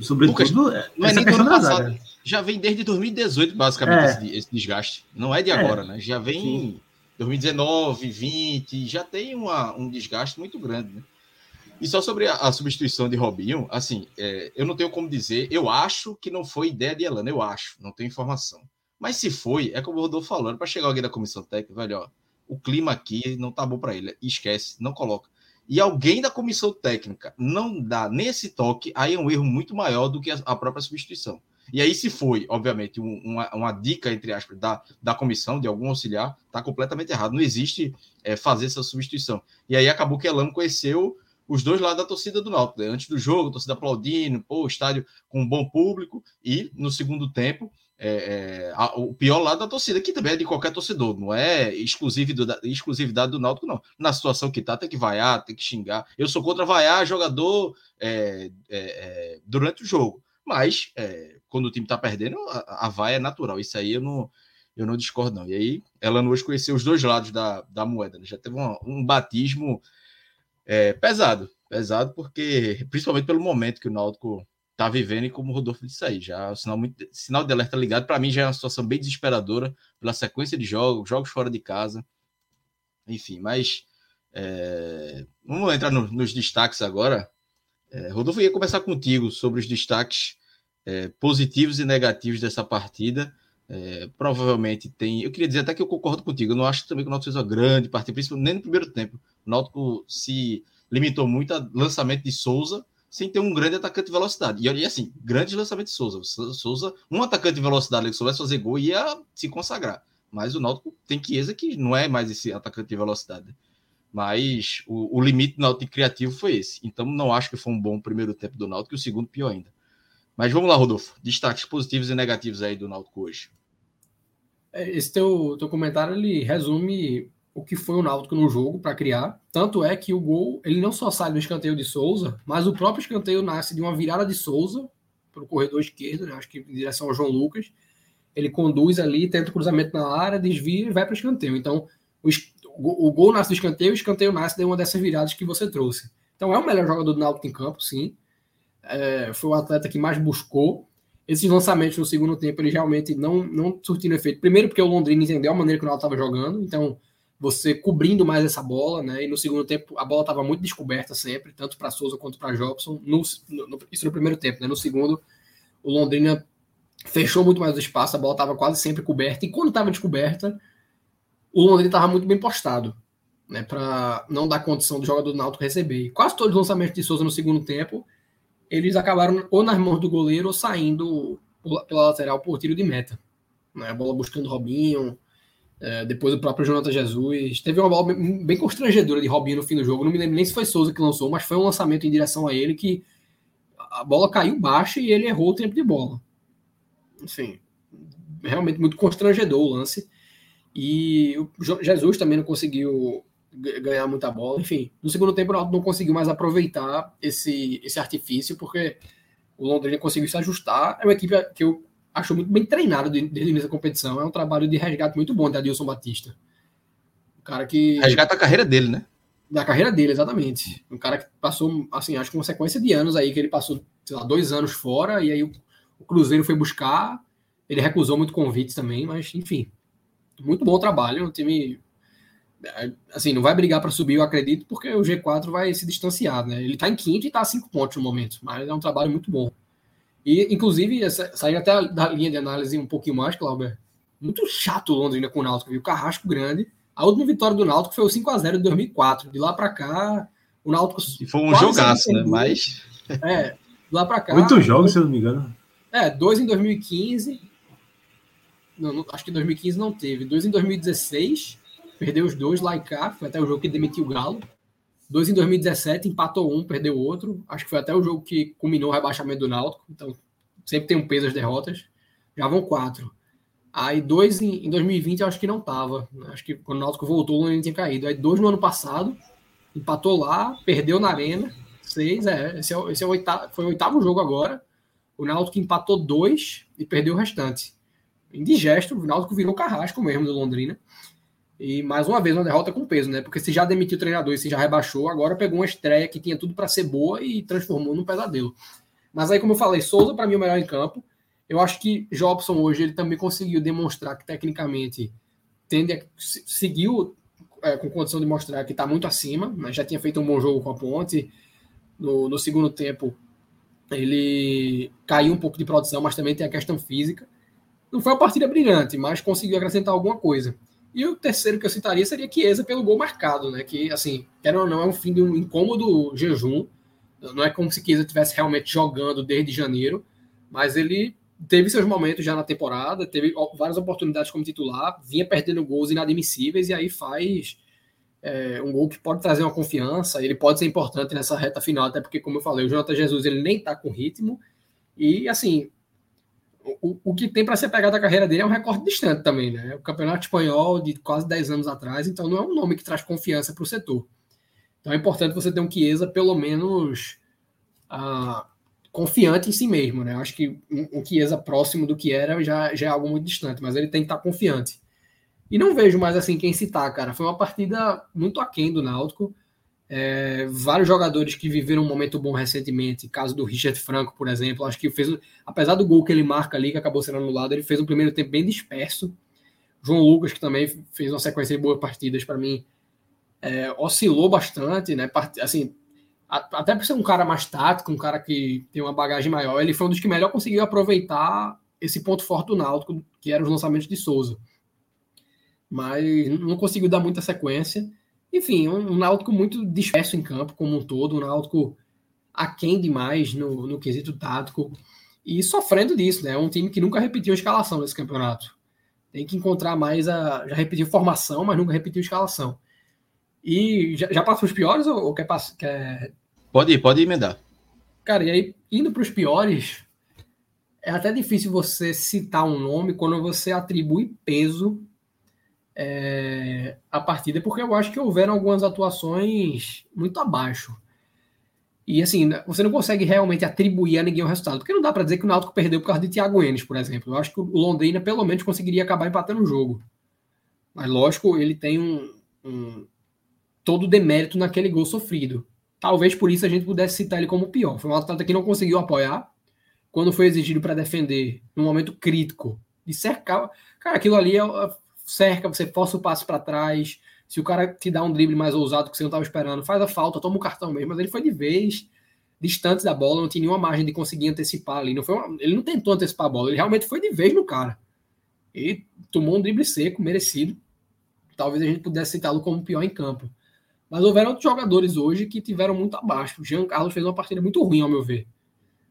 Speaker 5: Sobretudo. Lucas,
Speaker 4: não é nem do ano passado já vem desde 2018, basicamente, é. esse, esse, desgaste. Não é de é. agora, é. né? Já vem Sim. 2019, 20, já tem uma, um desgaste muito grande, né? E só sobre a, a substituição de Robinho, assim, é, eu não tenho como dizer, eu acho que não foi ideia de Elano, eu acho, não tenho informação. Mas se foi, é como o Rodolfo falando, para chegar alguém da comissão técnica, velho, ó, o clima aqui não tá bom para ele, esquece, não coloca. E alguém da comissão técnica não dá nesse toque, aí é um erro muito maior do que a, a própria substituição. E aí, se foi, obviamente, um, uma, uma, dica, entre aspas, da, da comissão, de algum auxiliar, está completamente errado. Não existe é, fazer essa substituição. E aí acabou que Elano conheceu os dois lados da torcida do Náutico. Né? Antes do jogo, a torcida aplaudindo, pô, o estádio com um bom público. E no segundo tempo, é, é, a, o pior lado da torcida, que também é de qualquer torcedor, não é exclusividade, exclusividade do Náutico, não. Na situação que tá, tem que vaiar, tem que xingar. Eu sou contra vaiar jogador é, é, é durante o jogo. Mas é, quando o time está perdendo, a, a vaia é natural. Isso aí eu não, eu não discordo, não. E aí, ela hoje conheceu os dois lados da, da moeda. Né? Já teve um batismo é, pesado. Pesado, porque, principalmente pelo momento que o Náutico está vivendo, e como o Rodolfo disse aí, já o sinal, muito, sinal de alerta ligado, para mim já é uma situação bem desesperadora pela sequência de jogos, jogos fora de casa. Enfim, mas é, vamos entrar no, nos destaques agora. É, Rodolfo, ia conversar contigo sobre os destaques é, positivos e negativos dessa partida. É, provavelmente tem. Eu queria dizer até que eu concordo contigo. Eu não acho também que o Náutico fez uma grande partida, principalmente nem no primeiro tempo. O Náutico se limitou muito a lançamento de Souza, sem ter um grande atacante de velocidade. E, assim, grande lançamento de Souza. Souza, um atacante de velocidade que soubesse fazer gol ia se consagrar. Mas o Náutico tem Chiesa que não é mais esse atacante de velocidade. Mas o, o limite do Náutico criativo foi esse. Então não acho que foi um bom primeiro tempo do Náutico e o segundo pior ainda. Mas vamos lá, Rodolfo. Destaques positivos e negativos aí do Náutico hoje.
Speaker 6: É, esse teu, teu comentário ele resume o que foi o Náutico no jogo para criar. Tanto é que o gol ele não só sai do escanteio de Souza, mas o próprio escanteio nasce de uma virada de Souza para o corredor esquerdo, né? acho que em direção ao João Lucas. Ele conduz ali, tenta o cruzamento na área, desvia e vai para o escanteio. Então, o, o, gol nasce do escanteio, o escanteio nasce de uma dessas viradas que você trouxe. Então é o melhor jogador do Náutico em campo, sim. É, foi o atleta que mais buscou. Esses lançamentos no segundo tempo, ele realmente não, não surtiram efeito. Primeiro porque o Londrina entendeu a maneira que o Náutico estava jogando, então você cobrindo mais essa bola, né? E no segundo tempo a bola estava muito descoberta sempre, tanto para Souza quanto para Jobson. No, no, isso no primeiro tempo, né? No segundo, o Londrina fechou muito mais o espaço, a bola estava quase sempre coberta, e quando estava descoberta, o Londrina estava muito bem postado, né, para não dar condição do jogador do Náutico receber. E quase todos os lançamentos de Souza no segundo tempo, eles acabaram ou nas mãos do goleiro ou saindo pela lateral por tiro de meta. Né, a bola buscando Robinho, é, depois o próprio Jonathan Jesus. Teve uma bola bem, constrangedora de Robinho no fim do jogo. Não me lembro nem se foi Souza que lançou, mas foi um lançamento em direção a ele que a bola caiu baixa e ele errou o tempo de bola. Enfim, realmente muito constrangedor o lance. E o Jesus também não conseguiu ganhar muita bola. Enfim, no segundo tempo não conseguiu mais aproveitar esse, esse artifício, porque o Londrina conseguiu se ajustar. É uma equipe que eu acho muito bem treinada desde o início da competição. É um trabalho de resgate muito bom da Adilson Batista.
Speaker 4: O cara que. Resgata a carreira dele, né?
Speaker 6: Da carreira dele, exatamente. Um cara que passou, assim, acho que uma sequência de anos aí, que ele passou, sei lá, dois anos fora, e aí o, o Cruzeiro foi buscar, ele recusou muito convites também, mas, enfim, muito bom trabalho, um time assim, não vai brigar para subir, eu acredito, porque o G4 vai se distanciar, né? Ele está em quinto e está a cinco pontos no momento, mas é um trabalho muito bom. E, inclusive, sair até da linha de análise um pouquinho mais, Clauber, muito chato o Londrina com o Náutico, viu? Carrasco grande. A última vitória do Náutico foi o 5x0 de 2004. De lá para cá, o Náutico.
Speaker 4: E foi um jogaço, né? Mas.
Speaker 6: É, de lá para cá.
Speaker 5: Oito jogos, se eu não me engano.
Speaker 6: É, dois em 2015. Não, não, acho que 2015 não teve. Dois em 2016 perdeu os dois lá e cá, foi até o jogo que demitiu o Galo. Dois em 2017, empatou um, perdeu outro. Acho que foi até o jogo que culminou o rebaixamento do Náutico. Então, sempre tem um peso as derrotas. Já vão quatro. Aí dois em, em 2020 eu acho que não tava. Acho que quando o Náutico voltou, ele tinha caído. Aí dois no ano passado, empatou lá, perdeu na arena. Seis, é. Esse, é, esse é o oitavo, foi o oitavo jogo agora. O Náutico empatou dois e perdeu o restante. Indigesto, o Náutico virou carrasco mesmo do Londrina. E mais uma vez uma derrota com peso, né? Porque se já demitiu o treinador e se já rebaixou, agora pegou uma estreia que tinha tudo para ser boa e transformou num pesadelo. Mas aí, como eu falei, Souza para mim é o melhor em campo. Eu acho que Jobson hoje ele também conseguiu demonstrar que tecnicamente tende a, seguiu é, com condição de mostrar que está muito acima, mas já tinha feito um bom jogo com a Ponte. No, no segundo tempo ele caiu um pouco de produção, mas também tem a questão física. Não foi uma partida brilhante, mas conseguiu acrescentar alguma coisa. E o terceiro que eu citaria seria Chiesa pelo gol marcado, né? Que, assim, quer ou não, é um fim de um incômodo jejum. Não é como se Chiesa estivesse realmente jogando desde janeiro, mas ele teve seus momentos já na temporada, teve várias oportunidades como titular, vinha perdendo gols inadmissíveis e aí faz é, um gol que pode trazer uma confiança, ele pode ser importante nessa reta final, até porque, como eu falei, o Jonathan Jesus ele nem tá com ritmo e, assim, o, o que tem para ser pegado da carreira dele é um recorde distante também, né? O campeonato espanhol de quase 10 anos atrás, então não é um nome que traz confiança para o setor. Então é importante você ter um Chiesa pelo menos ah, confiante em si mesmo, né? Eu acho que um, um Chiesa próximo do que era já, já é algo muito distante, mas ele tem que estar confiante. E não vejo mais assim quem citar, cara. Foi uma partida muito aquém do Náutico. É, vários jogadores que viveram um momento bom recentemente, caso do Richard Franco, por exemplo, acho que fez, apesar do gol que ele marca ali, que acabou sendo anulado, ele fez um primeiro tempo bem disperso. João Lucas, que também fez uma sequência de boas partidas para mim, é, oscilou bastante, né? Assim, até por ser um cara mais tático, um cara que tem uma bagagem maior, ele foi um dos que melhor conseguiu aproveitar esse ponto forte do Náutico, que era os lançamentos de Souza. Mas não conseguiu dar muita sequência. Enfim, um, um Náutico muito disperso em campo como um todo, um Náutico aquém demais no, no quesito tático e sofrendo disso, né? Um time que nunca repetiu a escalação nesse campeonato. Tem que encontrar mais a. Já repetiu formação, mas nunca repetiu escalação. E já, já passou os piores ou, ou quer, quer.
Speaker 4: Pode ir, pode emendar.
Speaker 6: Cara, e aí, indo para os piores, é até difícil você citar um nome quando você atribui peso é, a partida, porque eu acho que houveram algumas atuações muito abaixo. E assim, você não consegue realmente atribuir a ninguém o resultado, porque não dá para dizer que o Náutico perdeu por causa de Thiago Enes, por exemplo. Eu acho que o Londrina pelo menos conseguiria acabar empatando o jogo. Mas lógico, ele tem um, um todo demérito naquele gol sofrido. Talvez por isso a gente pudesse citar ele como pior. Foi um atleta que não conseguiu apoiar quando foi exigido para defender num momento crítico de cercar. Cara, aquilo ali é, cerca, você força o passe para trás. Se o cara te dá um drible mais ousado que você não estava esperando, faz a falta, toma o cartão mesmo. Mas ele foi de vez distante da bola, não tinha nenhuma margem de conseguir antecipar ali. Não foi uma, ele não tentou antecipar a bola, ele realmente foi de vez no cara. E tomou um drible seco, merecido. Talvez a gente pudesse citá-lo como pior em campo. Mas houveram outros jogadores hoje que tiveram muito abaixo. O Jean Carlos fez uma partida muito ruim, ao meu ver.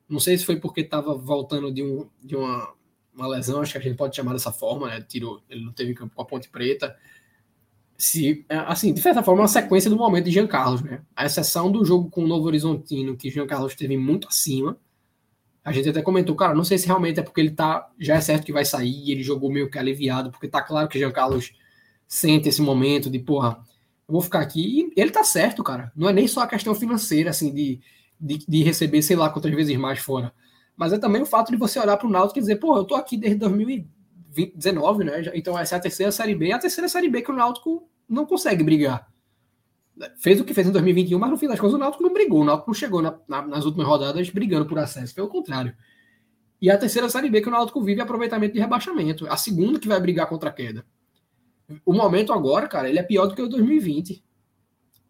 Speaker 6: Não sei se foi porque estava voltando de, um, de uma uma lesão, acho que a gente pode chamar dessa forma, né? Tirou, ele não teve campo com a Ponte Preta. Se, é, assim, de certa forma, é uma sequência do momento de Jean Carlos, né? A exceção do jogo com o Novo Horizontino, que Jean Carlos esteve muito acima. A gente até comentou, cara, não sei se realmente é porque ele tá. Já é certo que vai sair, ele jogou meio que aliviado, porque tá claro que Jean Carlos sente esse momento de, porra, eu vou ficar aqui. E ele tá certo, cara. Não é nem só a questão financeira, assim, de, de, de receber, sei lá, quantas vezes mais fora mas é também o fato de você olhar para o Náutico e dizer, pô, eu tô aqui desde 2019, né? Então essa é a terceira Série B, a terceira Série B que o Náutico não consegue brigar. fez o que fez em 2021, mas no fim das contas o Náutico não brigou. O Náutico não chegou na, na, nas últimas rodadas brigando por acesso, pelo contrário. E a terceira Série B que o Náutico vive é aproveitamento de rebaixamento. A segunda que vai brigar contra a queda. O momento agora, cara, ele é pior do que o 2020.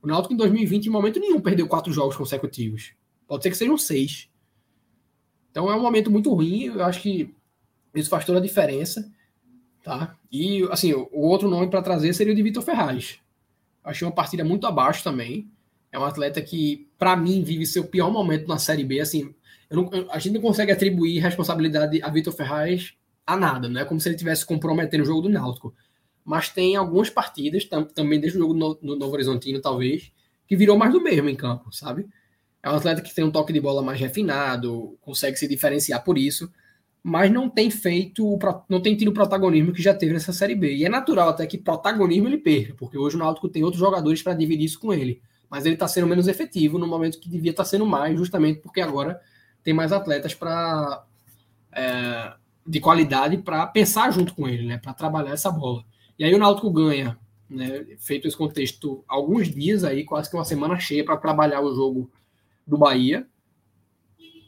Speaker 6: O Náutico em 2020, em momento nenhum, perdeu quatro jogos consecutivos. Pode ser que sejam seis. Então é um momento muito ruim. Eu acho que isso faz toda a diferença. Tá? E, assim, o outro nome para trazer seria o de Vitor Ferraz. Achei uma partida muito abaixo também. É um atleta que, para mim, vive seu pior momento na Série B. Assim, não, a gente não consegue atribuir responsabilidade a Vitor Ferraz a nada. Não é como se ele estivesse comprometendo o jogo do Náutico. Mas tem algumas partidas, tam, também desde o jogo no, no Novo Horizontino, talvez, que virou mais do mesmo em campo, sabe? É um atleta que tem um toque de bola mais refinado, consegue se diferenciar por isso mas não tem feito, não tem tido o protagonismo que já teve nessa Série B. E é natural até que protagonismo ele perca, porque hoje o Náutico tem outros jogadores para dividir isso com ele. Mas ele está sendo menos efetivo no momento que devia estar tá sendo mais, justamente porque agora tem mais atletas para é, de qualidade para pensar junto com ele, né, para trabalhar essa bola. E aí o Náutico ganha, né, feito esse contexto, alguns dias aí, quase que uma semana cheia para trabalhar o jogo do Bahia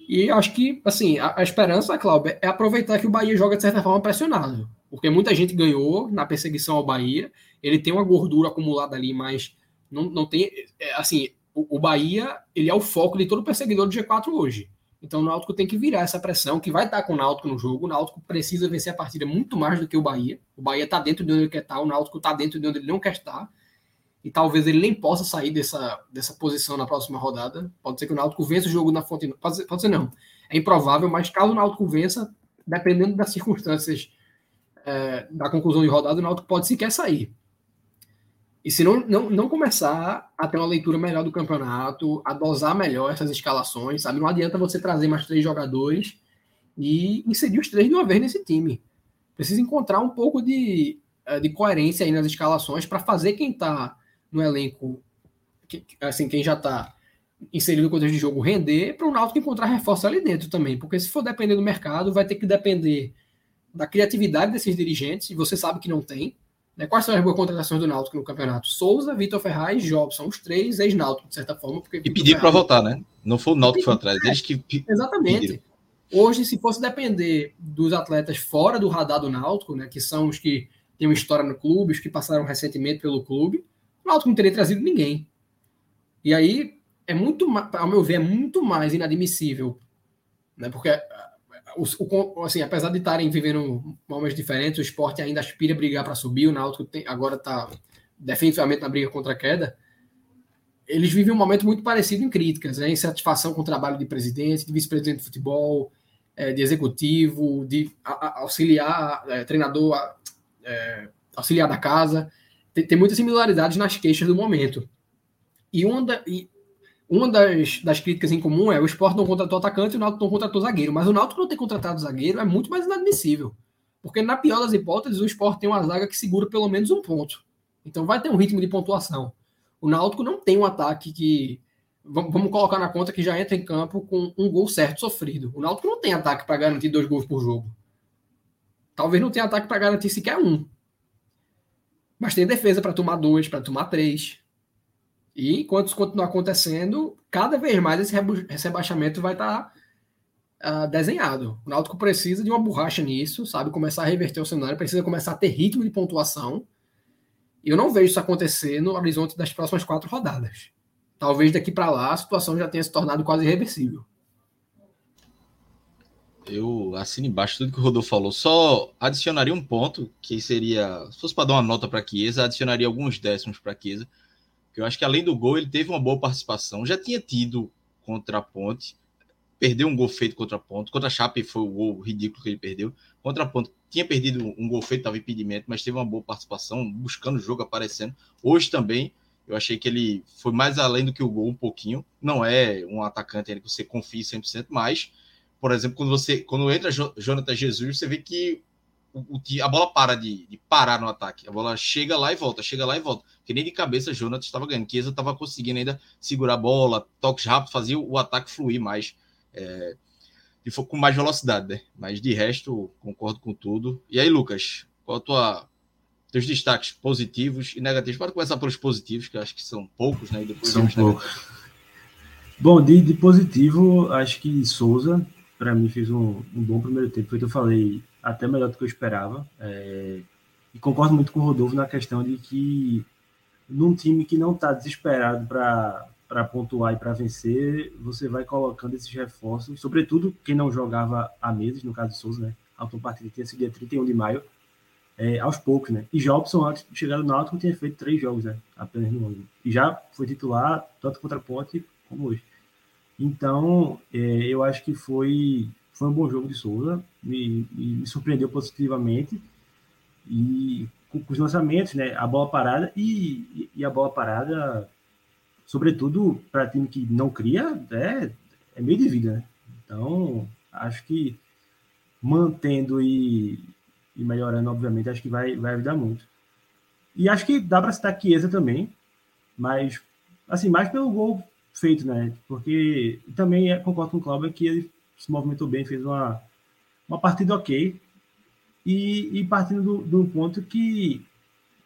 Speaker 6: e acho que, assim, a, a esperança, Cláudio, é aproveitar que o Bahia joga de certa forma pressionado. Porque muita gente ganhou na perseguição ao Bahia. Ele tem uma gordura acumulada ali, mas não, não tem. É, assim, o, o, Bahia ele é o foco de todo perseguidor do G4 hoje. Então o Náutico tem que virar essa pressão, que vai estar com o Náutico no jogo. O Náutico precisa vencer a partida muito mais do que o Bahia. O Bahia está dentro de onde ele quer estar, o Náutico está dentro de onde ele não quer estar e talvez ele nem possa sair dessa, dessa posição na próxima rodada. Pode ser que o Náutico vença o jogo na fonte. Pode ser, pode ser não. É improvável, mas caso o Náutico vença, dependendo das circunstâncias é, da conclusão de rodada, o Náutico pode sequer sair. E se não, não, não começar a ter uma leitura melhor do campeonato, a dosar melhor essas escalações, sabe? Não adianta você trazer mais três jogadores e inserir os três de uma vez nesse time. Precisa encontrar um pouco de, é, de coerência aí nas escalações para fazer quem está no elenco, assim, quem já está inserido no contexto de jogo render, para o Náutico encontrar reforço ali dentro também, porque se for depender do mercado, vai ter que depender da criatividade desses dirigentes, e você sabe que não tem. Né? Quais são as boas contratações do Náutico no campeonato? Souza, Vitor Ferraz, Jobson, os três ex-Náutico, de certa forma. Porque
Speaker 4: e pediram para voltar, né? Não foi o Náutico que foi atrás, eles que
Speaker 6: Exatamente. Pediram. Hoje, se fosse depender dos atletas fora do radar do Náutico, né, que são os que têm uma história no clube, os que passaram recentemente pelo clube, o Náutico não teria trazido ninguém. E aí, é muito, ao meu ver, é muito mais inadmissível, né? Porque o, o, assim, apesar de estarem vivendo momentos diferentes, o esporte ainda aspira a brigar para subir, o Náutico tem, agora está definitivamente na briga contra a queda. Eles vivem um momento muito parecido em críticas, né? insatisfação com o trabalho de presidente, de vice-presidente de futebol, é, de executivo, de auxiliar, é, treinador, é, auxiliar da casa tem, tem muitas similaridades nas queixas do momento. E uma, da, e uma das, das, críticas em comum é o esporte não contratou atacante e o Náutico não contratou zagueiro. Mas o Náutico não ter contratado zagueiro é muito mais inadmissível. Porque, na pior das hipóteses, o esporte tem uma zaga que segura pelo menos um ponto. Então vai ter um ritmo de pontuação. O Náutico não tem um ataque que. Vamos colocar na conta que já entra em campo com um gol certo sofrido. O Náutico não tem ataque para garantir dois gols por jogo. Talvez não tenha ataque para garantir sequer um. Mas tem defesa para tomar dois, para tomar três. E enquanto isso continuar acontecendo, cada vez mais esse rebaixamento vai estar tá, uh, desenhado. O Náutico precisa de uma borracha nisso, sabe? Começar a reverter o cenário, precisa começar a ter ritmo de pontuação. E eu não vejo isso acontecer no horizonte das próximas quatro rodadas. Talvez daqui para lá a situação já tenha se tornado quase irreversível.
Speaker 4: Eu assino embaixo tudo que o Rodolfo falou. Só adicionaria um ponto, que seria. Se fosse para dar uma nota para Chiesa, adicionaria alguns décimos para Chiesa. Que eu acho que além do gol, ele teve uma boa participação. Já tinha tido contra a Ponte. Perdeu um gol feito contra a Ponte. Contra a Chape foi o gol ridículo que ele perdeu. Contra a Ponte tinha perdido um gol feito, estava impedimento, mas teve uma boa participação, buscando o jogo, aparecendo. Hoje também, eu achei que ele foi mais além do que o gol um pouquinho. Não é um atacante que você confie 100%, mas por exemplo, quando você quando entra Jonathan Jesus, você vê que o, o, a bola para de, de, parar no ataque. A bola chega lá e volta, chega lá e volta. Que nem de cabeça Jonathan estava ganhando. Chiesa estava conseguindo ainda segurar a bola, toques rápidos, fazia o ataque fluir mais. É, e for com mais velocidade, né? Mas de resto, concordo com tudo. E aí, Lucas, qual a tua teus destaques positivos e negativos. Pode começar pelos positivos, que acho que são poucos, né? E depois
Speaker 3: são poucos. Bom, de, de, positivo, acho que Souza, para mim, fez um, um, bom primeiro tempo. Foi o que eu falei, até melhor do que eu esperava. É, e concordo muito com o Rodolfo na questão de que num time que não está desesperado para pontuar e para vencer, você vai colocando esses reforços, sobretudo quem não jogava há meses, no caso de Souza, né? A última partida tinha sido dia 31 de maio, é, aos poucos, né? E Jobson, antes de chegar no Náutico, tinha feito três jogos, né? Apenas no ano. E já foi titular, tanto contra a Ponte como hoje. Então, é, eu acho que foi, foi um bom jogo de Souza, me, me surpreendeu positivamente. E com, com, os lançamentos, né? A bola parada e, e a bola parada, sobretudo para time que não cria, é, é meio de vida, né? Então, acho que mantendo e, e melhorando, obviamente, acho que vai, vai ajudar muito. E acho que dá para citar Chiesa também, mas, assim, mais pelo gol feito, né? Porque também é, concordo com o Cláudio que ele se movimentou bem, fez uma, uma partida ok. E, e partindo do, do ponto que,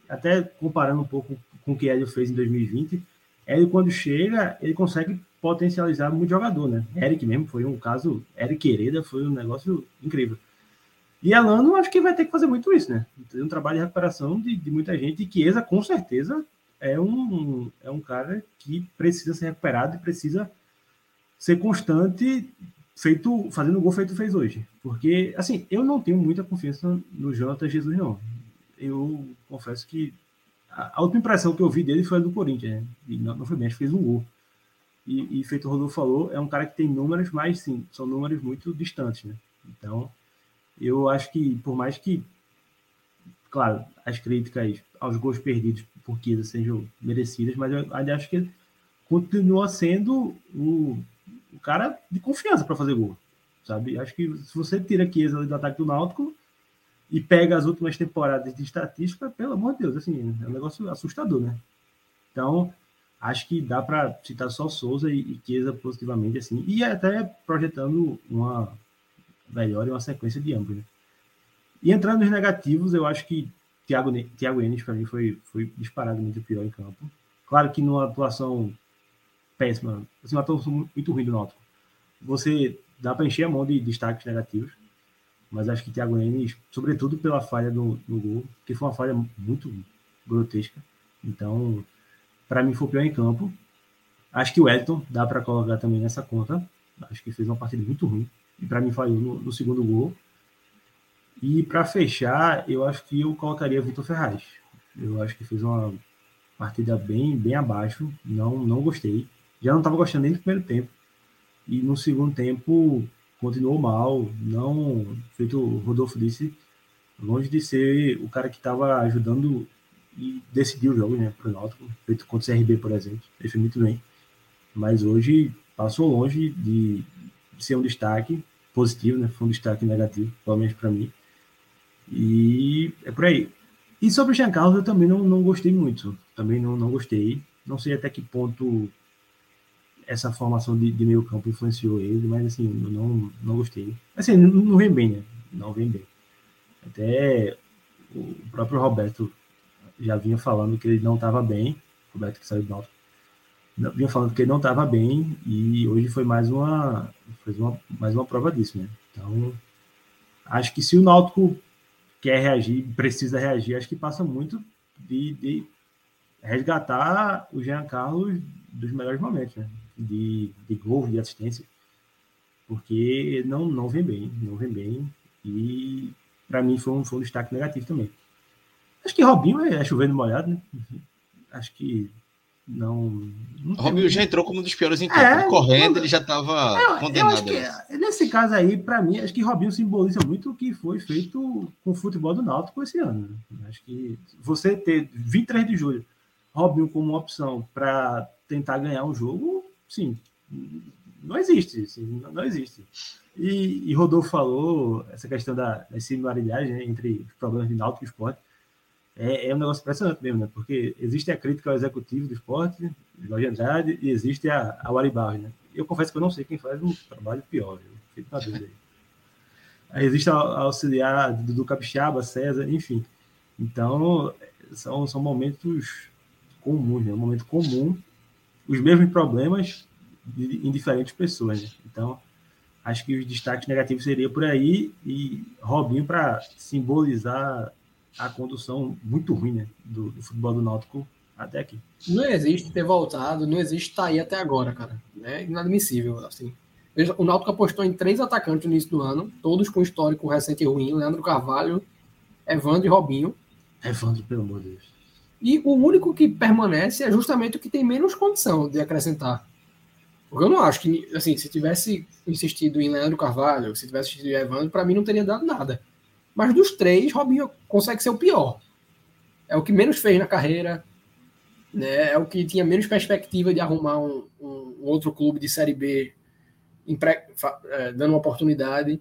Speaker 3: até comparando um pouco com o que ele fez em 2020, ele quando chega, ele consegue potencializar muito jogador, né? Eric mesmo foi um caso, Eric Hereda foi um negócio incrível. E Elano acho que vai ter que fazer muito isso, né? Tem um trabalho de recuperação de, de muita gente, e Chiesa, com certeza, é um, é um cara que precisa ser recuperado e precisa ser constante, feito fazendo o gol feito fez hoje. Porque, assim, eu não tenho muita confiança no Jonathan Jesus, não. Eu confesso que a, última impressão que eu vi dele foi a do Corinthians, né? E não, não foi bem, fez um gol. E, e feito o Rodolfo falou, é um cara que tem números, mas sim, são números muito distantes, né? Então, eu acho que, por mais que, claro, as críticas aos gols perdidos por Kisa sejam merecidas, mas eu acho que continua sendo o, o cara de confiança para fazer gol, sabe? Acho que se você tira Kisa do ataque do Náutico e pega as últimas temporadas de estatística, pelo amor de Deus, assim, é um negócio assustador, né? Então, acho que dá para citar só Souza e, e Chiesa positivamente, assim, e até projetando uma melhor e uma sequência de ambos. Né? E entrando nos negativos, eu acho que Thiago, Thiago Enes, para mim, foi, foi muito pior em campo. Claro que numa atuação péssima, assim, uma atuação muito ruim do Náutico, você dá para encher a mão de destaques negativos, mas acho que Thiago Enes, sobretudo pela falha do, do gol, que foi uma falha muito grotesca, então, para mim, foi pior em campo. Acho que o Elton dá para colocar também nessa conta. Acho que fez uma partida muito ruim e para mim falhou no, no, segundo gol. E para fechar, eu acho que eu colocaria Vitor Ferraz. Eu acho que fez uma partida bem, bem abaixo. Não, não gostei. Já não estava gostando nem do primeiro tempo. E no segundo tempo continuou mal. Não, feito o Rodolfo disse, longe de ser o cara que estava ajudando e decidiu o jogo, né, para o Náutico, feito contra o CRB, por exemplo. Ele fez muito bem. Mas hoje passou longe de, ser um destaque positivo, né? Foi um destaque negativo, pelo menos para mim. E é por aí. E sobre o Jean Carlos, eu também não, não gostei muito. Também não, não gostei. Não sei até que ponto essa formação de, de meio campo influenciou ele, mas assim, não, não gostei. Assim, não, não vem bem, né? Não vem bem. Até o próprio Roberto já vinha falando que ele não estava bem. Roberto que saiu do Náutico vinha falando que ele não estava bem e hoje foi mais uma, foi uma, mais uma prova disso, né? Então, acho que se o Náutico quer reagir, precisa reagir, acho que passa muito de, de resgatar o Jean Carlos dos melhores momentos, né? De, de gol, de assistência, porque não, não vem bem, não vem bem e para mim foi um, foi um destaque negativo também. Acho que Robinho é, é chovendo molhado, né? Acho que não. não
Speaker 4: Romil já entrou como um dos piores em campo. É, correndo, ele já estava é, condenado.
Speaker 3: Que, nesse caso aí, para mim, acho que Robinho simboliza muito o que foi feito com o futebol do Náutico esse ano. Né? Acho que você ter 23 de julho, Robinho como opção para tentar ganhar um jogo, sim, não existe. Assim, não existe. E, e Rodolfo falou essa questão da, da similaridade né, entre os problemas de Náutico e esporte é, é, um negócio impressionante mesmo, né? Porque existe a crítica ao executivo do esporte, Jorge Andrade, e existe a, a Waribar, né? Eu confesso que eu não sei quem faz um trabalho pior, viu? Fico na dúvida aí. aí existe a, a auxiliar do, do Capixaba, César, enfim.
Speaker 5: Então, são, são momentos comuns, né? Um momento comum, os mesmos problemas de, em diferentes pessoas. Né? Então, acho que os destaques negativos seria por aí e Robinho para simbolizar a condução muito ruim né? do, do futebol do Náutico até aqui.
Speaker 6: Não existe ter voltado, não existe estar tá aí até agora, cara. É inadmissível, assim. O Náutico apostou em três atacantes no início do ano, todos com histórico recente e ruim, Leandro Carvalho, Evandro e Robinho.
Speaker 5: Evandro, pelo amor de Deus.
Speaker 6: E o único que permanece é justamente o que tem menos condição de acrescentar. Porque eu não acho que, assim, se tivesse insistido em Leandro Carvalho, se tivesse insistido em Evandro, para mim não teria dado nada. Mas dos três, Robinho consegue ser o pior. É o que menos fez na carreira, né? É o que tinha menos perspectiva de arrumar um, um outro clube de Série B. É, dando uma oportunidade.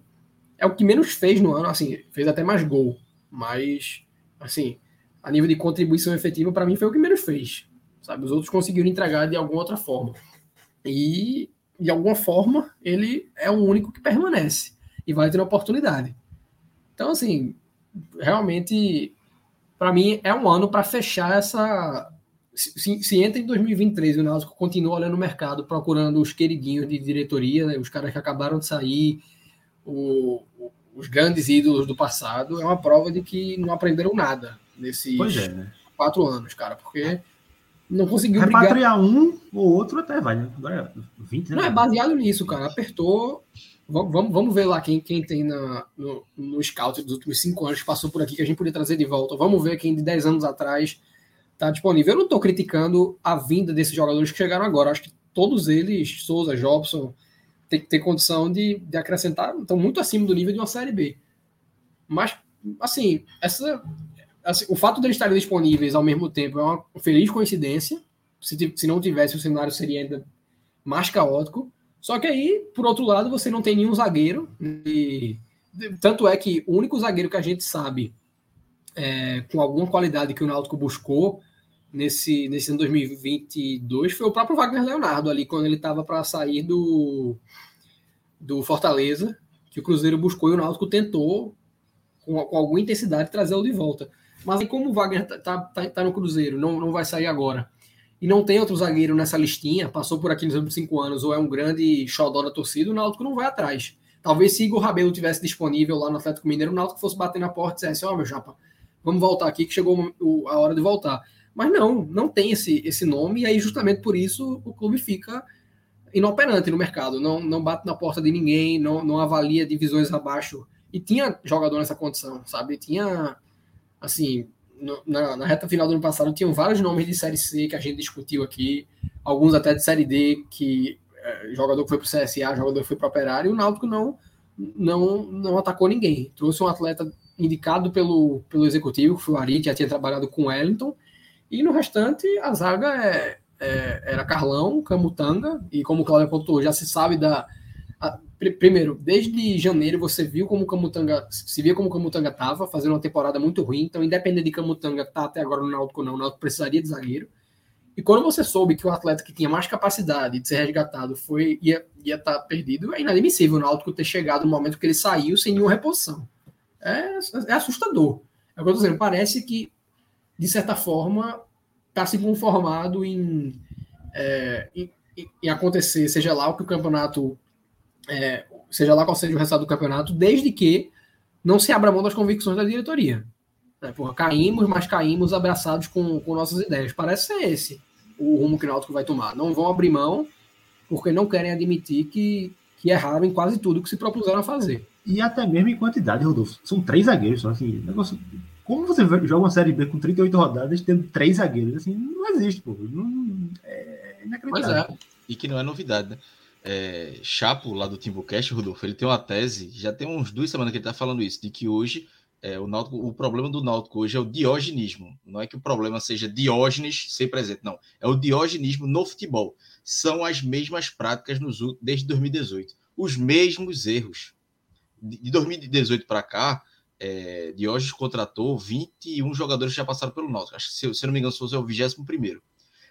Speaker 6: É o que menos fez no ano, assim, fez até mais gol, mas, assim, a nível de contribuição efetiva, para mim foi o que menos fez, sabe? Os outros conseguiram entregar de alguma outra forma. E, de alguma forma, ele é o único que permanece e vai ter oportunidade. Então, assim, realmente, para mim, é um ano para fechar essa, se, se, entra em 2023 e o Náutico continua olhando o mercado, procurando os queridinhos de diretoria, né, os caras que acabaram de sair, o, o, os grandes ídolos do passado, é uma prova de que não aprenderam nada nesses é, né? quatro anos, cara, porque não conseguiu
Speaker 5: Repatriar brigar. um ou outro até vai, né? Agora 20,
Speaker 6: é né? Não, é baseado nisso, cara. Apertou. Vamos, vamos ver lá quem, quem tem na, no, no scout dos últimos cinco anos que passou por aqui que a gente podia trazer de volta. Vamos ver quem de 10 anos atrás está disponível. Eu não estou criticando a vinda desses jogadores que chegaram agora. Acho que todos eles, Souza, Jobson, tem que ter condição de, de acrescentar, estão muito acima do nível de uma Série B. Mas, assim, essa, assim, o fato de eles estarem disponíveis ao mesmo tempo é uma feliz coincidência. Se, se não tivesse, o cenário seria ainda mais caótico. Só que aí, por outro lado, você não tem nenhum zagueiro. E, tanto é que o único zagueiro que a gente sabe é, com alguma qualidade que o Náutico buscou nesse, nesse ano 2022 foi o próprio Wagner Leonardo ali, quando ele estava para sair do, do Fortaleza, que o Cruzeiro buscou e o Náutico tentou, com, com alguma intensidade, trazê-lo de volta. Mas como o Wagner está tá, tá, tá no Cruzeiro, não, não vai sair agora, e não tem outro zagueiro nessa listinha, passou por aqui nos últimos cinco anos, ou é um grande xodó da torcida, o Náutico não vai atrás. Talvez se Igor Rabelo tivesse disponível lá no Atlético Mineiro, o Náutico fosse bater na porta e dissesse, ó, oh, meu chapa, vamos voltar aqui que chegou a hora de voltar. Mas não, não tem esse, esse nome, e aí justamente por isso o clube fica inoperante no mercado, não, não bate na porta de ninguém, não, não avalia divisões abaixo. E tinha jogador nessa condição, sabe? Tinha, assim, na, na, reta final do ano passado, tinham vários nomes de Série C que a gente discutiu aqui, alguns até de Série D, que é, jogador que foi para o CSA, jogador que foi para o Operário, e o Náutico não, não, não atacou ninguém. Trouxe um atleta indicado pelo, pelo executivo, que foi o Ari, que já tinha trabalhado com o Wellington, e no restante, a zaga é, é, era Carlão, Camutanga, e como o Cláudio contou, já se sabe da. Primeiro, desde janeiro você viu como o Camutanga. Se via como o Camutanga estava, fazendo uma temporada muito ruim. Então, independente de Camutanga estar tá até agora no Náutico ou não, o Náutico precisaria de zagueiro. E quando você soube que o atleta que tinha mais capacidade de ser resgatado foi ia estar tá perdido, é inadmissível o Náutico ter chegado no momento que ele saiu sem nenhuma reposição. É, é assustador. É o que eu tô dizendo, parece que de certa forma, está se conformado em, é, em, em, acontecer, seja lá o que o campeonato, é, seja lá qual seja o resultado do campeonato, desde que não se abra mão das convicções da diretoria. É, porra, caímos, mas caímos abraçados com, com nossas ideias. Parece ser esse o rumo que o Náutico vai tomar. Não vão abrir mão porque não querem admitir que, que erraram em quase tudo que se propuseram a fazer.
Speaker 5: E até mesmo em quantidade, Rodolfo. São três zagueiros, só assim, negócio como você joga uma Série B com 38 rodadas tendo três zagueiros? Assim, não existe, pô. Não, é inacreditável.
Speaker 4: É. E que não é novidade, né? É, Chapo, lá do Timbucast, Rodolfo, ele tem uma tese, já tem uns duas semanas que ele está falando isso, de que hoje é, o, Náutico, o problema do Náutico hoje é o diogenismo. Não é que o problema seja Diógenes ser presente, não. É o diogenismo no futebol. São as mesmas práticas nos, desde 2018. Os mesmos erros. De 2018 para cá, é, Diógenes contratou 21 jogadores que já passaram pelo Náutico. Acho que, se, se não me engano, fosse o 21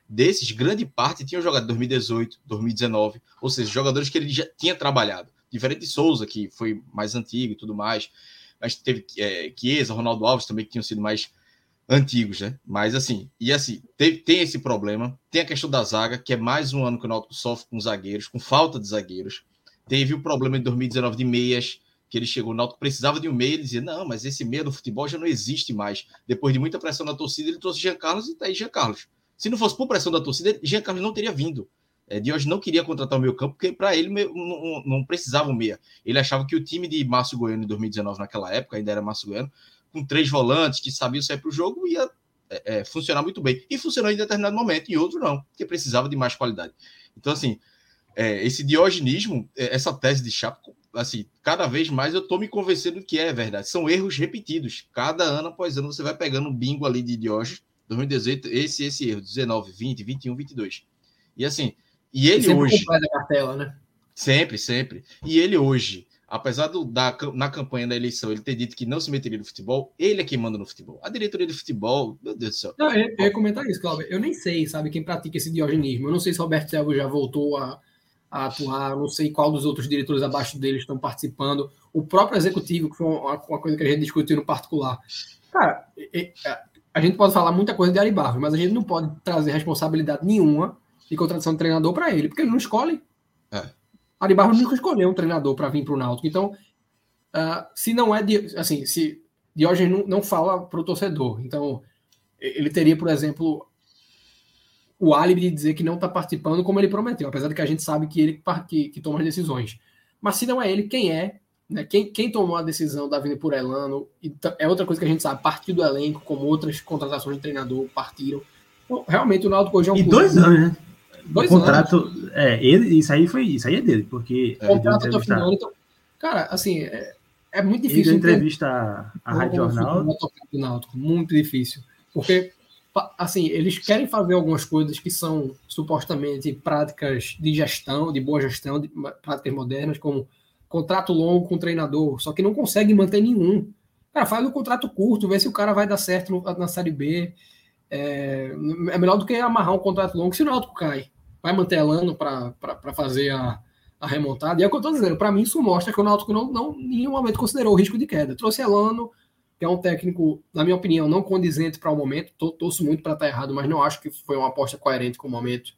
Speaker 4: Desses, grande parte tinham jogado em 2018, 2019, ou seja, jogadores que ele já tinha trabalhado. Diferente de Souza, que foi mais antigo e tudo mais, mas teve é, Chiesa, Ronaldo Alves também, que tinham sido mais, antigos, né? Mas assim, e assim, tem, tem esse problema. Tem a questão da zaga, que é mais um ano que o Náutico sofre com zagueiros, com falta de zagueiros. Teve o problema em 2019 de meias, que ele chegou, o Náutico precisava de um meia, ele dizia, não, mas esse meia do futebol já não existe mais. Depois de muita pressão da torcida, ele trouxe Jean Carlos e tá aí Jean Carlos. Se não fosse por pressão da torcida, Jean Carlos não teria vindo. É, não queria contratar o meio campo, porque para ele não, não, precisava o meia. Ele achava que o time de Márcio Goiano em 2019, naquela época, ainda era Márcio Goiano, com três volantes que sabiam sair para o jogo, ia é, é, funcionar muito bem. E funcionou em determinado momento, em outro não, porque precisava de mais qualidade. Então, assim, é, esse diogenismo, é, essa tese de Chapo, assim, cada vez mais eu estou me convencendo que é verdade. São erros repetidos. Cada ano após ano você vai pegando um bingo ali de Diógenes, 2018, esse esse erro, 19, 20, 21, 22. E assim, e ele sempre hoje.
Speaker 6: Cartela, né?
Speaker 4: Sempre, sempre. E ele hoje, apesar do, da, na campanha da eleição, ele ter dito que não se meteria no futebol, ele é quem manda no futebol. A diretoria de futebol, meu Deus do céu.
Speaker 6: Não, eu, eu ia comentar isso, Cláudio. Eu nem sei, sabe, quem pratica esse diogenismo. Eu não sei se Roberto Selvo já voltou a, a atuar, não sei qual dos outros diretores abaixo dele estão participando. O próprio executivo, que foi uma, uma coisa que a gente discutiu no particular. Cara, a gente pode falar muita coisa de Ari Barros, mas a gente não pode trazer responsabilidade nenhuma de contratação de treinador para ele, porque ele não escolhe. É. Ari Barros nunca escolheu um treinador para vir para o Náutico. Então, uh, se não é. Assim, se Diógenes não, não fala para o torcedor. Então, ele teria, por exemplo, o álibi de dizer que não está participando como ele prometeu, apesar de que a gente sabe que ele que, que toma as decisões. Mas se não é ele, quem é? Né? Quem, quem tomou a decisão da vinda por Elano? É outra coisa que a gente sabe, partir do elenco, como outras contratações de treinador partiram. Então, realmente o Náutico hoje é um
Speaker 5: E dois anos, né? Dois o contrato, anos. é, ele, isso aí foi, isso aí é dele, porque
Speaker 6: o contrato até o final, então, cara, assim, é, é muito difícil.
Speaker 5: Ele deu entrevista à, à Rádio Jornal.
Speaker 6: Náutico, muito difícil, porque assim, eles querem fazer algumas coisas que são supostamente práticas de gestão, de boa gestão, de práticas modernas, como contrato longo com treinador, só que não conseguem manter nenhum. Cara, faz um contrato curto, vê se o cara vai dar certo na Série B. É, é melhor do que amarrar um contrato longo se o Náutico cai vai manter Elano para fazer a, a remontada. E é o que eu estou dizendo, para mim isso mostra que o Náutico não, não em nenhum momento considerou o risco de queda. Trouxe Elano, que é um técnico, na minha opinião, não condizente para o momento. Tô, torço muito para estar tá errado, mas não acho que foi uma aposta coerente com o momento.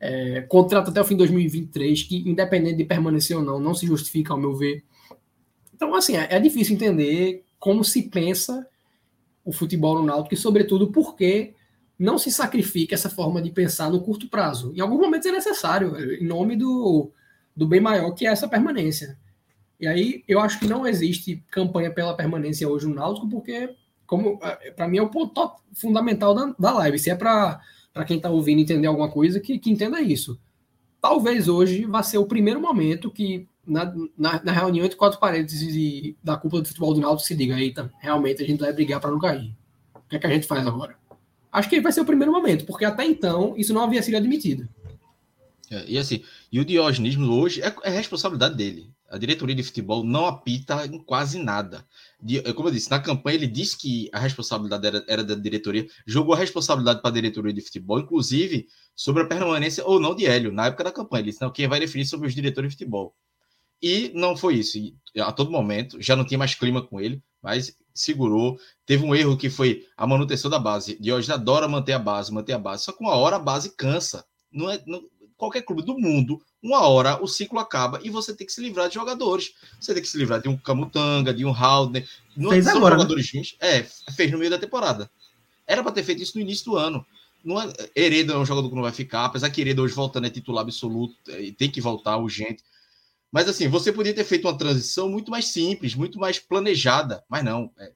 Speaker 6: É, contrato até o fim de 2023, que independente de permanecer ou não, não se justifica, ao meu ver. Então, assim, é, é difícil entender como se pensa o futebol no Náutico e, sobretudo, por que não se sacrifique essa forma de pensar no curto prazo. Em alguns momentos é necessário, em nome do, do bem maior que é essa permanência. E aí eu acho que não existe campanha pela permanência hoje no Náutico, porque, como é, para mim, é o ponto fundamental da, da live. Se é para quem está ouvindo entender alguma coisa, que, que entenda isso. Talvez hoje vá ser o primeiro momento que, na, na, na reunião entre quatro paredes e, da cúpula de futebol do Náutico, se diga: eita, realmente a gente vai brigar para não cair. O que é que a gente faz agora? acho que vai ser o primeiro momento, porque até então isso não havia sido admitido.
Speaker 4: É, e assim, e o diogenismo hoje é, é, responsabilidade dele. A diretoria de futebol não apita em quase nada. É, como eu disse, na campanha ele disse que a responsabilidade era, era da diretoria, jogou a responsabilidade para a diretoria de futebol, inclusive sobre a permanência ou não de Hélio, na época da campanha. Ele disse, não, quem vai definir sobre os diretores de futebol. E não foi isso. E, a todo momento, já não tinha mais clima com ele, mas segurou. Teve um erro que foi a manutenção da base. E hoje adora manter a base, manter a base. Só que uma hora a base cansa. Não é não, qualquer clube do mundo, uma hora o ciclo acaba e você tem que se livrar de jogadores. Você tem que se livrar de um Camutanga, de um Haldner.
Speaker 5: Não fez são agora,
Speaker 4: né? jogadores né? ruins. É, fez no meio da temporada. Era para ter feito isso no início do ano. Não é, Heredo é um jogador que não vai ficar, apesar que Heredo hoje voltando é titular absoluto, é, e tem que voltar urgente. Mas assim, você podia ter feito uma transição muito mais simples, muito mais planejada, mas não. É,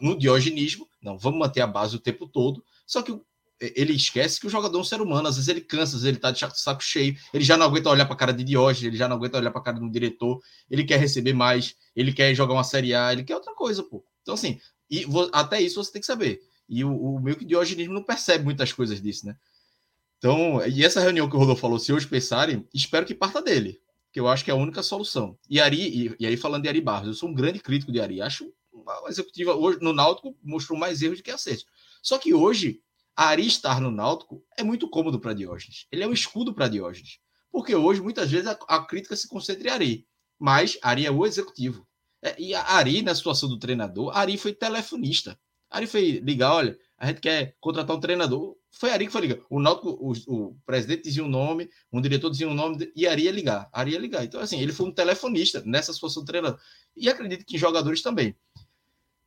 Speaker 4: no diogenismo, não, vamos manter a base o tempo todo. Só que ele esquece que o jogador é um ser humano, às vezes ele cansa, às vezes ele tá de saco cheio, ele já não aguenta olhar para a cara de Diógenes, ele já não aguenta olhar para a cara do diretor, ele quer receber mais, ele quer jogar uma Série A, ele quer outra coisa, pô. Então, assim, e até isso você tem que saber. E o, o meio que diogenismo não percebe muitas coisas disso, né? Então, e essa reunião que o Rodolfo falou, se hoje pensarem, espero que parta dele que eu acho que é a única solução. E Ari, e, e aí falando de Ari Barros, eu sou um grande crítico de Ari. Acho uma executiva hoje no Náutico mostrou mais erros do que acertos. Só que hoje, Ari estar no Náutico é muito cômodo para Diógenes. Ele é um escudo para Diógenes. Porque hoje, muitas vezes, a, a, crítica se concentra em Ari. Mas Ari é o executivo. É, e Ari, na situação do treinador, Ari foi telefonista. Ari foi ligar, olha, a gente quer contratar um treinador. Foi Ari que foi ligar. O Náutico, o, o, presidente dizia um nome, um diretor dizia um nome e Ari ia ligar. Ari ia ligar. Então, assim, ele foi um telefonista nessa situação do treinador. E acredito que em jogadores também.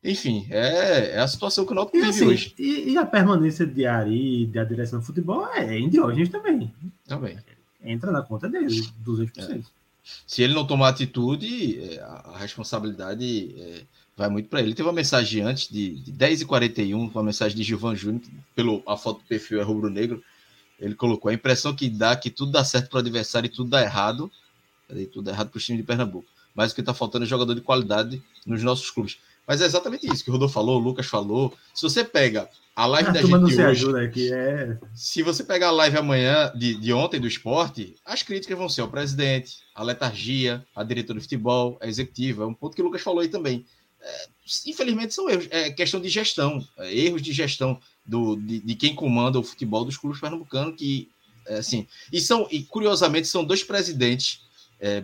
Speaker 4: Enfim, é, é a situação que o Náutico vive assim, hoje.
Speaker 5: E, e, a permanência de Ari, da direção do futebol, é em Diógenes também.
Speaker 4: Também.
Speaker 5: Entra na conta dele, 200%. É.
Speaker 4: Se ele não tomar atitude, é, a responsabilidade é, vai muito para ele. Teve uma mensagem antes de, de 10h41, uma mensagem de Gilvan Júnior, pelo a foto do perfil é rubro-negro. Ele colocou a impressão que dá que tudo dá certo para o adversário e tudo dá errado. Tudo dá errado para o time de Pernambuco. Mas o que está faltando é jogador de qualidade nos nossos clubes. Mas é exatamente isso que o Rodolfo falou, o Lucas falou. Se você pega a live a da gente
Speaker 5: hoje, ajuda aqui, é...
Speaker 4: se você pegar a live amanhã de, de ontem do esporte, as críticas vão ser ao presidente, a letargia, a diretora de futebol, a executiva. É um ponto que o Lucas falou aí também. É, infelizmente são erros, é questão de gestão, é, erros de gestão do, de, de, quem comanda o futebol dos clubes pernambucanos que é, assim e são e curiosamente são dois presidentes é,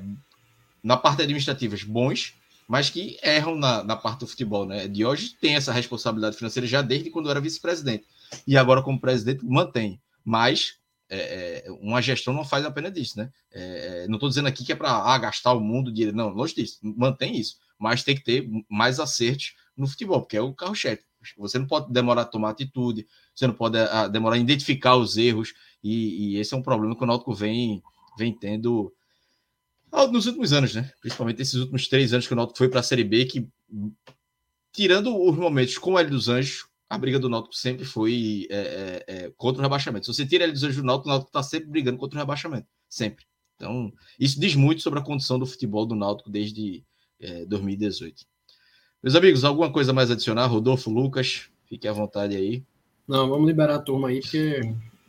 Speaker 4: na parte administrativa bons mas que erram na, na parte do futebol, né? De hoje tem essa responsabilidade financeira já desde quando era vice-presidente. E agora, como presidente, mantém. Mas é, é, uma gestão não faz apenas disso, né? É, é não estou dizendo aqui que é para ah, gastar o mundo de. Não, longe disso. Mantém isso. Mas tem que ter mais acertos no futebol, porque é o carro-chefe. Você não pode demorar a tomar atitude, você não pode ah, demorar a identificar os erros, e, e, esse é um problema que o Náutico vem, vem tendo nos últimos anos, né? Principalmente esses últimos três anos que o Náutico foi para a Série B, que tirando os momentos com o L dos Anjos, a briga do Náutico sempre foi é, é, é, contra o rebaixamento. Se você tira L dos Anjos do Náutico, o Náutico está sempre brigando contra o rebaixamento, sempre. Então, isso diz muito sobre a condição do futebol do Náutico desde 2018. É, Meus amigos, alguma coisa mais adicionar? Rodolfo, Lucas, fique à vontade aí.
Speaker 6: Não, vamos liberar a turma aí, porque.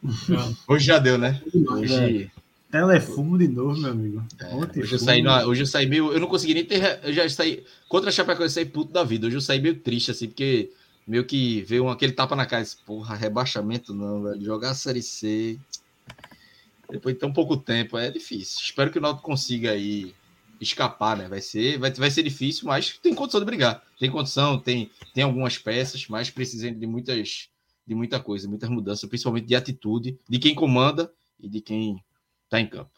Speaker 4: Hoje já deu, né? Hoje.
Speaker 5: Telefumo de novo, meu amigo.
Speaker 4: É, hoje, eu saí, hoje eu saí meio. Eu não consegui nem ter. Eu já saí. Contra a Chapecoense, eu saí puto da vida. Hoje eu saí meio triste, assim, porque meio que veio um, aquele tapa na cara. Disse, Porra, rebaixamento não, velho. Jogar a Série C. Depois de tão pouco tempo, é difícil. Espero que o Náutico consiga aí escapar, né? Vai ser, vai, vai ser difícil, mas tem condição de brigar. Tem condição, tem, tem algumas peças, mas precisando de muitas de muita coisa, muitas mudanças, principalmente de atitude de quem comanda e de quem está em campo.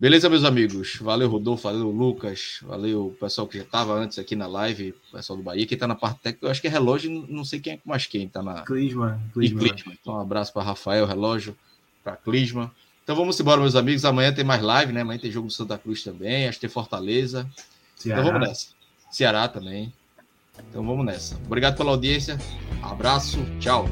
Speaker 4: Beleza, meus amigos? Valeu, Rodolfo, valeu, Lucas, valeu o pessoal que já estava antes aqui na live, o pessoal do Bahia, quem está na parte técnica, eu acho que é relógio, não sei quem é mais quem está na.
Speaker 5: Clisma.
Speaker 4: Clisma. Clisma. Então, um abraço para Rafael, relógio, para Clisma. Então vamos embora, meus amigos. Amanhã tem mais live, né? Amanhã tem jogo do Santa Cruz também, acho que tem Fortaleza. Ceará. Então vamos nessa. Ceará também. Então vamos nessa. Obrigado pela audiência. Abraço, tchau.